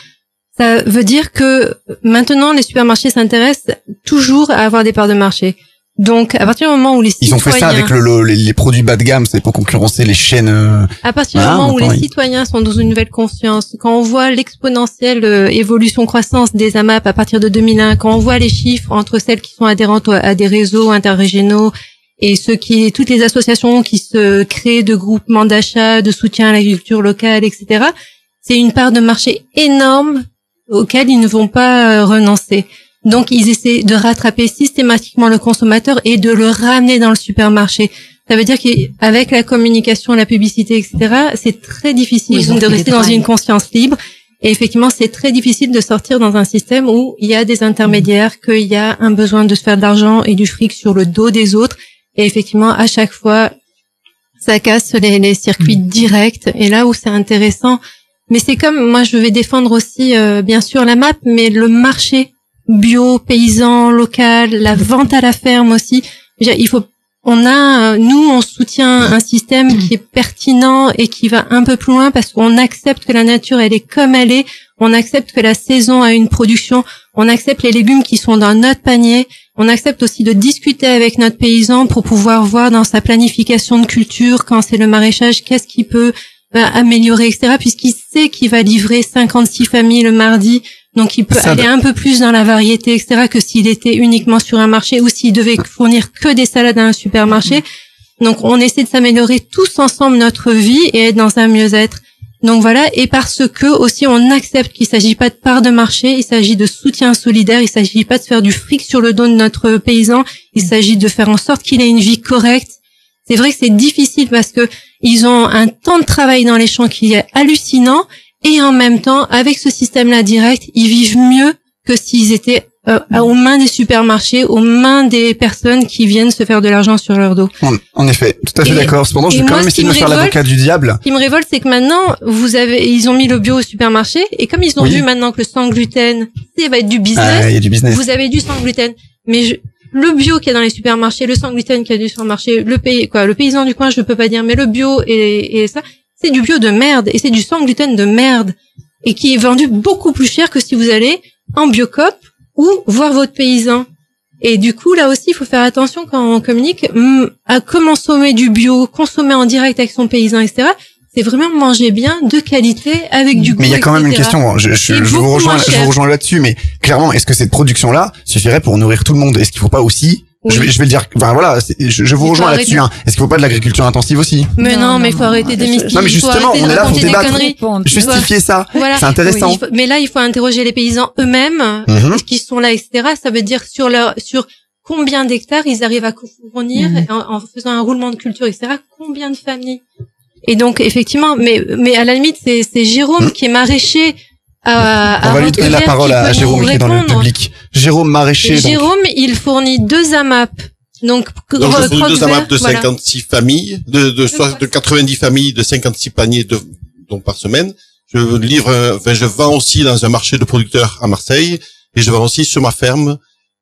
Ça veut dire que maintenant les supermarchés s'intéressent toujours à avoir des parts de marché. Donc, à partir du moment où les Ils citoyens ont fait ça avec le, le- les, les produits bas de gamme, c'est pour concurrencer les chaînes. euh, À partir du moment où les ils- citoyens sont dans une nouvelle conscience, quand on voit l'exponentielle euh, évolution-croissance des AMAP à partir de 2001, quand on voit les chiffres entre celles qui sont adhérentes à des réseaux interrégionaux et ceux qui, toutes les associations qui se créent de groupements d'achat, de soutien à l'agriculture locale, etc., c'est une part de marché énorme auquel ils ne vont pas euh, renoncer. Donc, ils essaient de rattraper systématiquement le consommateur et de le ramener dans le supermarché. Ça veut dire qu'avec la communication, la publicité, etc., c'est très difficile ont de rester dans une conscience libre. Et effectivement, c'est très difficile de sortir dans un système où il y a des intermédiaires, qu'il y a un besoin de se faire de l'argent et du fric sur le dos des autres. Et effectivement, à chaque fois, ça casse les, les circuits directs. Et là où c'est intéressant, mais c'est comme moi, je vais défendre aussi, euh, bien sûr, la map, mais le marché bio, paysan, local, la vente à la ferme aussi. Il faut, on a, euh, nous, on soutient un système qui est pertinent et qui va un peu plus loin parce qu'on accepte que la nature, elle est comme elle est. On accepte que la saison a une production. On accepte les légumes qui sont dans notre panier. On accepte aussi de discuter avec notre paysan pour pouvoir voir dans sa planification de culture, quand c'est le maraîchage, qu'est-ce qu'il peut euh, améliorer, etc. Puisqu'il sait qu'il va livrer 56 familles le mardi, donc il peut Ça, aller un peu plus dans la variété, etc. que s'il était uniquement sur un marché ou s'il devait fournir que des salades à un supermarché. Donc on essaie de s'améliorer tous ensemble notre vie et être dans un mieux-être. Donc voilà, et parce que aussi on accepte qu'il s'agit pas de part de marché, il s'agit de soutien solidaire, il s'agit pas de faire du fric sur le dos de notre paysan, il s'agit de faire en sorte qu'il ait une vie correcte. C'est vrai que c'est difficile parce que ils ont un temps de travail dans les champs qui est hallucinant et en même temps, avec ce système-là direct, ils vivent mieux que s'ils étaient euh, aux mains des supermarchés, aux mains des personnes qui viennent se faire de l'argent sur leur dos. En, en effet, tout à fait d'accord. Cependant, je vais quand moi, même essayer de me me faire l'avocat du diable. Ce qui me révolte, c'est que maintenant, vous avez, ils ont mis le bio au supermarché, et comme ils ont Oui. vu maintenant que le sans gluten, ça va être du business, Ah, il y a du business. vous avez du sans gluten. Mais je- le bio qui est dans les supermarchés, le sans gluten qui est du supermarché, le pays, quoi, le paysan du coin, je peux pas dire, mais le bio et, ça, c'est du bio de merde, et c'est du sans gluten de merde, et qui est vendu beaucoup plus cher que si vous allez en biocop ou voir votre paysan. Et du coup, là aussi, il faut faire attention quand on communique hum, à comment consommer du bio, consommer en direct avec son paysan, etc. C'est vraiment manger bien, de qualité, avec du goût. Mais il y a quand même une question. Je, je, je vous rejoins, je vous rejoins là-dessus, mais clairement, est-ce que cette production-là suffirait pour nourrir tout le monde? Est-ce qu'il faut pas aussi? Je, vais, je vais le dire. Enfin voilà, je, je vous rejoins là-dessus. Hein. Est-ce qu'il faut pas de l'agriculture intensive aussi? Mais non, mais il faut arrêter. Non, mais justement, on est là pour débattre. Justifier ça, Voilà. c'est intéressant. Faut- mais là, il faut interroger les paysans eux-mêmes, Mhm. qui sont là, etc. Ça veut dire sur leur, sur combien d'hectares ils arrivent à fournir Mhm. en, en faisant un roulement de culture, etc. Combien de familles Et donc, effectivement, mais, mais à la limite, c'est, c'est Jérôme qui est maraîcher à, On à va lui donner la parole à, Jérôme qui est dans le public. Jérôme Maraîcher. Et donc. Jérôme, il fournit deux AMAP. Donc, Donc, je fournis deux AMAP de voilà. 56 familles, de, de, soit de 90 familles, de 56 paniers de, donc par semaine. Je livre, enfin, je vends aussi dans un marché de producteurs à Marseille et je vends aussi sur ma ferme.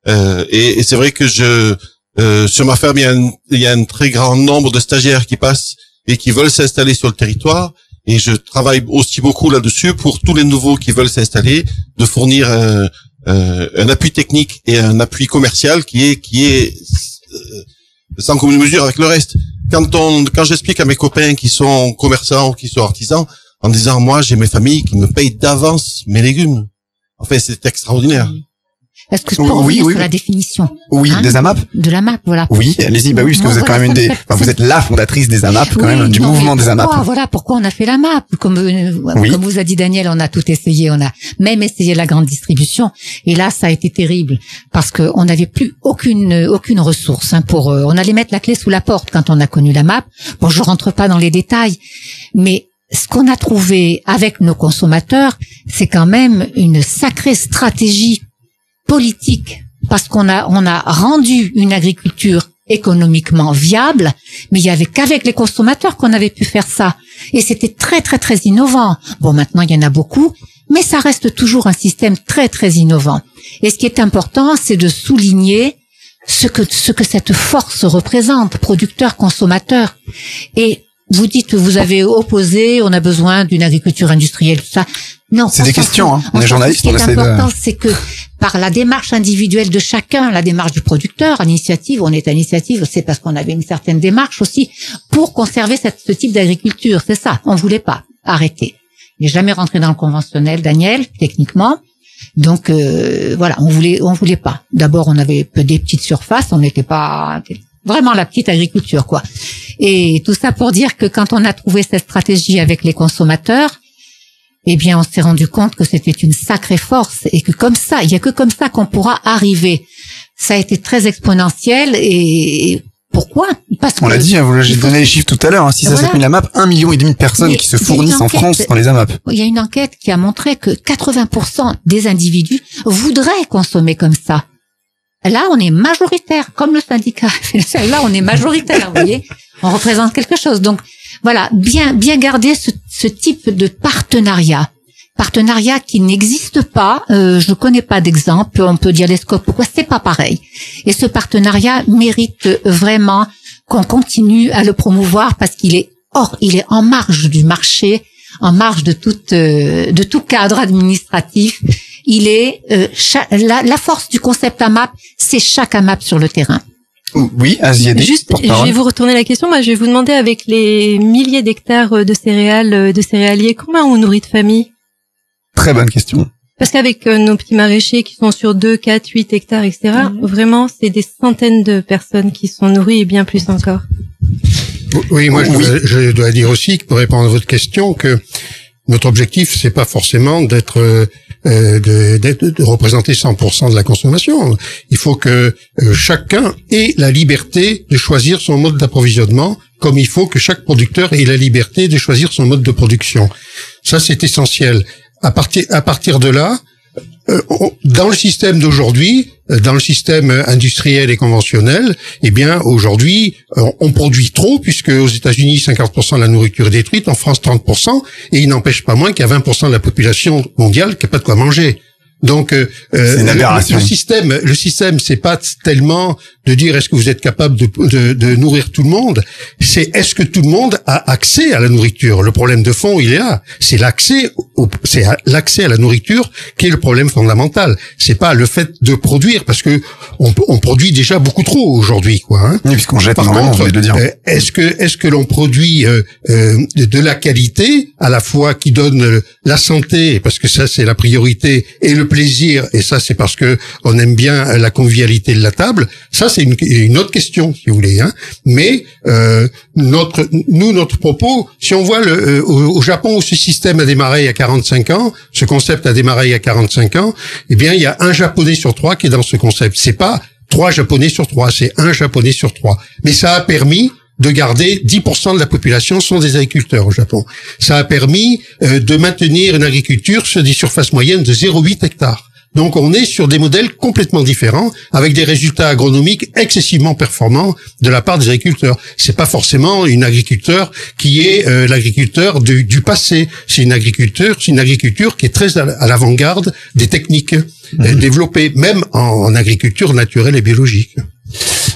Euh, et et c'est vrai que je, euh, sur ma ferme, il y, a un, il y a un très grand nombre de stagiaires qui passent et qui veulent s'installer sur le territoire. Et je travaille aussi beaucoup là-dessus pour tous les nouveaux qui veulent s'installer, de fournir un, un- un appui technique et un appui commercial qui est qui est euh, sans commune mesure avec le reste. Quand on, quand j'explique à mes copains qui sont commerçants qui sont artisans, en disant moi j'ai mes familles qui me payent d'avance mes légumes. En fait, c'est extraordinaire. Est-ce que peux Oui, oui, sur la définition Oui, Hein des AMAP De la map, voilà. Oui, allez-y, bah oui, parce que vous êtes quand même une des, enfin, vous êtes la fondatrice des AMAP, quand Oui, même, du non, mouvement des AMAP. Voilà pourquoi on a fait la map. Comme, euh, Oui. comme vous a dit Daniel, on a tout essayé. On a même essayé la grande distribution. Et là, ça a été terrible parce que on n'avait plus aucune aucune ressource hein, pour. euh, on allait mettre la clé sous la porte quand on a connu la map. Bon, je rentre pas dans les détails, mais ce qu'on a trouvé avec nos consommateurs, c'est quand même une sacrée stratégie politique parce qu'on a on a rendu une agriculture économiquement viable, mais il y avait qu'avec les consommateurs qu'on avait pu faire ça. Et c'était très très très innovant. Bon, maintenant il y en a beaucoup, mais ça reste toujours un système très très innovant. Et ce qui est important, c'est de souligner ce que ce que cette force représente, producteur consommateur. Et vous dites que vous avez opposé, on a besoin d'une agriculture industrielle, tout ça. Non, C'est on des questions, hein. On est s'en fout. journaliste, Ce qui on est de- important, c'est que par la démarche individuelle de chacun, la démarche du producteur, à l'initiative, on est à l'initiative, c'est parce qu'on avait une certaine démarche aussi pour conserver cette- ce type d'agriculture. C'est ça, on voulait pas arrêter. Il n'est jamais rentré dans le conventionnel, Daniel, techniquement. Donc euh, voilà, on voulait, on voulait pas. D'abord, on avait des petites surfaces, on n'était pas vraiment la petite agriculture, quoi. Et tout ça pour dire que quand on a trouvé cette stratégie avec les consommateurs, eh bien, on s'est rendu compte que c'était une sacrée force et que comme ça, il y a que comme ça qu'on pourra arriver. Ça a été très exponentiel et pourquoi? Parce On l'a dit, hein, j'ai donné les chiffres tout à l'heure, hein, 6 à Voilà. 7 000 AMAP, 1 million et demi de personnes Mais qui se fournissent en France dans les AMAP. Il y a une enquête qui a montré que 80% des individus voudraient consommer comme ça. Là, on est majoritaire, comme le syndicat. Là, on est majoritaire, vous voyez. On représente quelque chose. Donc, voilà, bien, bien garder ce, ce type de partenariat. Partenariat qui n'existe pas. Euh, je connais pas d'exemple. On peut dire les scopes. Pourquoi c'est pas pareil? Et ce partenariat mérite vraiment qu'on continue à le promouvoir parce qu'il est hors, il est en marge du marché, en marge de euh, de tout cadre administratif. Il est euh, la, la force du concept AMAP, c'est chaque AMAP sur le terrain. Oui, Aziadé, Juste, je vais vous retourner la question. Moi, je vais vous demander avec les milliers d'hectares de céréales, euh, de céréaliers, combien on nourrit de familles Très bonne question. Parce qu'avec euh, nos petits maraîchers qui sont sur 2, 4, 8 hectares, etc., vraiment, c'est des centaines de personnes qui sont nourries et bien plus encore. Oui, moi, je, dois, je dois dire aussi, pour répondre à votre question, que notre objectif, c'est pas forcément d'être euh, euh, de, d'être- de représenter 100% de la consommation. Il faut que euh, chacun ait la liberté de choisir son mode d'approvisionnement, comme il faut que chaque producteur ait la liberté de choisir son mode de production. Ça, c'est essentiel. À partir à partir de là, dans le système d'aujourd'hui, euh, dans le système euh, industriel et conventionnel, eh bien aujourd'hui, euh, on produit trop puisque aux États-Unis 50% de la nourriture est détruite, en France 30%, et il n'empêche pas moins qu'il y a 20% de la population mondiale qui n'a pas de quoi manger. Donc, euh, euh, le-. Le, système, le système, c'est pas tellement de dire est-ce que vous êtes capable de, de, de nourrir tout le monde, c'est est-ce que tout le monde a accès à la nourriture? Le problème de fond, il est là. C'est l'accès, au- c'est à- l'accès à la nourriture qui est le problème fondamental. C'est pas le fait de produire, parce que on, on produit déjà beaucoup trop aujourd'hui, quoi. Hein. Oui, puisqu'on jette Par contre, de dire. euh, est-ce que est-ce que l'on produit euh, euh, de, la qualité à la fois qui donne euh, la santé parce que ça c'est la priorité et le plaisir et ça c'est parce que on aime bien la convivialité de la table ça c'est une, une autre question si vous voulez hein mais euh, notre nous notre propos si on voit le euh, au, Japon où ce système a démarré il y a 45 ans ce concept a démarré il y a 45 ans eh bien il y a un japonais sur trois qui est dans ce concept c'est pas trois japonais sur trois c'est un japonais sur trois mais ça a permis de garder 10% de la population sont des agriculteurs au Japon. Ça a permis euh, de maintenir une agriculture sur des surfaces moyennes de 0,8 hectares. Donc on est sur des modèles complètement différents, avec des résultats agronomiques excessivement performants de la part des agriculteurs. C'est pas forcément une agriculteur qui est euh, l'agriculteur du, du passé. C'est une agriculture, c'est une agriculture qui est très à l'avant-garde des techniques euh, développées, même en, en agriculture naturelle et biologique.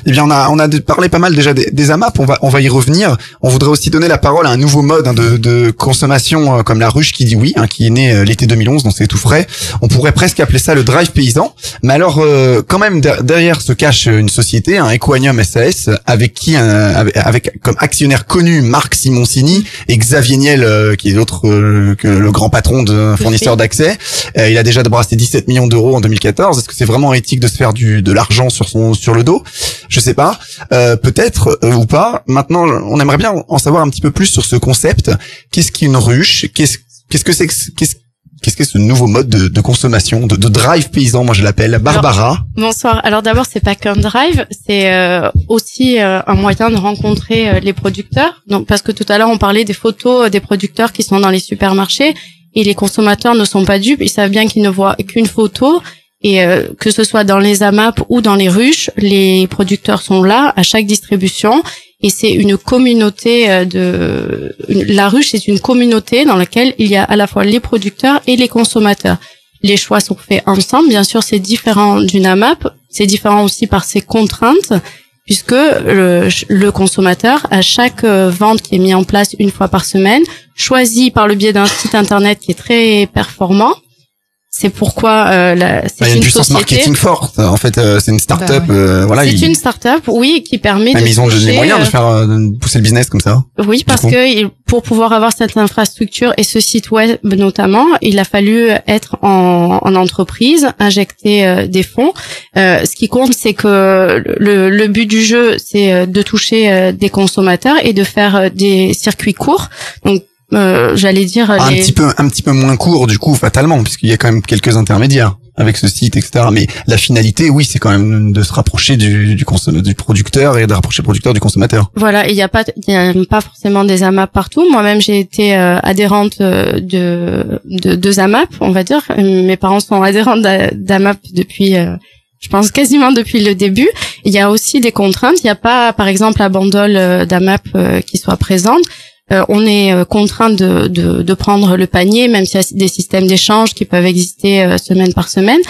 Eh bien, on a on a parlé pas mal déjà des, des AMAP. On va on va y revenir. On voudrait aussi donner la parole à un nouveau mode hein, de, de consommation euh, comme la ruche qui dit oui, hein, qui est né euh, l'été 2011, donc c'est tout frais. On pourrait presque appeler ça le drive paysan. Mais alors, euh, quand même der- derrière se cache une société, un Equanium SAS, avec qui avec, avec comme actionnaire connu Marc Simoncini et Xavier Niel, qui est l'autre que le grand patron de fournisseur d'accès. Il a déjà brassé 17 millions d'euros en 2014. Est-ce que c'est vraiment éthique de se faire du de l'argent sur son sur le dos? Je sais pas. Euh, Peut-être euh, ou pas. Maintenant, on aimerait bien en savoir un petit peu plus sur ce concept. Qu'est-ce qu'une ruche? Qu'est-ce qu'est-ce que c'est que ce- qu'est-ce Qu'est-ce que ce nouveau mode de, de consommation, de, de drive paysan, moi je l'appelle Barbara? Bonsoir. Alors d'abord, c'est pas qu'un drive, c'est euh, aussi euh, un moyen de rencontrer euh, les producteurs. Donc parce que tout à l'heure on parlait des photos euh, des producteurs qui sont dans les supermarchés et les consommateurs ne sont pas dupes, ils savent bien qu'ils ne voient qu'une photo et euh, que ce soit dans les AMAP ou dans les ruches, les producteurs sont là à chaque distribution et c'est une communauté euh, de la ruche c'est une communauté dans laquelle il y a à la fois les producteurs et les consommateurs les choix sont faits ensemble. Bien sûr, c'est différent d'une AMAP. C'est différent aussi par ses contraintes, puisque le, le consommateur, à chaque euh, vente qui est mise en place une fois par semaine, choisit par le biais d'un site internet qui est très performant. C'est pourquoi euh, la, c'est a une une puissance société. marketing forte. En fait, euh, c'est une start-up. Bah ouais. euh, voilà. c'est une start-up, oui, qui permet de ils ont toucher, les moyens de euh, faire euh, de pousser le business comme ça. oui, parce coup. que pour pouvoir avoir cette infrastructure et ce site web notamment, il a fallu être en, en entreprise, injecter euh, des fonds. Euh, ce qui compte, c'est que le, le but du jeu, c'est de toucher euh, des consommateurs et de faire des circuits courts. Donc, euh, j'allais dire un les- petit peu un petit peu moins court du coup fatalement puisqu'il y a quand même quelques intermédiaires avec ce site etc mais la finalité oui c'est quand même de se rapprocher du du, consom- du producteur et de rapprocher le producteur du consommateur Voilà, il n'y a pas, il y a pas forcément des AMAP partout. Moi-même, j'ai été euh, adhérente euh, de, de deux AMAP, on va dire. Mes parents sont adhérents d'a- d'AMAP depuis, euh, je pense quasiment depuis le début. Il y a aussi des contraintes. Il n'y a pas, par exemple, la bandole euh, d'AMAP euh, qui soit présente. Euh, on est euh, contraint de, de, de prendre le panier, même s'il y a des systèmes d'échange qui peuvent exister euh, semaine par semaine.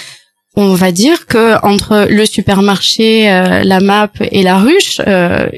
On va dire que entre le supermarché, euh, la map et la ruche, euh,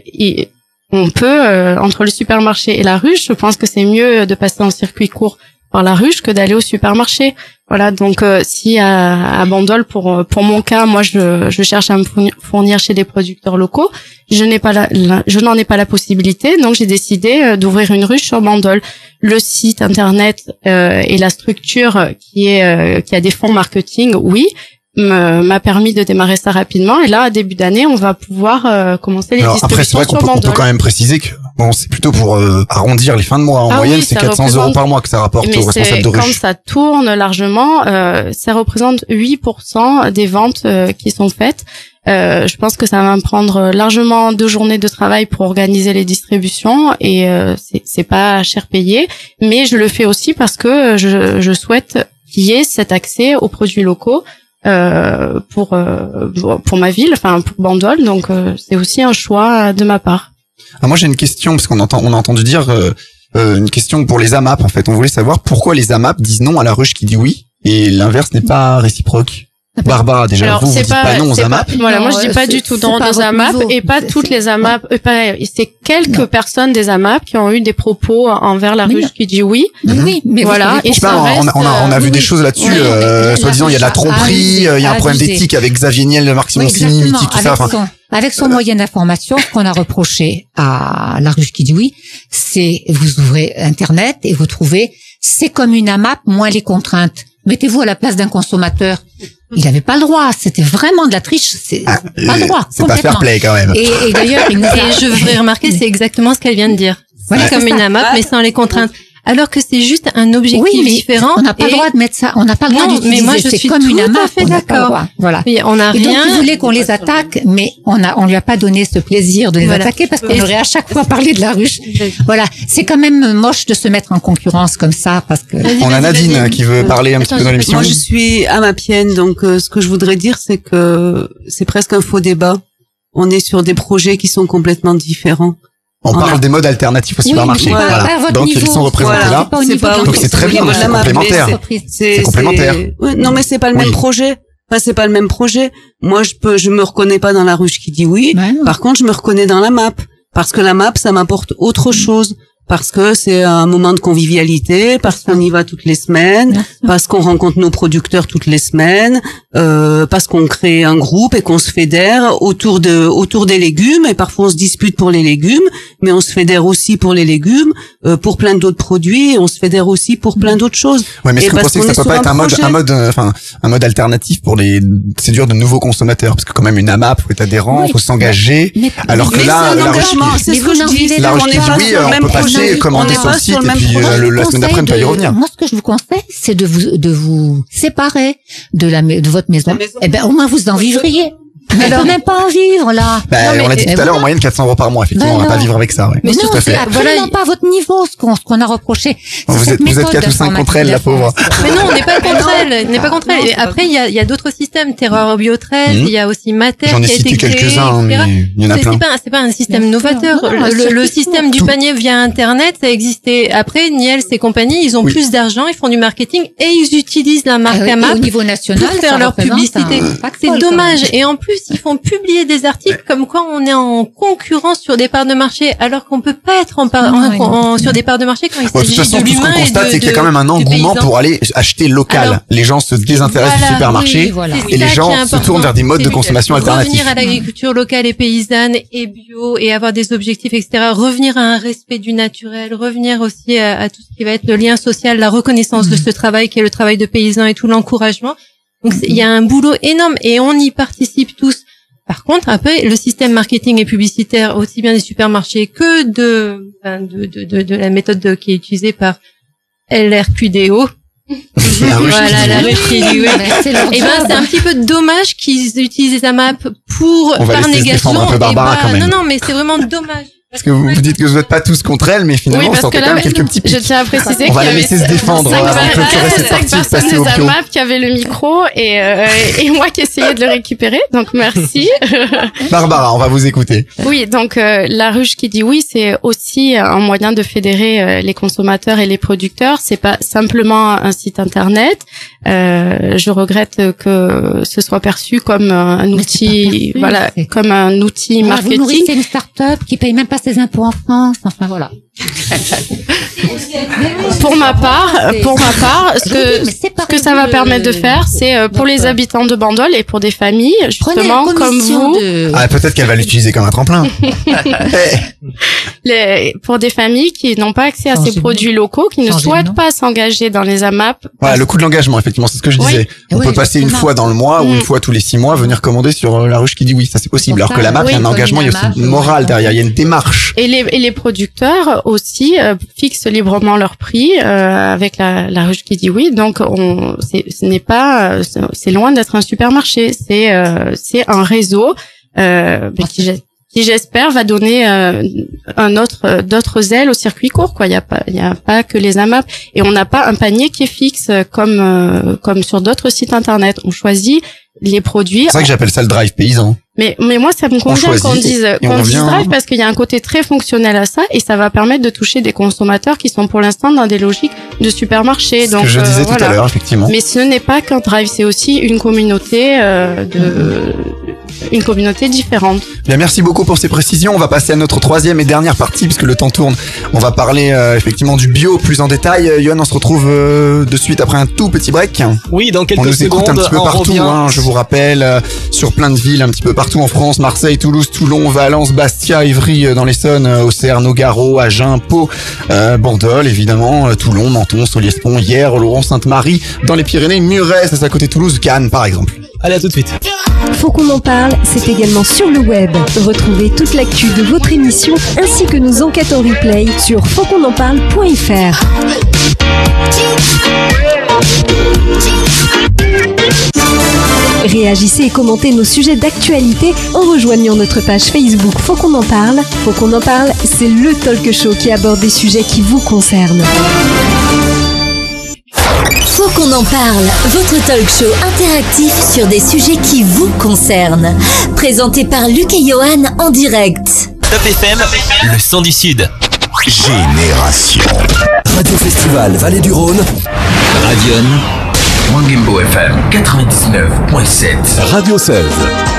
on peut euh, entre le supermarché et la ruche, je pense que c'est mieux de passer en circuit court par la ruche que d'aller au supermarché. Voilà, donc euh, si à, à Bandol pour euh, pour mon cas, moi je, je cherche à me fournir- chez des producteurs locaux, je n'ai pas la, je n'en ai pas la possibilité, donc j'ai décidé euh, d'ouvrir une ruche sur Bandol. Le site internet euh, et la structure qui est euh, qui a des fonds marketing, oui, m'a permis de démarrer ça rapidement et là à début d'année on va pouvoir euh, commencer les alors après c'est distributions vrai qu'on peut, on peut quand même préciser que bon c'est plutôt pour euh, arrondir les fins de mois en Ah moyenne oui, c'est ça 400 euros représente- par mois que ça rapporte Mais aux responsables de Quand ruche ça tourne largement, euh, ça représente 8% des ventes euh, qui sont faites. Euh, je pense que ça va me prendre largement deux journées de travail pour organiser les distributions et euh, c'est- c'est pas cher payé. Mais je le fais aussi parce que je, je souhaite qu'il y ait cet accès aux produits locaux euh, pour euh, pour ma ville, enfin pour Bandol. Donc euh, c'est aussi un choix de ma part. Ah, moi j'ai une question parce qu'on entend on a entendu dire euh, une question pour les AMAP en fait on voulait savoir pourquoi les AMAP disent non à la ruche qui dit oui et l'inverse n'est pas réciproque Barbara déjà Alors, vous vous c'est dites pas, non aux AMAP pas- voilà, Non, moi je dis pas du tout dans pas votre AMAP niveau. et pas toutes les AMAP. euh, pas- C'est quelques personnes des AMAP qui ont eu des propos envers la ruche qui dit oui. Oui, mais voilà. Je Et sais pas, ça on, a, reste, on a, on a euh, vu des choses là-dessus, Oui, euh, soi-disant il y a de la tromperie, euh, il y a un problème d'éthique avec Xavier Niel, Marc Simoncini. Mythique, tout ça. Avec Enfin, son, avec son moyen d'information, ce qu'on a reproché à la ruche qui dit oui, c'est vous ouvrez Internet et vous trouvez c'est comme une AMAP moins les contraintes. Mettez-vous à la place d'un consommateur. Il n'avait pas le droit. C'était vraiment de la triche. C'est pas le droit. Ah, c'est pas fair play quand même. Et, et d'ailleurs, je voudrais remarquer, c'est exactement ce qu'elle vient de dire. Voilà, c'est comme une. AMAP, mais sans les contraintes. Alors que c'est juste un objectif Oui, mais différent. on n'a pas le et- droit de mettre ça. On n'a pas le droit d'utiliser. mais moi, je suis comme une tout à fait d'accord. Voilà. Oui, on a Et donc, rien- il voulait qu'on les attaque, mais on a, on lui a pas donné ce plaisir de les Voilà. attaquer parce qu'on Et- aurait à chaque fois parlé de la ruche. Voilà. C'est quand même moche de se mettre en concurrence comme ça parce que. On a Nadine qui veut parler un petit peu dans l'émission. Moi, je suis amapienne, donc euh, ce que je voudrais dire, c'est que c'est presque un faux débat. On est sur des projets qui sont complètement différents. On parle des modes alternatifs au Oui, supermarché. Voilà. pas à votre Donc niveau. ils sont représentés Voilà. là. C'est pas au Donc niveau- c'est très bien, c'est la map, complémentaire. mais C'est complémentaire. Ouais, non, mais c'est pas le même projet. Enfin, c'est pas le même projet. Moi, je peux, je me reconnais pas dans la ruche qui dit oui. Par contre, je me reconnais dans la map parce que la map, ça m'apporte autre chose. Parce que c'est un moment de convivialité, parce qu'on y va toutes les semaines, parce qu'on rencontre nos producteurs toutes les semaines, euh, parce qu'on crée un groupe et qu'on se fédère autour de autour des légumes. Et parfois on se dispute pour les légumes, mais on se fédère aussi pour les légumes, euh, pour plein d'autres produits. Et on se fédère aussi pour plein d'autres choses. Ouais, mais Et est-ce que vous pensez que ça peut pas être un mode, un mode, euh, enfin, un mode alternatif pour les séduire de nouveaux consommateurs Parce que quand même une AMAP, faut être adhérent, faut s'engager. Alors que Mais là, la ruche engagement, qui- c'est ce que je dis. c'est la qu'on ruche n'est pas oui, sur le on même projet. Commander On sur n'est le pas site sur et le puis même euh, la semaine d'après ne pas y revenir. Moi, ce que je vous conseille, c'est de vous de vous séparer de la de votre maison. Eh ben, au moins vous en vivriez. Mais Alors- alors même pas en vivre là. Bah, Non, mais- on l'a dit eh, tout à l'heure, en moyenne 400 euros par mois. Effectivement, Ben on va pas vivre avec ça. Ouais. Mais non, c'est absolument voilà, pas à votre niveau ce qu'on ce qu'on a reproché. Vous cette êtes, vous êtes méthode quatre ou cinq contre elle, la pauvre. Mais non, on n'est pas contre elle. On n'est pas contre elle. Et après, il y a, il y a d'autres systèmes. Terreur Bio 13, Mhm. il y a aussi Mater J'en ai qui a été cité créé, quelques-uns, mais il y en a C'est- plein. C'est pas, pas un système Bien novateur. Non, le, système du panier via Internet, ça existait. Après, Niels et compagnie, ils ont plus d'argent, ils font du marketing et ils utilisent la marque Ah et AMAP au niveau national, pour faire leur publicité. C'est dommage. Et en plus, ils font publier des articles comme quoi on est en concurrence sur des parts de marché, alors qu'on peut pas être en par- en- en- sur des parts de marché quand il Bon, de toute s'agit façon, de tout ce qu'on constate, de- c'est qu'il y a de- quand même un engouement pour aller acheter local. Alors, les gens se désintéressent Voilà, du supermarché oui, voilà. et les gens se important. tournent vers des modes de consommation Revenir alternatifs. à l'agriculture locale et paysanne et bio et avoir des objectifs, etc. Revenir à un respect du naturel, revenir aussi à, à tout ce qui va être le lien social, la reconnaissance Mmh. de ce travail qui est le travail de paysan et tout l'encouragement. Donc il y a un boulot énorme et on y participe tous. Par contre, après, le système marketing et publicitaire, aussi bien des supermarchés que de, enfin, de, de, de, de la méthode de- qui est utilisée par LRQDO. La voilà, la dit oui. C'est Et ben, c'est un petit peu dommage qu'ils utilisent la map pour, On se négation. un peu et Barbara, pas- quand même. Non, non, mais c'est vraiment dommage. Parce que vous vous dites que vous n'êtes pas tous contre elle, mais finalement, Oui, vous que quand même quelques petits je pics. tiens à préciser On va qu'il y la avait laisser se défendre. cinq on personnes- clôturer cette cinq partie, personnes passer au des bio. AMAP qui avaient le micro et, euh, et moi qui essayais de le récupérer. Donc merci. Barbara, on va vous écouter. Oui, donc euh, la ruche qui dit oui, c'est aussi un moyen de fédérer euh, les consommateurs et les producteurs. C'est pas simplement un site internet. Euh, je regrette que ce soit perçu comme un outil, voilà, comme un outil Voilà, vous marketing. nourrissez une start-up qui paye même pas ses impôts en France. Enfin voilà. Pour ma part, pour ma part, ce que mais ce que ça va permettre de faire, c'est euh, pour les habitants de Bandol et pour des familles, justement comme vous, de- Ah, peut-être qu'elle va l'utiliser comme un tremplin. les, pour des familles qui n'ont pas accès à ces produits locaux, qui ne souhaitent pas s'engager dans les AMAP. Voilà, le coût de l'engagement, effectivement, c'est ce que je Oui. disais. On Oui, peut passer une fois dans le mois ou Mm. une fois tous les six mois venir commander sur euh, la ruche qui dit oui, ça c'est possible. Alors que ça, la map, il y a oui, un engagement, il y a une aussi une morale oui. derrière, il y a une démarche. Et les, et les producteurs aussi euh, fixent librement leur prix euh, avec la, la ruche qui dit oui. Donc, on, c'est- ce n'est pas, euh, c'est- loin d'être un supermarché. C'est c'est un réseau mais qui, qui j'espère va donner euh, un autre d'autres ailes au circuit court. Quoi, il y a pas il y a pas que les AMAP et on n'a pas un panier qui est fixe comme euh, comme sur d'autres sites internet. On choisit les produits C'est vrai que j'appelle ça le drive paysan. Mais, mais moi, ça me convient qu'on dise, qu'on dise drive parce qu'il y a un côté très fonctionnel à ça et ça va permettre de toucher des consommateurs qui sont pour l'instant dans des logiques de supermarché. Ce Donc, que je euh, disais tout à l'heure, effectivement. Mais ce n'est pas qu'un drive, c'est aussi une communauté euh, de, une communauté différente. Bien, merci beaucoup pour ces précisions. On va passer à notre troisième et dernière partie puisque le temps tourne. On va parler euh, effectivement du bio plus en détail. Yoann, on se retrouve euh, de suite après un tout petit break. Oui, dans quelques On nous écoute un secondes, petit peu partout, hein, je vous rappelle, euh, sur plein de villes, un petit peu partout en France, Marseille, Toulouse, Toulon, Valence, Bastia, Ivry, euh, dans l'Essonne, euh, Auxerre, Nogaro, Agen, Pau, euh, Bandol, évidemment, euh, Toulon, Menton, Soliespont, Hier, Laurent, Sainte-Marie, dans les Pyrénées, Muret, c'est à côté de Toulouse, Cannes par exemple. Allez, à tout de suite. Faut qu'on en parle, c'est également sur le web. Retrouvez toute l'actu de votre émission ainsi que nos enquêtes en replay sur fautquonenparle.fr. Réagissez et commentez nos sujets d'actualité en rejoignant notre page Facebook Faut qu'on en parle. Faut qu'on en parle, c'est le talk show qui aborde des sujets qui vous concernent. Faut qu'on en parle, votre talk show interactif sur des sujets qui vous concernent. Présenté par Luc et Johan en direct. Top FM, le son du Sud. Génération. Radio Festival Vallée du Rhône. Radion, Mangimbo FM 99.7. Radio 16,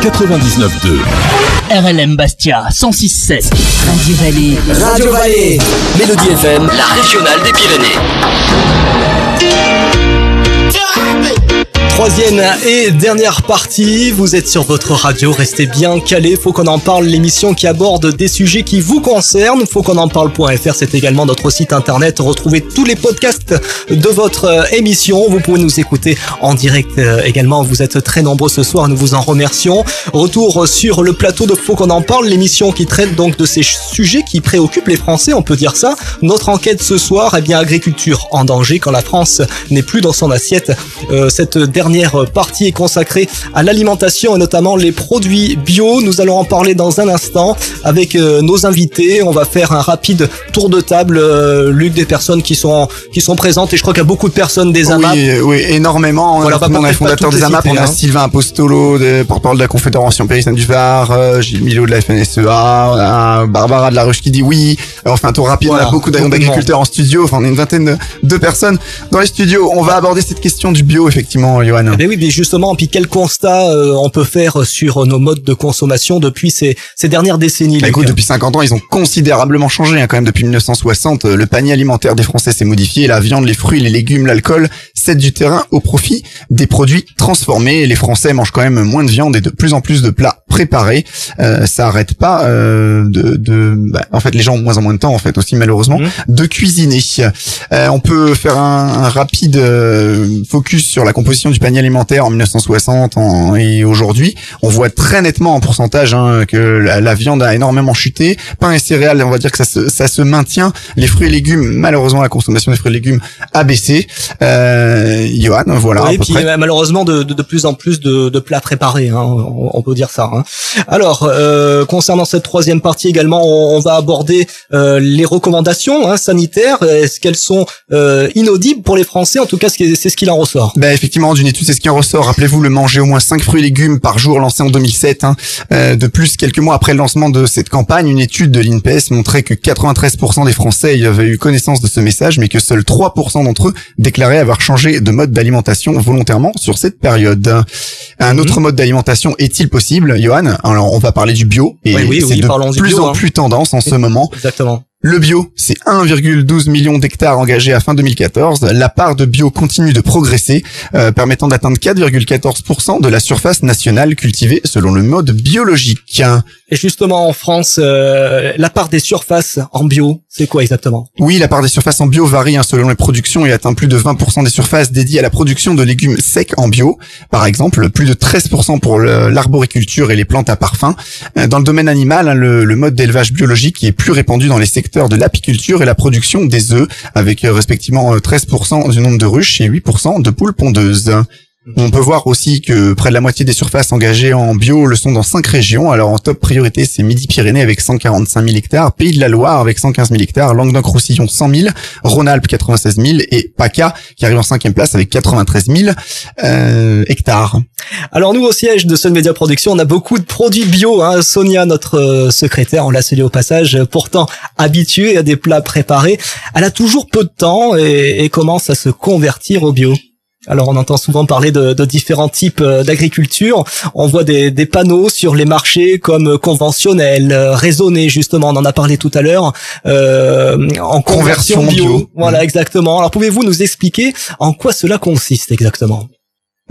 99.2. RLM Bastia 106.7. Radio Vallée. Radio Vallée. Mélodie FM. La régionale des Pyrénées. Troisième et dernière partie, vous êtes sur votre radio, restez bien calés, faut qu'on en parle, l'émission qui aborde des sujets qui vous concernent, faut qu'on en parle.fr, c'est également notre site internet, retrouvez tous les podcasts de votre euh, émission, vous pouvez nous écouter en direct euh, également, vous êtes très nombreux ce soir, nous vous en remercions. Retour sur le plateau de Faut qu'on en parle, l'émission qui traite donc de ces sujets qui préoccupent les Français, on peut dire ça. Notre enquête ce soir, eh bien agriculture en danger quand la France n'est plus dans son assiette. Euh, cette partie est consacrée à l'alimentation et notamment les produits bio. Nous allons en parler dans un instant avec euh, nos invités. On va faire un rapide tour de table. Euh, Luc, des personnes qui sont qui sont présentes et je crois qu'il y a beaucoup de personnes des AMAP. Oui, oui, énormément. Voilà, on on a fondateur des AMAP, on citer, a hein. Sylvain Apostolo, porte-parole de la Confédération paysanne du Var, euh, Gilles Milo de la FNSEA, on a Barbara de la Ruche qui dit oui. On fait un tour rapide, on Voilà, a beaucoup d'agriculteurs en studio, enfin on est une vingtaine de, de personnes dans les studios. On va aborder cette question du bio, effectivement, Johan. Eh oui, mais justement, puis quel constat euh, on peut faire sur nos modes de consommation depuis ces, ces dernières décennies Bah, écoute, depuis 50 ans, ils ont considérablement changé. hein, quand même, depuis 1960, euh, le panier alimentaire des Français s'est modifié. La viande, les fruits, les légumes, l'alcool cèdent du terrain au profit des produits transformés. Les Français mangent quand même moins de viande et de plus en plus de plats préparés. Euh, ça arrête pas euh, de, de bah, en fait, les gens ont moins en moins de temps, en fait, aussi malheureusement, de cuisiner. Euh, on peut faire un, un rapide euh, focus sur la composition du panier alimentaire en 1960 en- et aujourd'hui. On voit très nettement en pourcentage hein, que la, la viande a énormément chuté. Pain et céréales, on va dire que ça se, ça se maintient. Les fruits et légumes, malheureusement, la consommation des fruits et légumes a baissé. Euh, Johan, voilà. Oui, peu puis près. euh, malheureusement de, de, de plus en plus de, de plats préparés, hein, on, on peut dire ça. hein. Alors, euh, concernant cette troisième partie également, on, on va aborder euh, les recommandations hein, sanitaires. Est-ce qu'elles sont euh, inaudibles pour les Français? En tout cas, c'est c'est ce qu'il en ressort. Ben effectivement, d'une étude, c'est ce qui en ressort. Rappelez-vous, le manger au moins 5 fruits et légumes par jour lancé en 2007. hein. Euh, de plus, quelques mois après le lancement de cette campagne, une étude de l'INPS montrait que 93% des Français avaient eu connaissance de ce message, mais que seuls 3% d'entre eux déclaraient avoir changé de mode d'alimentation volontairement sur cette période. Un autre mode d'alimentation est-il possible, Johan? Alors, on va parler du bio, et Oui, oui, c'est oui, de du plus bio, en hein. plus tendance en ce moment. Exactement. Le bio, c'est 1,12 million d'hectares engagés à fin 2014. La part de bio continue de progresser, euh, permettant d'atteindre 4,14% de la surface nationale cultivée selon le mode biologique. Et justement, en France, euh, la part des surfaces en bio, c'est quoi exactement? Oui, la part des surfaces en bio varie hein, selon les productions et atteint plus de 20% des surfaces dédiées à la production de légumes secs en bio. Par exemple, plus de 13% pour l'arboriculture et les plantes à parfum. Euh, Dans le domaine animal, hein, le, le mode d'élevage biologique est plus répandu dans les secteurs de l'apiculture et la production des œufs, avec euh, respectivement euh, 13% du nombre de ruches et 8% de poules pondeuses. On peut voir aussi que près de la moitié des surfaces engagées en bio le sont dans cinq régions. Alors en top priorité, c'est Midi-Pyrénées avec 145 000 hectares, Pays de la Loire avec 115 000 hectares, Languedoc-Roussillon 100 000, Rhône-Alpes 96 000 et PACA qui arrive en cinquième place avec 93 000 euh, hectares. Alors nous au siège de Sun Media Production, on a beaucoup de produits bio. Hein. Sonia, notre euh, secrétaire, on l'a salué au passage, euh, pourtant habituée à des plats préparés, elle a toujours peu de temps et, et commence à se convertir au bio. Alors on entend souvent parler de, de différents types euh, d'agriculture. On voit des, des panneaux sur les marchés comme conventionnels, euh, raisonnés justement. On en a parlé tout à l'heure. euh, en conversion, Conversion bio. bio. Voilà exactement. Alors pouvez-vous nous expliquer en quoi cela consiste exactement?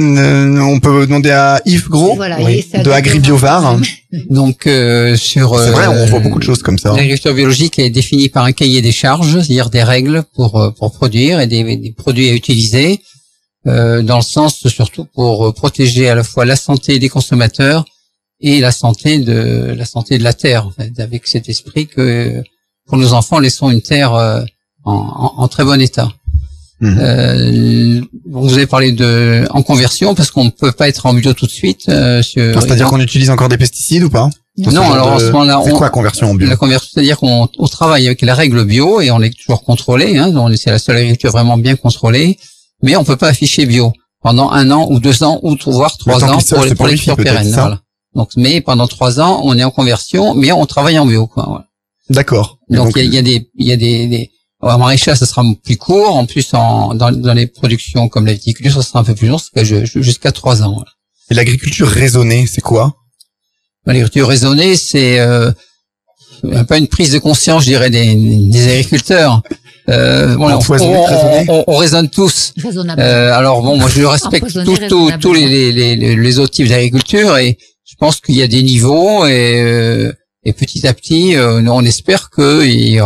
Euh, on peut demander à Yves Gros Voilà, oui, de Agribiovar. Donc euh, sur C'est vrai, on voit beaucoup de choses comme ça. L'agriculture biologique est définie par un cahier des charges, c'est-à-dire des règles pour pour produire et des, des produits à utiliser, euh, dans le sens surtout pour euh, protéger à la fois la santé des consommateurs et la santé de la santé de la terre, en fait, avec cet esprit que pour nos enfants, laissons une terre euh, en, en- en très bon état. Euh, vous avez parlé de en conversion parce qu'on ne peut pas être en bio tout de suite. euh, C'est-à-dire qu'on utilise encore des pesticides ou pas non, alors en ce moment-là, c'est on- quoi conversion en bio La conversion, c'est-à-dire qu'on on travaille avec la règle bio et on est toujours contrôlé. Hein, c'est la seule agriculture vraiment bien contrôlée, mais on peut pas afficher bio pendant un an ou deux ans ou voire trois ans pour les peut-être, pérennes. Voilà. Donc, mais pendant trois ans, on est en conversion, mais on travaille en bio. Quoi, voilà. D'accord. Donc il y, a- il y a des il y a des, des- En maraîchage, ça sera plus court. En plus, en, dans, dans les productions comme la viticulture, ça sera un peu plus long, jusqu'à trois ans. Et l'agriculture raisonnée, c'est quoi? L'agriculture raisonnée, c'est euh, un peu une prise de conscience, je dirais, des, des agriculteurs. Euh, on, on, on, on, raisonne tous. Euh, alors bon, moi je respecte tous tous les, les, les, les autres types d'agriculture et je pense qu'il y a des niveaux et, euh, et petit à petit, euh, on espère que il,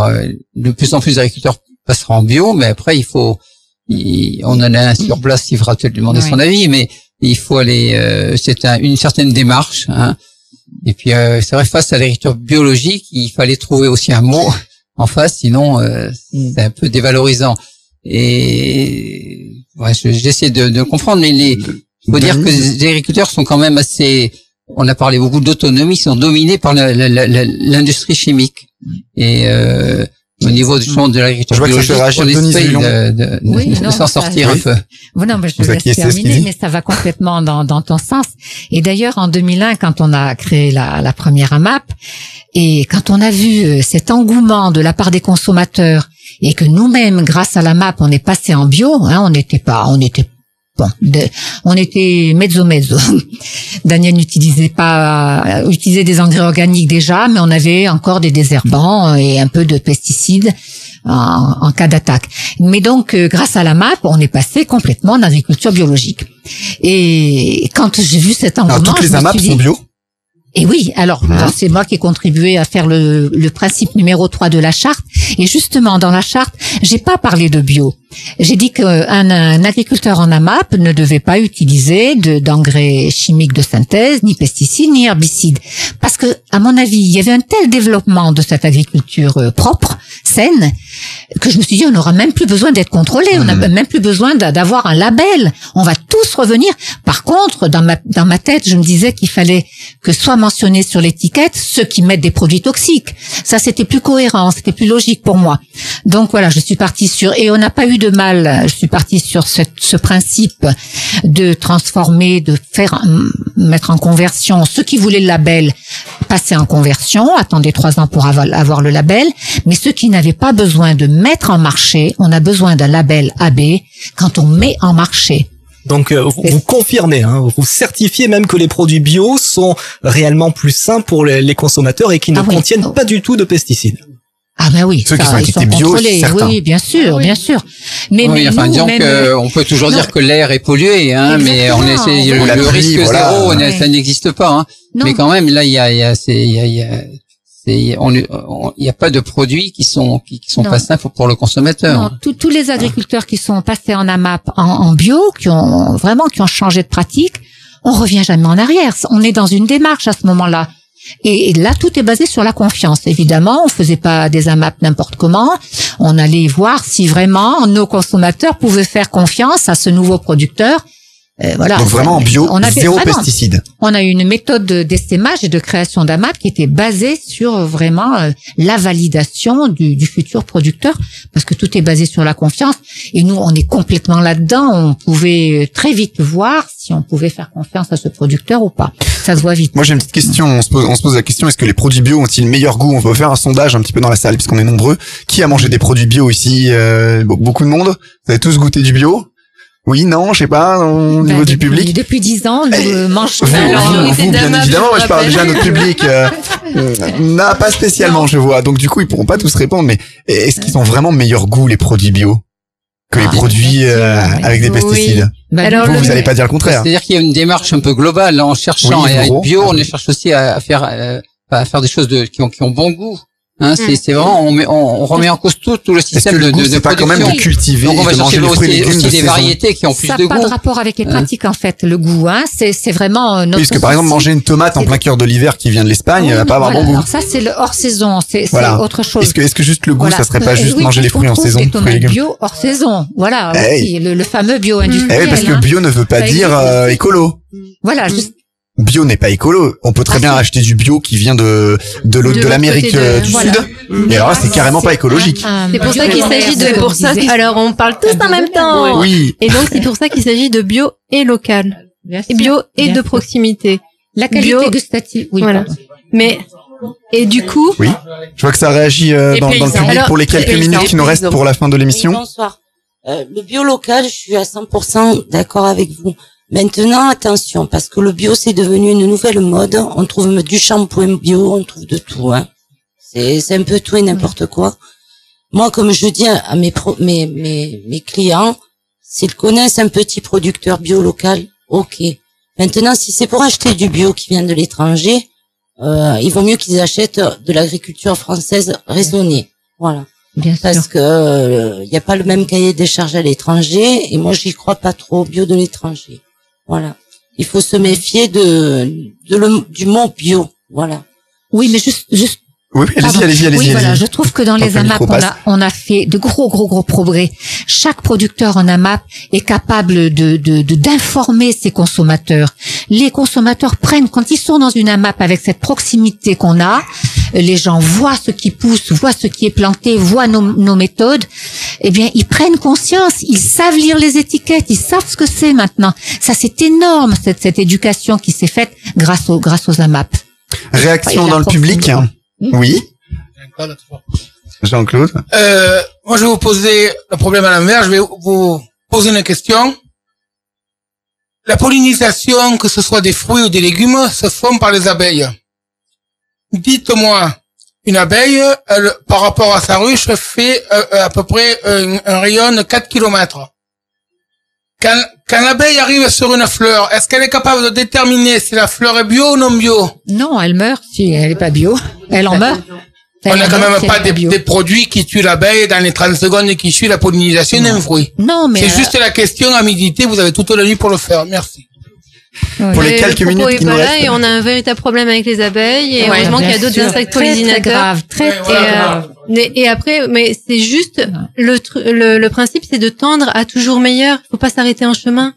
de plus en plus d'agriculteurs passeront en bio, mais après il faut, on en a un sur place qui fera peut-être demander son avis, mais il faut aller, euh, c'est un, une certaine démarche. Hein. Et puis c'est vrai face à l'agriculture biologique, il fallait trouver aussi un mot en face, sinon euh, c'est un peu dévalorisant. Et ouais, j'essaie de, de, comprendre, mais les, il faut dire que les agriculteurs sont quand même assez. On a parlé beaucoup d'autonomie, sont dominés par l'industrie chimique. Et euh, au niveau du champ de l'agriculture biologique, on essaye de, de, oui, de s'en sortir un peu. non, mais je vais terminer, mais ça va complètement dans, dans ton sens. Et d'ailleurs, en 2001, quand on a créé la, la première AMAP, et quand on a vu euh, cet engouement de la part des consommateurs, et que nous-mêmes, grâce à la MAP, on est passé en bio, hein, on n'était pas, on était Bon, on était mezzo mezzo. Daniel n'utilisait pas, euh, utilisait des engrais organiques déjà, mais on avait encore des désherbants et un peu de pesticides en, en cas d'attaque. Mais donc, euh, grâce à la MAP, on est passé complètement en agriculture biologique. Et quand j'ai vu cet engouement, toutes les AMAP sont bio? Et oui, alors c'est moi qui ai contribué à faire le, le, principe numéro 3 de la charte. Et justement, dans la charte, j'ai pas parlé de bio. J'ai dit qu'un un agriculteur en AMAP ne devait pas utiliser d'engrais chimiques de synthèse, ni pesticides, ni herbicides. Parce que, à mon avis, il y avait un tel développement de cette agriculture euh, propre, saine, que je me suis dit, on n'aura même plus besoin d'être contrôlé, on n'a mmh. même plus besoin d'avoir un label. On va tous revenir. Par contre, dans ma, dans ma tête, je me disais qu'il fallait que soit mentionné sur l'étiquette ceux qui mettent des produits toxiques. Ça, c'était plus cohérent, c'était plus logique pour moi. Donc voilà, je suis partie sur, et on n'a pas eu de mal, je suis partie sur ce, ce principe de transformer, de faire, mettre en conversion ceux qui voulaient le label, passer en conversion, attendez trois ans pour avoir, avoir le label, mais ceux qui n'avaient pas besoin de mettre en marché, on a besoin d'un label AB quand on met en marché. Donc euh, vous, confirmez, hein, vous certifiez même que les produits bio sont réellement plus sains pour les, consommateurs et qui ne ah contiennent pas du tout de pesticides. Ah ben oui, ceux qui sont étiquetés bio, certains. Oui, bien sûr, bien sûr. Mais, oui, enfin, disons que on peut toujours dire que l'air est pollué, hein, mais on essaie le, risque zéro, ça n'existe pas. Hein. Mais quand même, là, il y a, il y a, il y a, y a il n'y a pas de produits qui sont qui, sont pas sains pour, le consommateur. Non, tous les agriculteurs qui sont passés en AMAP en, en, bio, qui ont vraiment qui ont changé de pratique, on revient jamais en arrière. On est dans une démarche à ce moment-là. Et, là, tout est basé sur la confiance. Évidemment, on faisait pas des AMAP n'importe comment. On allait voir si vraiment nos consommateurs pouvaient faire confiance à ce nouveau producteur euh, voilà. Donc vraiment en bio, on zéro pesticide. On a eu une méthode d'essaimage et de création d'AMAP qui était basée sur vraiment euh, la validation du, du, futur producteur, parce que tout est basé sur la confiance. Et nous, on est complètement là-dedans. On pouvait très vite voir si on pouvait faire confiance à ce producteur ou pas. Ça se voit vite. Moi, j'ai une petite question. On se pose, on se pose la question est-ce que les produits bio ont-ils meilleur goût? On peut faire un sondage un petit peu dans la salle, puisqu'on est nombreux. Qui a mangé des produits bio ici? Euh, Beaucoup de monde. Vous avez tous goûté du bio? Oui, non, je sais pas, au ben, niveau du public. Depuis dix ans, nous eh, mangeons. Vous, bien évidemment, moi je parle déjà à notre public. Euh, n'a pas spécialement, je vois. Donc du coup, ils pourront pas tous répondre, mais est-ce qu'ils ont vraiment meilleur goût les produits bio que les ah, produits euh, avec des pesticides? Bah, Alors, vous, vous allez pas dire le contraire. C'est-à-dire qu'il y a une démarche un peu globale en cherchant à être bio, on cherche aussi à faire euh, à faire des choses de, qui ont qui ont bon goût. Hein, c'est, mm. c'est vraiment, on, met, on, remet en cause tout, tout le système de, de, de pas quand même de cultiver Donc on va chercher aussi, aussi des variétés qui ont plus ça de goût. Ça n'a pas de rapport avec les hein. pratiques en fait. Le goût, hein, c'est, vraiment euh, notre. Oui, parce que par exemple manger une tomate en plein cœur de l'hiver qui vient de l'Espagne, oui, va pas avoir bon goût. Alors ça c'est le hors saison, c'est, voilà. autre chose. Est-ce que, est-ce que juste le goût, ça serait pas juste manger les fruits en saison, des bio hors saison, voilà. Le fameux bio industriel. Eh parce que bio ne veut pas dire euh, écolo. Voilà, juste bio n'est pas écolo. On peut très ah, bien acheter du bio qui vient de de, de, l'Amérique euh, du Sud. Et alors là, c'est carrément pas écologique. Ah, c'est pour ça qu'il s'agit de pour ça. Alors on parle tous en même temps. Oui. Et donc c'est pour ça qu'il s'agit de bio et local. Et bio et de proximité. La qualité gustative. Oui. Voilà. Mais Et du coup, Oui. Je vois que ça réagit euh, dans, dans le public Alors, pour les quelques minutes qui nous restent pour la fin de l'émission. Bonsoir. Euh, le bio local, je suis à 100% d'accord avec vous. Maintenant, attention, parce que le bio, c'est devenu une nouvelle mode. On trouve du shampoing bio, on trouve de tout. Hein. C'est, un peu tout et n'importe quoi. Moi, comme je dis à mes, pro, mes, mes, mes clients, s'ils connaissent un petit producteur bio local, ok. Maintenant, si c'est pour acheter du bio qui vient de l'étranger, euh, il vaut mieux qu'ils achètent de l'agriculture française raisonnée. Voilà. Bien Parce que il n'y a pas le même cahier des charges à l'étranger et moi j'y crois pas trop au bio de l'étranger. Voilà. Il faut se méfier de, de du mot bio. Voilà. Oui, mais juste, juste Oui, allez-y, Pardon. allez-y, allez-y. Oui, voilà, je trouve que dans les AMAP, on a, on a fait de gros, gros, gros progrès. Chaque producteur en AMAP est capable de, de, de- d'informer ses consommateurs. Les consommateurs prennent, quand ils sont dans une AMAP avec cette proximité qu'on a, les gens voient ce qui pousse, voient ce qui est planté, voient nos, nos méthodes, eh bien, ils prennent conscience, ils savent lire les étiquettes, ils savent ce que c'est maintenant. Ça, c'est énorme, cette, cette éducation qui s'est faite grâce aux, grâce aux AMAP. Réaction dans le public. Oui. Jean-Claude. Euh, moi, je vais vous poser le problème à l'envers. Je vais vous poser une question. La pollinisation, que ce soit des fruits ou des légumes, se font par les abeilles. Dites-moi, une abeille, elle, par rapport à sa ruche, fait euh, euh, à peu près un, un rayon de 4 km. Quand, quand l'abeille arrive sur une fleur, est-ce qu'elle est capable de déterminer si la fleur est bio ou non bio? Non, elle meurt si elle est pas bio. Elle en meurt. On n'a quand même pas des, des produits qui tuent l'abeille dans les 30 secondes et qui tuent la pollinisation d'un fruit. Non, mais C'est euh, juste la question à méditer, vous avez toute la nuit pour le faire. Merci. Pour les quelques le minutes qui nous restent. et on a un véritable problème avec les abeilles et Ouais, heureusement qu'il y a d'autres insectes Très, très pollinisateurs. grave, très, très euh, grave. Et après, mais c'est juste le, le le principe, c'est de tendre à toujours meilleur. Il faut pas s'arrêter en chemin.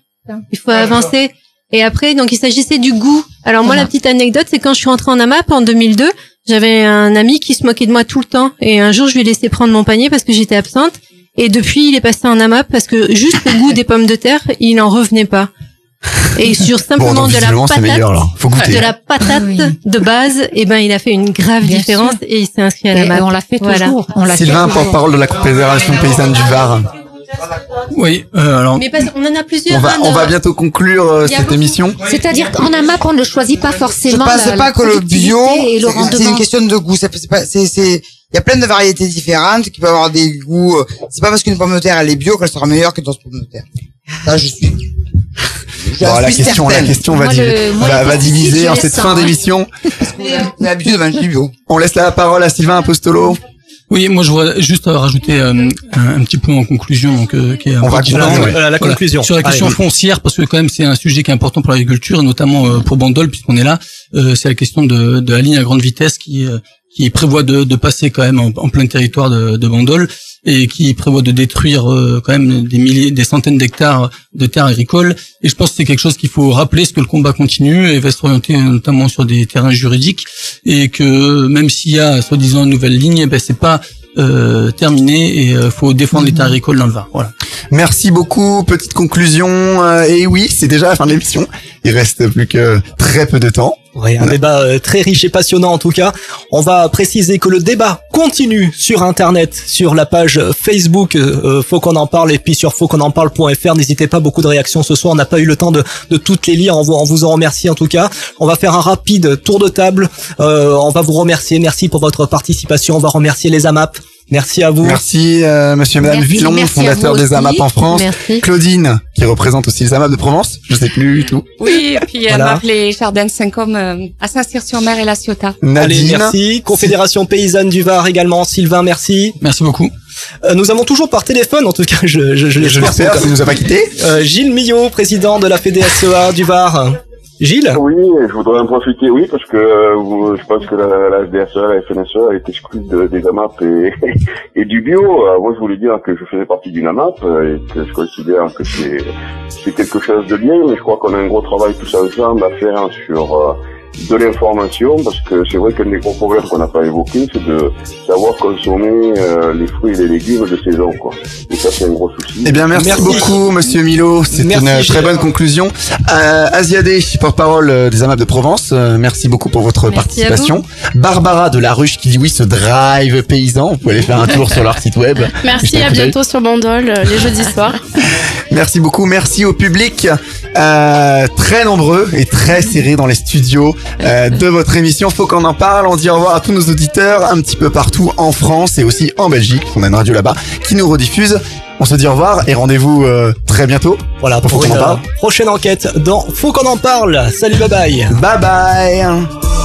Il faut avancer. Et après, donc il s'agissait du goût. Alors moi, la petite anecdote, c'est quand je suis rentrée en AMAP en 2002, j'avais un ami qui se moquait de moi tout le temps. Et un jour, je lui ai laissé prendre mon panier parce que j'étais absente. Et depuis, il est passé en AMAP parce que juste le goût des pommes de terre, il n'en revenait pas. Et sur simplement donc, de la patate, meilleur, alors. Faut goûter. de la patate de base, et ben il a fait une grave Bien différence sûr. et il s'est inscrit à la MAP. on l'a fait Voilà. toujours. On Sylvain, porte-parole de la Confédération paysanne du Var. Oui, euh, alors. Mais parce qu'on en a plusieurs. On va, hein, on va bientôt conclure euh, cette émission. C'est-à-dire qu'en AMAP, on ne choisit pas Je forcément pense la, pas la que le bio, c'est une question de goût. C'est c'est pas, c'est, c'est, il y a plein de variétés différentes qui peuvent avoir des goûts. euh, C'est pas parce qu'une pomme de terre elle est bio qu'elle sera meilleure que d'autres pommes de terre. Ça, je suis. Bon, la question, la question va, divi- va, va diviser en cette fin d'émission. On bio. On laisse la parole à Sylvain Apostolo. Oui, moi je voudrais juste euh, rajouter euh, un, un petit point en conclusion, donc euh, qui est un On va différent. conclure, ouais. La conclusion. Sur la question Allez. foncière, parce que quand même c'est un sujet qui est important pour l'agriculture, et notamment euh, pour Bandol, puisqu'on est là. euh, c'est la question de, de la ligne à grande vitesse qui euh, qui prévoit de, de passer quand même en, en plein territoire de, de Bandol et qui prévoit de détruire euh, quand même des milliers, des centaines d'hectares de terres agricoles. Et je pense que c'est quelque chose qu'il faut rappeler, parce que le combat continue et va se orienter notamment sur des terrains juridiques, et que même s'il y a soi-disant une nouvelle ligne, eh ben c'est pas euh, terminé et euh, faut défendre les terres agricoles dans le Var. Voilà. Merci beaucoup. Petite conclusion. euh, et oui, c'est déjà la fin de l'émission. Il reste plus que très peu de temps. Oui, un débat euh, très riche et passionnant en tout cas. On va préciser que le débat continue sur internet, sur la page Facebook euh, Faut qu'on en parle et puis sur faut qu'on en parle.fr. N'hésitez pas, beaucoup de réactions ce soir. On n'a pas eu le temps de, de toutes les lire. On vous, on vous en remercie en tout cas. On va faire un rapide tour de table. Euh, on va vous remercier. Merci pour votre participation. On va remercier les AMAP. Merci à vous. Merci, euh, monsieur et madame Merci, Villon, merci fondateur des. AMAP en France. Merci. Claudine, qui représente aussi les AMAP de Provence. Je sais plus du tout. Oui, et puis elle Voilà. m'a appelé Jardin Saint-Com euh, à Saint-Cyr-sur-Mer et La Ciotat. Allez, Nadine. merci. Confédération paysanne du Var également. Sylvain, merci. Merci beaucoup. Euh, nous avons toujours par téléphone, en tout cas, je, je, je Je l'espère. l'espère, ça nous a pas quitté. Euh, Gilles Millot, président de la FDSEA du Var. Gilles? Oui, je voudrais en profiter, oui, parce que euh, je pense que la, la FDSE, la FNSE est exclue de- des AMAP et, et du bio. Euh, moi, je voulais dire que je faisais partie d'une AMAP euh, et que je considère que c'est c'est quelque chose de bien, mais je crois qu'on a un gros travail tous ensemble à faire sur euh, de l'information, parce que c'est vrai qu'un des gros problèmes qu'on n'a pas évoqué, c'est de savoir consommer euh, les fruits et les légumes de saison, quoi. Et ça, c'est un gros souci. Eh bien, merci, beaucoup, Monsieur Milo. C'est une très bonne conclusion. Euh, Asiadé, porte-parole euh, des AMAP de Provence, euh, merci beaucoup pour votre Merci participation. Barbara de la Ruche qui dit oui, ce drive paysan. Vous pouvez aller faire un tour sur leur site web. Merci, à bientôt sur Bandol euh, les jeudis soirs. Merci beaucoup, merci au public euh, très nombreux et très serrés dans les studios de votre émission. Faut qu'on en parle. On dit au revoir à tous nos auditeurs un petit peu partout en France et aussi en Belgique. On a une radio là-bas qui nous rediffuse. On se dit au revoir et rendez-vous euh, très bientôt. Voilà pour qu'on une en parle. euh, prochaine enquête dans Faut qu'on en parle. Salut, bye bye. Bye bye.